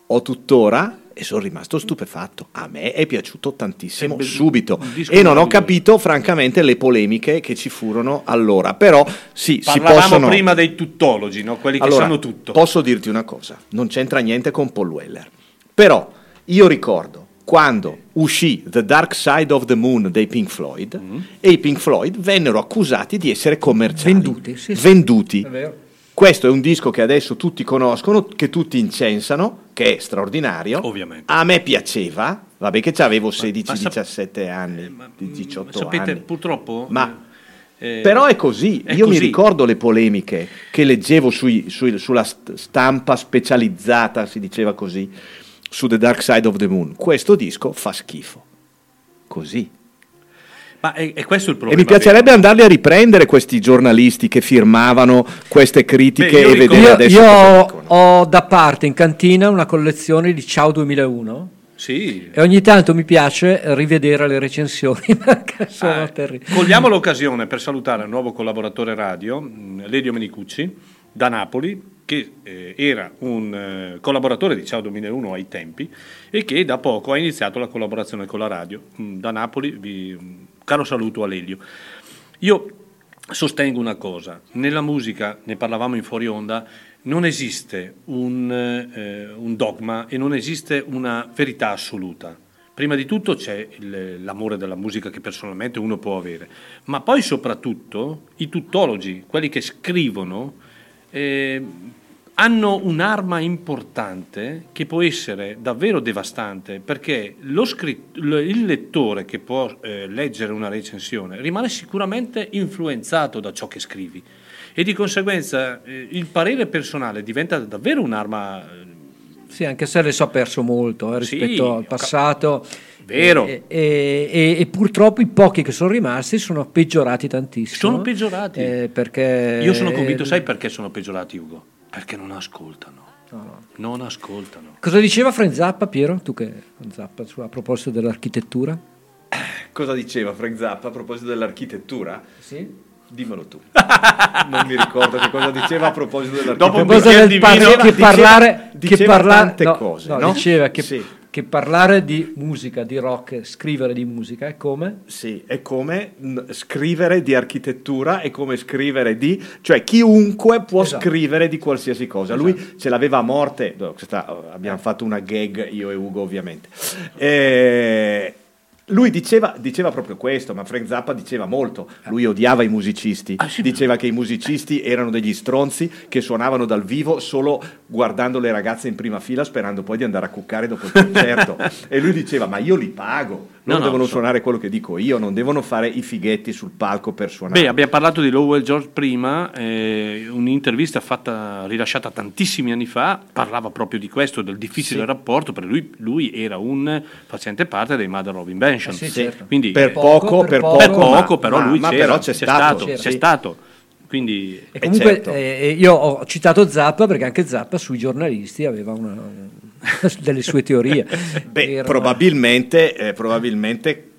ho tuttora e sono rimasto stupefatto. A me è piaciuto tantissimo È be- subito e non ho capito francamente le polemiche che ci furono allora, però sì, si Parlavamo possono prima dei tuttologi, no? quelli che allora, sanno tutto. Posso dirti una cosa, non c'entra niente con Paul Weller. Però io ricordo quando uscì The Dark Side of the Moon dei Pink Floyd Mm. e i Pink Floyd vennero accusati di essere commerciali. Venduti, sì, sì. Venduti. È vero. Questo è un disco che adesso tutti conoscono, che tutti incensano, che è straordinario. Ovviamente. A me piaceva, vabbè che avevo ma sap- 16-17 anni, 18 Sapete, anni. purtroppo... Ma eh, però è così, è io mi così. ricordo le polemiche che leggevo sui- sui- sulla st- stampa specializzata, si diceva così, su The Dark Side of the Moon. Questo disco fa schifo. Così. Ma è, è questo il E problema. mi piacerebbe andarli a riprendere questi giornalisti che firmavano queste critiche Beh, io e ricordo- vedere Io, adesso io ho, da parte in cantina una collezione di Ciao 2001 Sì. e ogni tanto mi piace rivedere le recensioni (laughs) perché sono Ah, terribili. Cogliamo l'occasione per salutare il nuovo collaboratore radio, mh, Ledio Menicucci, da Napoli, che eh, era un eh, collaboratore di Ciao 2001 ai tempi e che da poco ha iniziato la collaborazione con la radio. Mh, Da Napoli, vi, un caro saluto a Lelio. Io sostengo una cosa, nella musica, ne parlavamo in fuori onda, non esiste un, eh, un dogma e non esiste una verità assoluta. Prima di tutto c'è il- l'amore della musica che personalmente uno può avere, ma poi soprattutto i tuttologi, quelli che scrivono, eh, hanno un'arma importante che può essere davvero devastante perché lo scritt- il lettore che può eh, leggere una recensione rimane sicuramente influenzato da ciò che scrivi e di conseguenza eh, il parere personale diventa davvero un'arma eh, Sì, anche se adesso ha perso molto eh, Sì, rispetto al passato. Vero. E, e- e- e purtroppo i pochi che sono rimasti sono peggiorati tantissimo. Sono peggiorati. eh, perché Io sono convinto, sai perché sono peggiorati, Ugo? Perché non ascoltano. Non ascoltano. Cosa diceva Frank Zappa, Piero? Tu che Frank Zappa, a proposito dell'architettura? Cosa diceva Frank Zappa a proposito dell'architettura? Sì. Dimmelo tu. (laughs) non mi ricordo che cosa diceva a proposito dell'architettura. Dopo A un proposito bicchiere del di par- che diceva- parlare, diceva che parlare- tante no, cose, no, no? diceva che, Sì. Che parlare di musica, di rock, scrivere di musica è come? Sì, è come scrivere di architettura, è come scrivere di... cioè chiunque può Esatto. scrivere di qualsiasi cosa. Lui ce l'aveva a morte, no, questa- abbiamo fatto una gag io e Ugo ovviamente. Eh, lui diceva, diceva proprio questo, ma Frank Zappa diceva molto, lui odiava i musicisti, diceva che i musicisti erano degli stronzi che suonavano dal vivo solo guardando le ragazze in prima fila sperando poi di andare a cuccare dopo il concerto. (laughs) e lui diceva, ma io li pago, No, no, devono so. suonare quello che dico io, non devono fare i fighetti sul palco per suonare. Beh, abbiamo parlato di Lowell George prima, eh, un'intervista fatta, rilasciata tantissimi anni fa, parlava proprio di questo, del difficile Sì. rapporto, per lui, lui era un facente parte dei Mother of Invention. Eh sì, certo. Quindi, Per poco, per poco, per poco, ma- però ma- lui ma c'era, però c'è stato, c'è sì. stato. Quindi, E comunque certo. eh, io ho citato Zappa perché anche Zappa sui giornalisti aveva una, (laughs) delle sue teorie. Beh, Erano- probabilmente, eh, probabilmente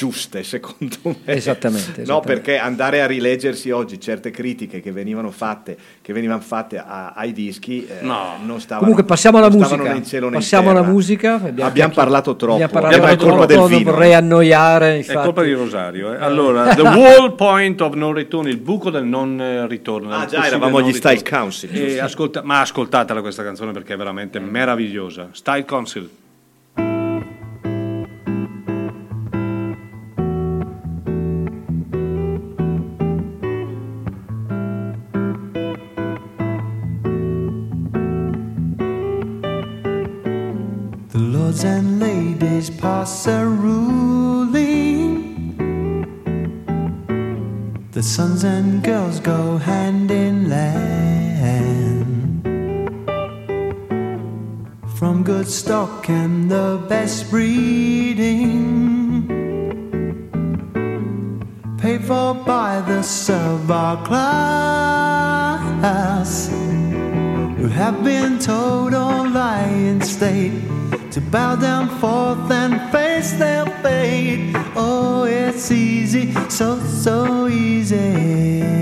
giuste, secondo me. Esattamente, No, esattamente. perché andare a rileggersi oggi certe critiche che venivano fatte, che venivano fatte a- ai dischi eh, non stavano Comunque passiamo alla musica. né in cielo né in Passiamo alla musica. Abbiamo, chiacchier- parlato troppo, abbiamo parlato Eh, ma è colpa troppo, del vino. vorrei annoiare. È Infatti. colpa di Rosario. eh. Allora, (laughs) The Wall Point of No Return, il buco del non eh, ritorno. Ah, già, eravamo agli Style ritorno. Council, E giusto. ascolta- ma ascoltatela questa canzone perché è veramente meravigliosa. Style Council. Lords and ladies pass a ruling. The sons and girls go hand in hand. From good stock and the best breeding. Paid for by the server class who have been told or lie in state to bow down forth and face their fate. Oh, it's easy, so, so easy.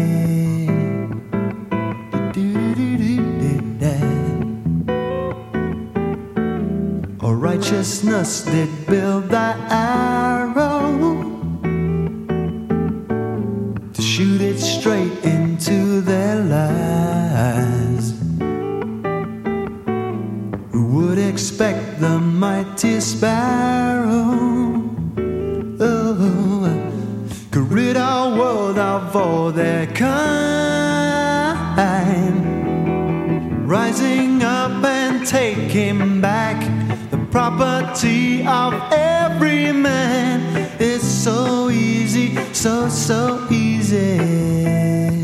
Righteousness did build the arrow sparrow oh, could rid our world of all their kind, rising up and taking back the property of every man? It's so easy, so so easy.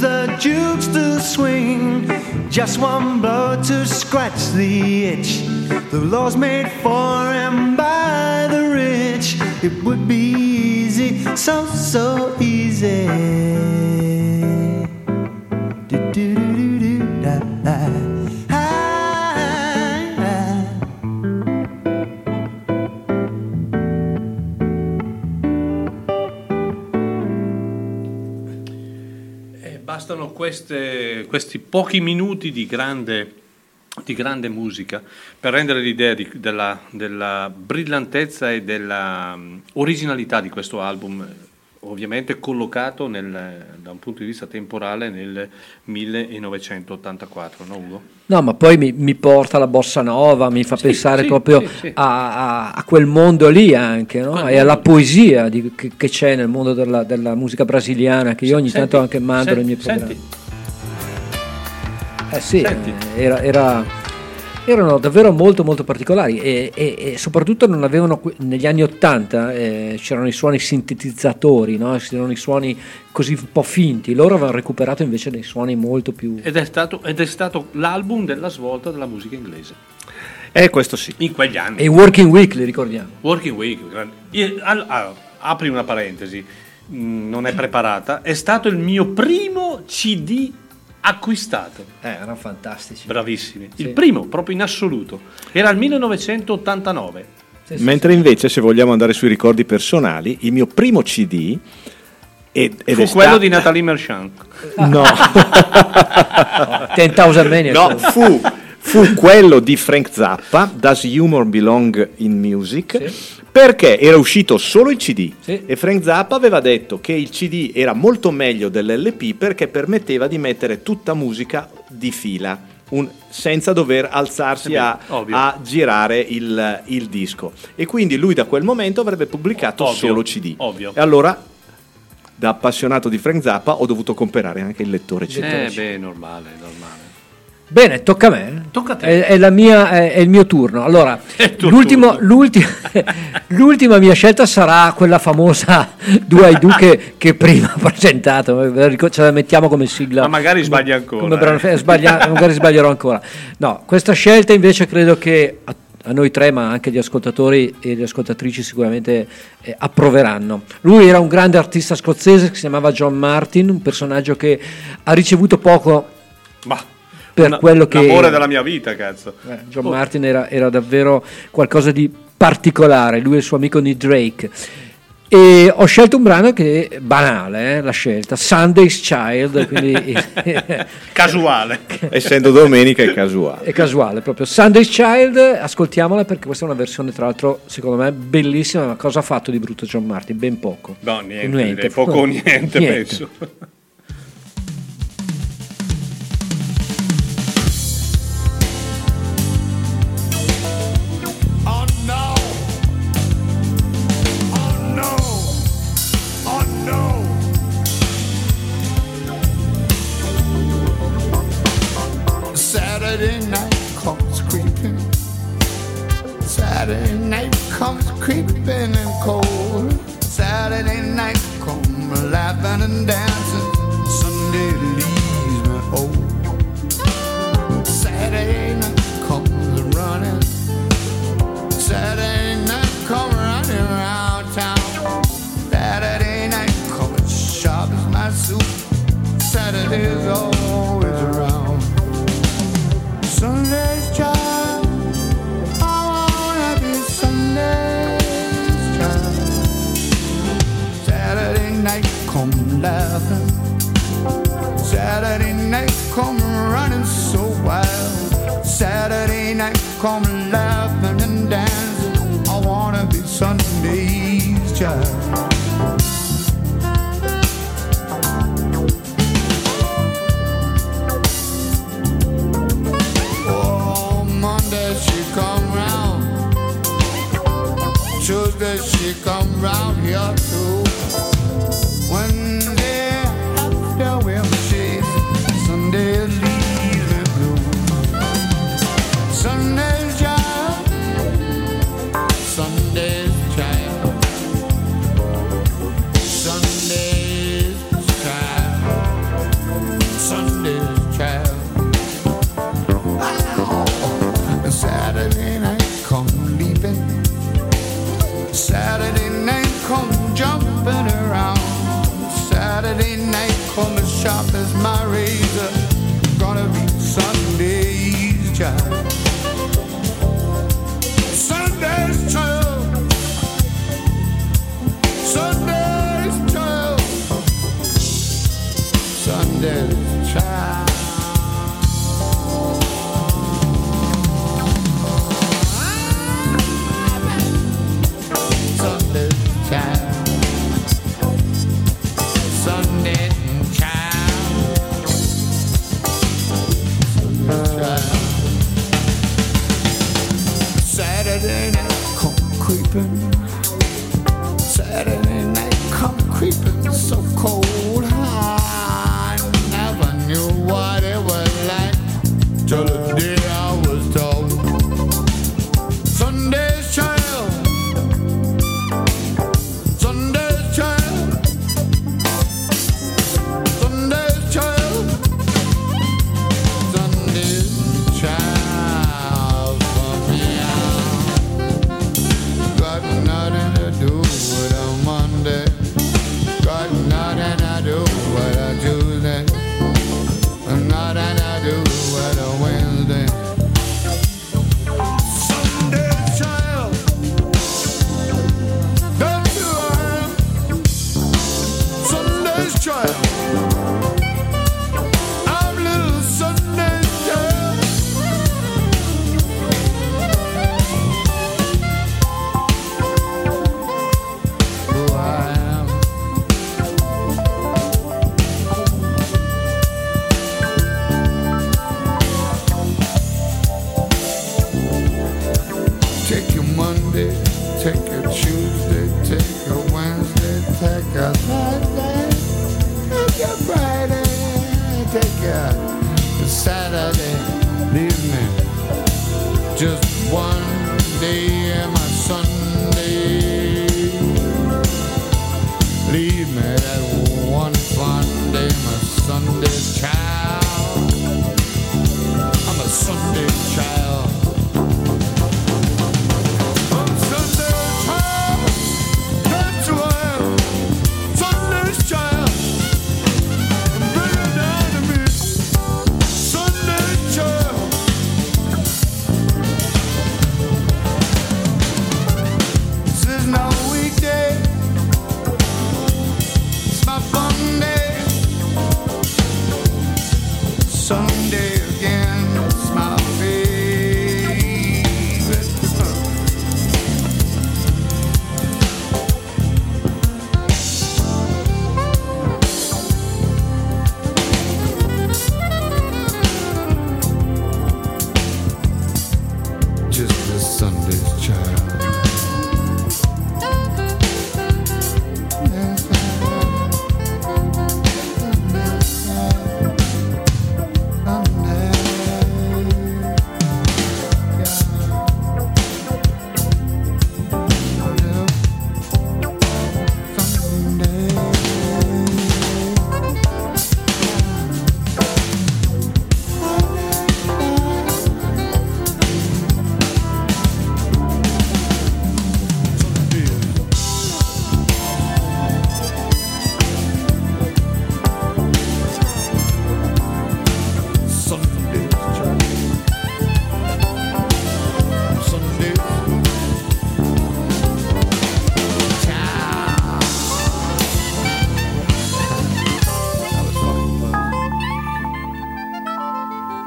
The dukes to swing. Just one blow to scratch the itch. The law's made for and queste- questi pochi minuti di grande, di grande musica per rendere l'idea di- della, della brillantezza e della mm, originalità di questo album, eh, ovviamente collocato nel- da un punto di vista temporale nel 1984, no Ugo? No, ma poi mi, mi porta alla bossa nova, mi fa pensare sì, proprio sì, sì. A, a- quel mondo lì anche, no? E alla poesia di- che, che c'è nel mondo della, della musica brasiliana, che io ogni Senti, tanto anche mando nei miei senti, programmi. Eh sì, Senti. eh, era- era- erano davvero molto molto particolari e, e- e soprattutto non avevano negli anni 80 eh, c'erano i suoni sintetizzatori, no? c'erano i suoni così un po' finti, loro avevano recuperato invece dei suoni molto più... Ed è stato, ed è stato l'album della svolta della musica inglese. Eh, questo sì. In quegli anni. E i Working Weekly, ricordiamo. Working Week, grande- Io- al- ah, apri una parentesi, mm, non è preparata, è stato il mio primo CD acquistato. Eh, erano fantastici. Bravissimi. Sì. Il primo, proprio in assoluto. Era il 1989. Mentre invece, se vogliamo andare sui ricordi personali, il mio primo CD ed, ed Fu è quello sta- di Natalie Merchant. No. (laughs) 10,000 (laughs) Maniacs. No, fu, fu quello di Frank Zappa, Does Humor Belong in Music? Perché era uscito solo il CD e Frank Zappa aveva detto che il CD era molto meglio dell'LP perché permetteva di mettere tutta musica di fila, un- senza dover alzarsi Eh beh, a, a girare il, il disco. E quindi lui da quel momento avrebbe pubblicato Ovvio, solo CD. ovvio. E allora, da appassionato di Frank Zappa, ho dovuto comprare anche il lettore CD. Eh, beh, normale, normale. Bene, tocca a me. Tocca a te. È, è la mia- è- è il mio turno. Allora, (laughs) l'ultimo- l'ulti- (laughs) l'ultima mia scelta sarà quella famosa (laughs) Due ai Du che, che prima ho presentato. Ce la mettiamo come sigla. Ma magari sbagli ancora. brano- eh. eh, sbaglia- magari sbaglierò ancora. No, questa scelta invece credo che a, a noi tre, ma anche gli ascoltatori e le ascoltatrici sicuramente eh, approveranno. Lui era un grande artista scozzese che si chiamava John Martin, un personaggio che ha ricevuto poco Ma per una- quello che L'amore della mia vita, cazzo. eh, John Martin era, era davvero qualcosa di particolare, lui e il suo amico Nick Drake. E ho scelto un brano che è banale, eh, la scelta, Sunday's Child, quindi (laughs) (laughs) Casuale. Essendo domenica è casuale. è casuale proprio. Sunday's Child, ascoltiamola perché questa è una versione tra l'altro secondo me bellissima, ma cosa ha fatto di brutto John Martin? Ben poco. No, niente, direi poco o (laughs) niente, penso. Creeping and cold. Saturday night comes laughing and dancing. Sunday leaves me old. Saturday night comes running. Saturday night come running around town. Saturday night come sharp as my suit. Saturday's always laughing. Saturday night come running so wild. Saturday night come laughing and dancing. I wanna be Sunday's child. Oh, Monday she come round. Tuesday she come round here too.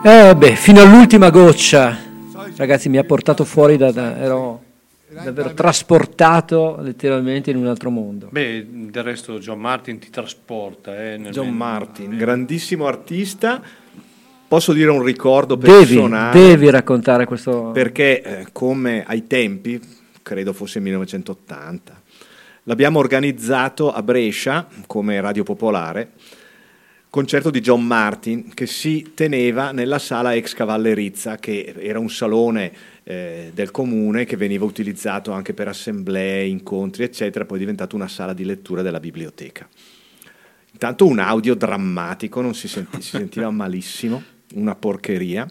Eh beh, fino all'ultima goccia, ragazzi, mi ha portato fuori da, da- ero davvero trasportato letteralmente in un altro mondo. Beh, del resto John Martin ti trasporta. Eh, nel John men- Martin, grandissimo artista. Posso dire un ricordo Devi, personale? devi raccontare questo. Perché eh, come ai tempi, credo fosse 1980, l'abbiamo organizzato a Brescia come Radio Popolare, concerto di John Martin che si teneva nella sala ex Cavallerizza, che era un salone eh, del comune che veniva utilizzato anche per assemblee, incontri, eccetera, poi è diventato una sala di lettura della biblioteca. Intanto un audio drammatico, non si, senti- si sentiva malissimo, una porcheria.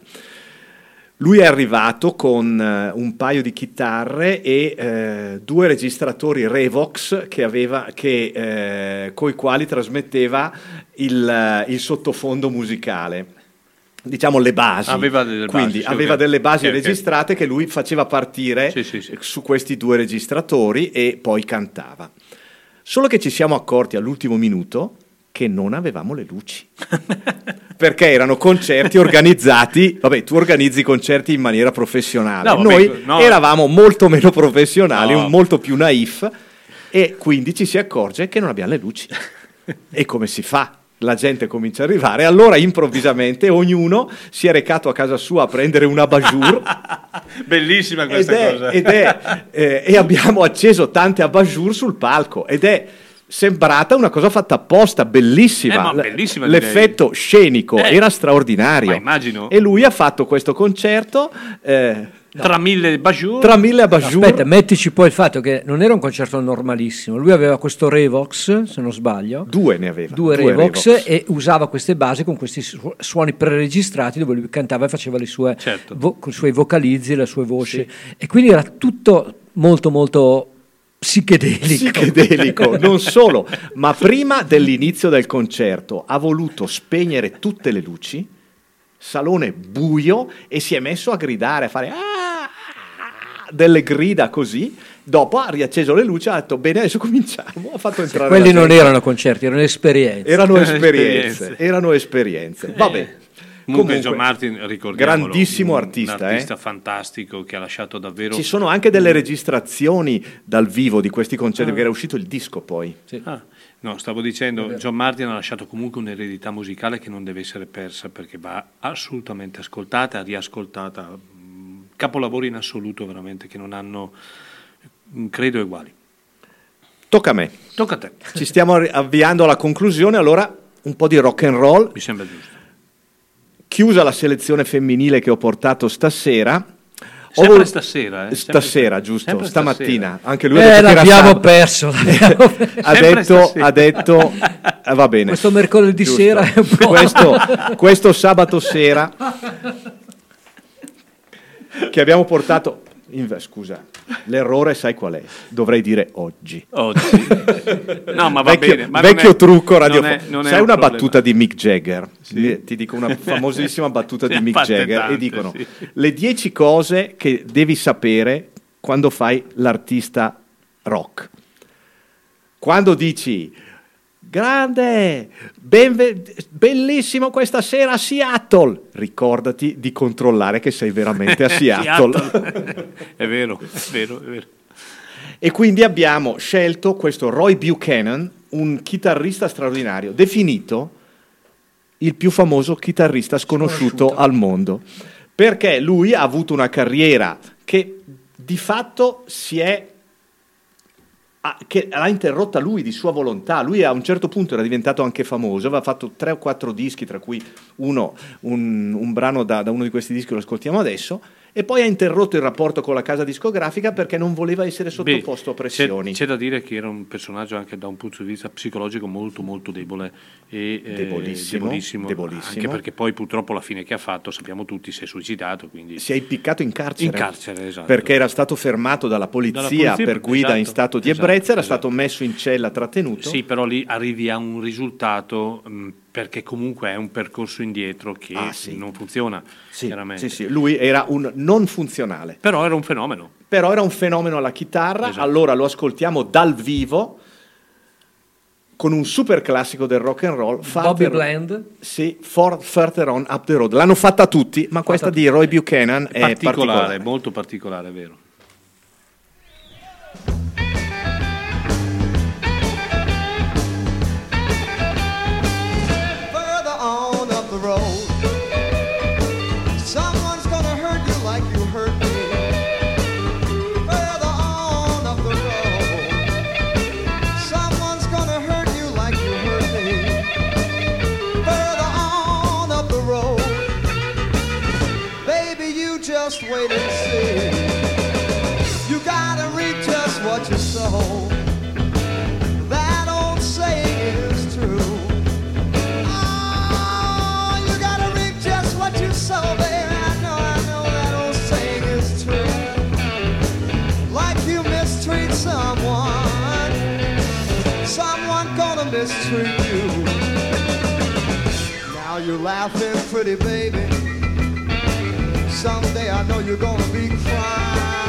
Lui è arrivato con eh, un paio di chitarre e eh, due registratori Revox che aveva, che, eh, coi quali trasmetteva il, eh, il sottofondo musicale. Diciamo le basi. Aveva delle basi, Quindi sì, aveva ok. delle basi Ok, ok. registrate che lui faceva partire su questi due registratori e poi cantava. Solo che ci siamo accorti all'ultimo minuto che non avevamo le luci. (laughs) Perché erano concerti organizzati, vabbè, tu organizzi i concerti in maniera professionale. No, vabbè, Noi no. eravamo molto meno professionali, No. molto più naif e quindi ci si accorge che non abbiamo le luci. (laughs) e come si fa? La gente comincia a arrivare, allora improvvisamente ognuno si è recato a casa sua a prendere un abajur (laughs) Bellissima ed questa è- cosa. ed è, eh, e abbiamo acceso tante abajur sul palco ed è sembrata una cosa fatta apposta, bellissima. Eh, bellissima, direi. L'effetto scenico Eh, era straordinario. ma immagino. E lui ha fatto questo concerto eh, Tra mille bajur. tra mille abajur. Aspetta, mettici poi il fatto che non era un concerto normalissimo. Lui aveva questo Revox, se non sbaglio. Due ne aveva. Due, Due Revox, Revox. e usava queste basi con questi su- suoni preregistrati dove lui cantava e faceva le sue, Certo. vo- con i suoi vocalizzi, le sue voci. E quindi era tutto molto molto psichedelico. psichedelico, (laughs) non solo, ma prima dell'inizio del concerto ha voluto spegnere tutte le luci, salone buio e si è messo a gridare, a fare "Ah!" delle grida così. Dopo ha riacceso le luci e ha detto bene adesso cominciamo. Ha fatto entrare Quelli non erano concerti, erano esperienze. Erano Erano (laughs) esperienze, esperienze. erano esperienze. Vabbè. Comunque, John Martin, ricordiamolo, grandissimo un- artista, un eh. artista fantastico che ha lasciato davvero Ci sono anche delle registrazioni dal vivo di questi concerti, Ah. perché era uscito il disco poi. Ah, no, stavo dicendo, John Martin ha lasciato comunque un'eredità musicale che non deve essere persa perché va assolutamente ascoltata, riascoltata. mm, Capolavori in assoluto veramente che non hanno, mm, credo, uguali. Tocca a me. Tocca a te. Ci stiamo avviando alla conclusione, allora un po' di rock and roll. Mi sembra giusto. Chiusa la selezione femminile che ho portato stasera. Sempre vol- stasera, eh? Sempre Stasera, sta- giusto, sempre stamattina. stasera. Anche lui Eh, l'abbiamo perso, (laughs) l'abbiamo perso. ha, detto, ha detto, eh, va bene. Questo mercoledì Giusto. sera è un po'... questo, questo sabato sera che abbiamo portato in- scusa l'errore sai qual è dovrei dire oggi Oggi. No, ma va vecchio, bene, ma vecchio è- trucco radiofonico sai un una problema. battuta di Mick Jagger Ti- ti dico una (laughs) famosissima battuta di Mick Jagger tante, e dicono sì. le 10 cose che devi sapere quando fai l'artista rock quando dici grande, benve- bellissimo questa sera a Seattle, ricordati di controllare che sei veramente a (laughs) Seattle. è vero, è vero, è vero. e quindi abbiamo scelto questo Roy Buchanan, un chitarrista straordinario, definito il più famoso chitarrista sconosciuto. al mondo, perché lui ha avuto una carriera che di fatto si è ha- che l'ha interrotta lui di sua volontà. Lui a un certo punto era diventato anche famoso, aveva fatto tre o quattro dischi, tra cui uno, un, un brano da, da uno di questi dischi lo ascoltiamo adesso, e poi ha interrotto il rapporto con la casa discografica perché non voleva essere sottoposto a Beh, pressioni. C'è, c'è da dire che era un personaggio anche da un punto di vista psicologico molto molto debole e eh, Debolissimo, debolissimo, debolissimo. anche perché poi purtroppo la fine che ha fatto sappiamo tutti si è suicidato quindi Si è impiccato in carcere. in carcere esatto. Perché era stato fermato dalla polizia, Dalla polizia, per guida in esatto, stato di esatto, ebbrezza, era esatto. stato messo in cella trattenuto. Sì, però lì arrivi a un risultato mh, perché comunque è un percorso indietro che Ah, sì. non funziona, Sì, chiaramente. sì, sì, lui era un non funzionale. Però era un fenomeno. Però era un fenomeno alla chitarra, Esatto. allora lo ascoltiamo dal vivo con un super classico del rock and roll. Bobby Bland. Sì, For Further On Up the Road. L'hanno fatta tutti, ma questa di Roy Buchanan è particolare, particolare. molto particolare, è vero. Gonna you. Now you're laughing, pretty baby. Someday I know you're gonna be crying.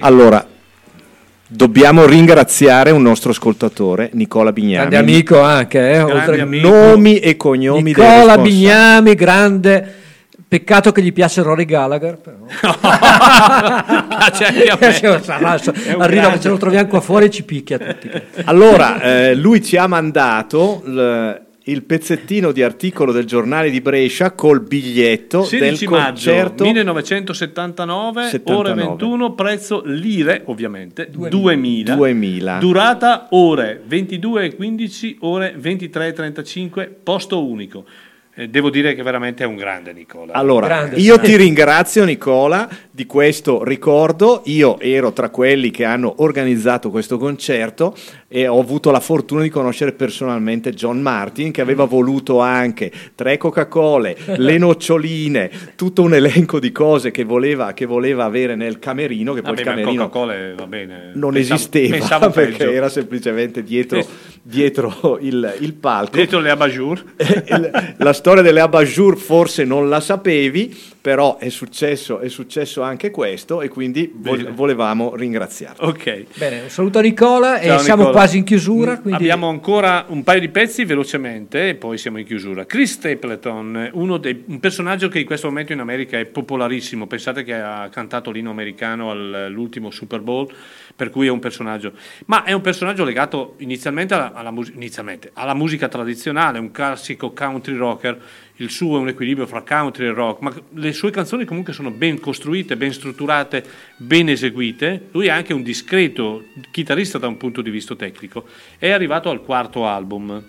Allora, dobbiamo ringraziare un nostro ascoltatore, Nicola Bignami. Grande amico anche, eh, oltre- amico. Nomi e cognomi Nicola. Bignami, grande. Peccato che gli piace Rory Gallagher. Però. (laughs) Piace anche a (laughs) me. Sarà- È un Arriva ce lo troviamo qua fuori e ci picchia tutti. Allora, eh, lui ci ha mandato l- il pezzettino di articolo del giornale di Brescia col biglietto 16 del maggio concerto 1979, 79. ore 21, prezzo lire ovviamente, 2000. 2000. Durata ore 22.15, ore 23.35, posto unico. Eh, devo dire che veramente è un grande Nicola. Allora, io ti ringrazio Nicola di questo ricordo. Io ero tra quelli che hanno organizzato questo concerto e ho avuto la fortuna di conoscere personalmente John Martin che aveva voluto anche tre Coca-Cola, le (laughs) noccioline, tutto un elenco di cose che voleva, che voleva avere nel camerino, che poi Vabbè, il camerino Coca-Cola eh, va bene. non Pensavo- esisteva pensavo (laughs) perché peggio. era semplicemente dietro, dietro il, il palco. Dietro le abajour. (laughs) la storia delle abajour forse non la sapevi, però è successo, è successo anche questo e quindi Bene. volevamo ringraziarti. Ok. Bene, un saluto a Nicola e Ciao, siamo Nicola. quasi in chiusura. Quindi... Abbiamo ancora un paio di pezzi velocemente e poi siamo in chiusura. Chris Stapleton, uno dei- un personaggio che in questo momento in America è popolarissimo. Pensate che ha cantato l'inno americano al- all'ultimo Super Bowl, per cui è un personaggio. Ma è un personaggio legato inizialmente alla, alla mus- inizialmente alla musica tradizionale, un classico country rocker. Il suo è un equilibrio fra country e rock, ma le sue canzoni comunque sono ben costruite, ben strutturate, ben eseguite. Lui è anche un discreto chitarrista da un punto di vista tecnico. È arrivato al quarto album.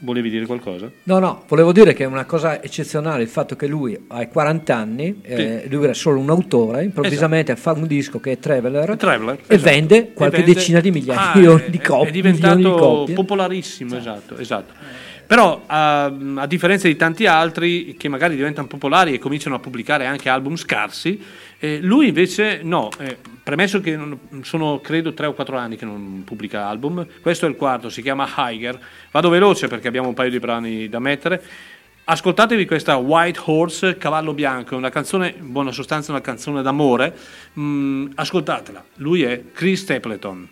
Volevi dire qualcosa? No, no, volevo dire che è una cosa eccezionale il fatto che lui ha 40 anni, eh, lui era solo un autore, improvvisamente fa un disco che è Traveler, Traveler, e esatto. vende qualche E vende- decina di migliaia Ah, di copie. È diventato popolarissimo, esatto, esatto. Però a, a differenza di tanti altri che magari diventano popolari e cominciano a pubblicare anche album scarsi, eh, lui invece no, eh, premesso che sono credo tre o quattro anni che non pubblica album, questo è il quarto, si chiama Higer, vado veloce perché abbiamo un paio di brani da mettere. Ascoltatevi questa White Horse, Cavallo Bianco, una canzone, in buona sostanza una canzone d'amore, Mm, ascoltatela, lui è Chris Stapleton.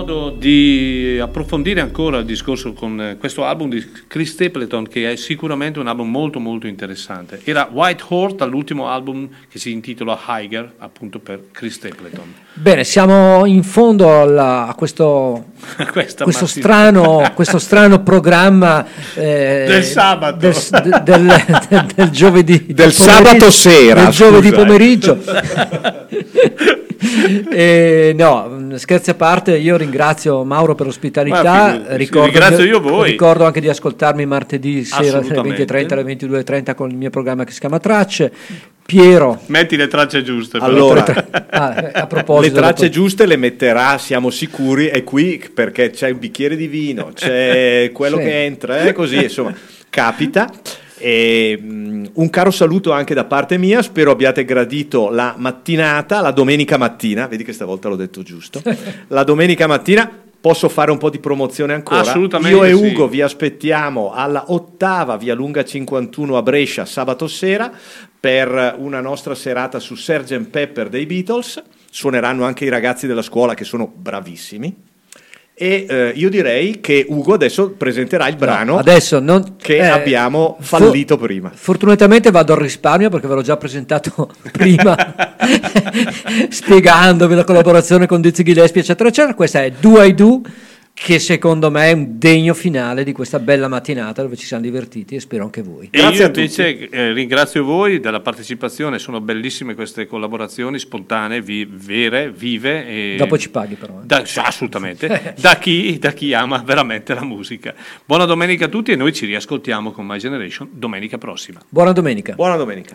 Modo di approfondire ancora il discorso con eh, questo album di Chris Stapleton che è sicuramente un album molto molto interessante. Era White Horse dall'ultimo album che si intitola Higer appunto per Chris Stapleton. Bene, siamo in fondo alla- a questo, (laughs) questo, strano, (laughs) questo strano programma eh, Del sabato. del, del- del- del giovedì Del sabato sera, del giovedì scusa, eh. pomeriggio (laughs) (laughs) Eh, no, scherzi a parte, io ringrazio Mauro per l'ospitalità. figurati, ricordo, ringrazio io voi. ricordo anche di ascoltarmi martedì sera alle Assolutamente. 20.30 alle 22.30 con il mio programma che si chiama Tracce. Piero, Metti le tracce giuste. Allora, Ah, eh, a proposito, le tracce dopo- giuste le metterà, siamo sicuri, è qui perché c'è un bicchiere di vino, c'è (laughs) quello Sì. che entra, è così, insomma, capita. E, mm, un caro saluto anche da parte mia, spero abbiate gradito la mattinata, la domenica mattina, vedi che stavolta l'ho detto giusto, (laughs) la domenica mattina. Posso fare un po' di promozione ancora? Assolutamente Io e sì. Ugo vi aspettiamo alla ottava via Lunga 51 a Brescia sabato sera per una nostra serata su Sgt. Pepper dei Beatles. Suoneranno anche i ragazzi della scuola che sono bravissimi. E eh, io direi che Ugo adesso presenterà il brano adesso non- che eh, abbiamo fallito prima. Fortunatamente vado al risparmio perché ve l'ho già presentato (laughs) prima (laughs) spiegandovi la collaborazione con Dizzy Gillespie eccetera eccetera. Questa è Do I Do che secondo me è un degno finale di questa bella mattinata dove ci siamo divertiti e spero anche voi. E io invece eh, ringrazio voi della partecipazione, sono bellissime queste collaborazioni spontanee, vi- vere, vive. E Dopo ci paghi però. eh. Da- assolutamente, da chi, da chi ama veramente la musica. Buona domenica a tutti e noi ci riascoltiamo con My Generation domenica prossima. Buona domenica. Buona domenica.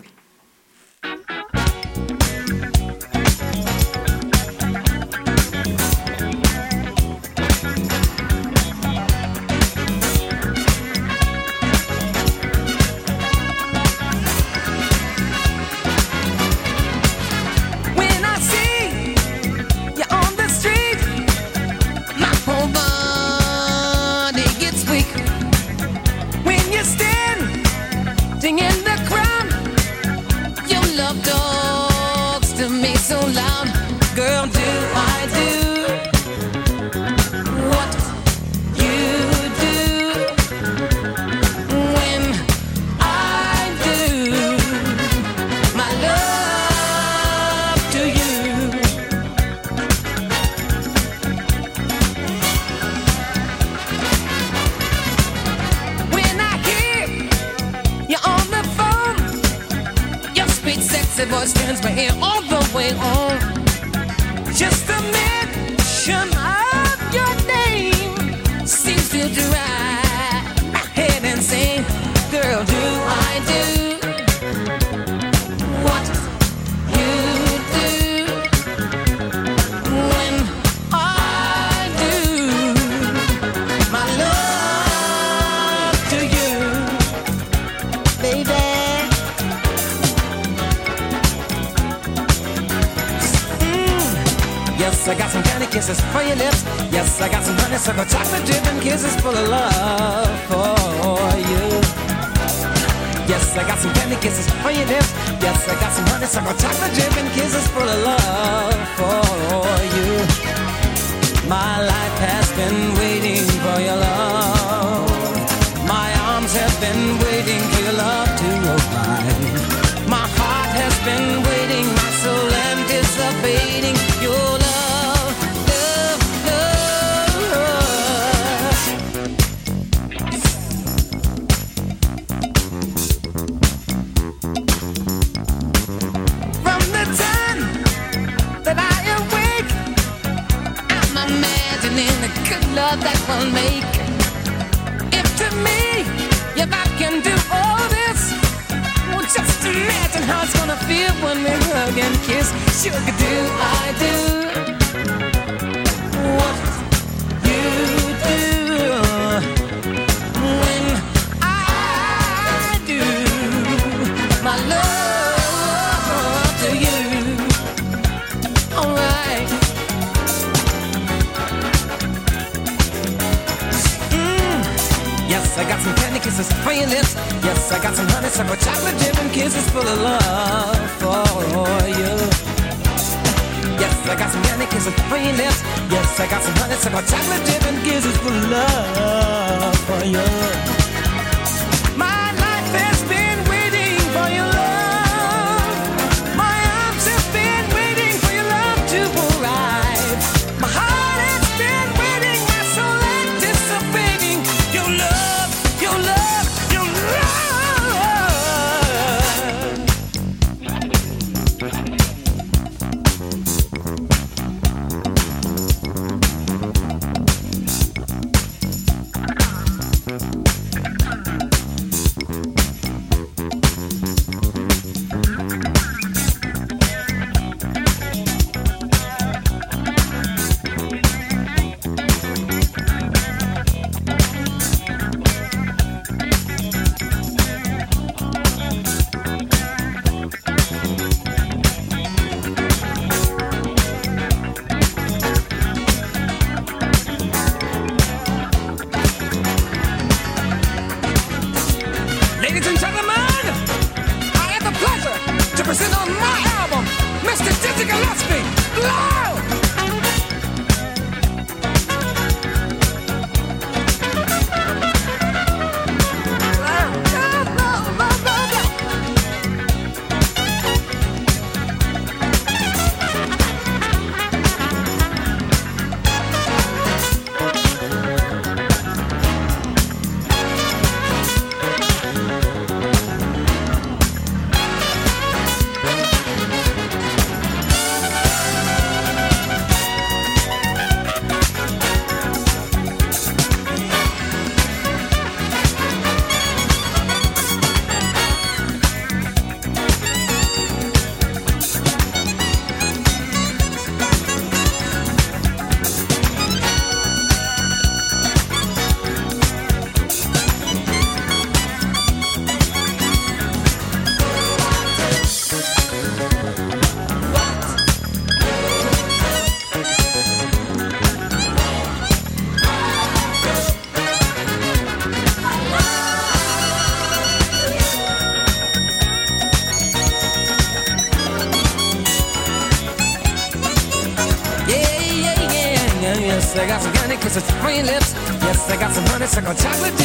I got some honeysuckle chocolate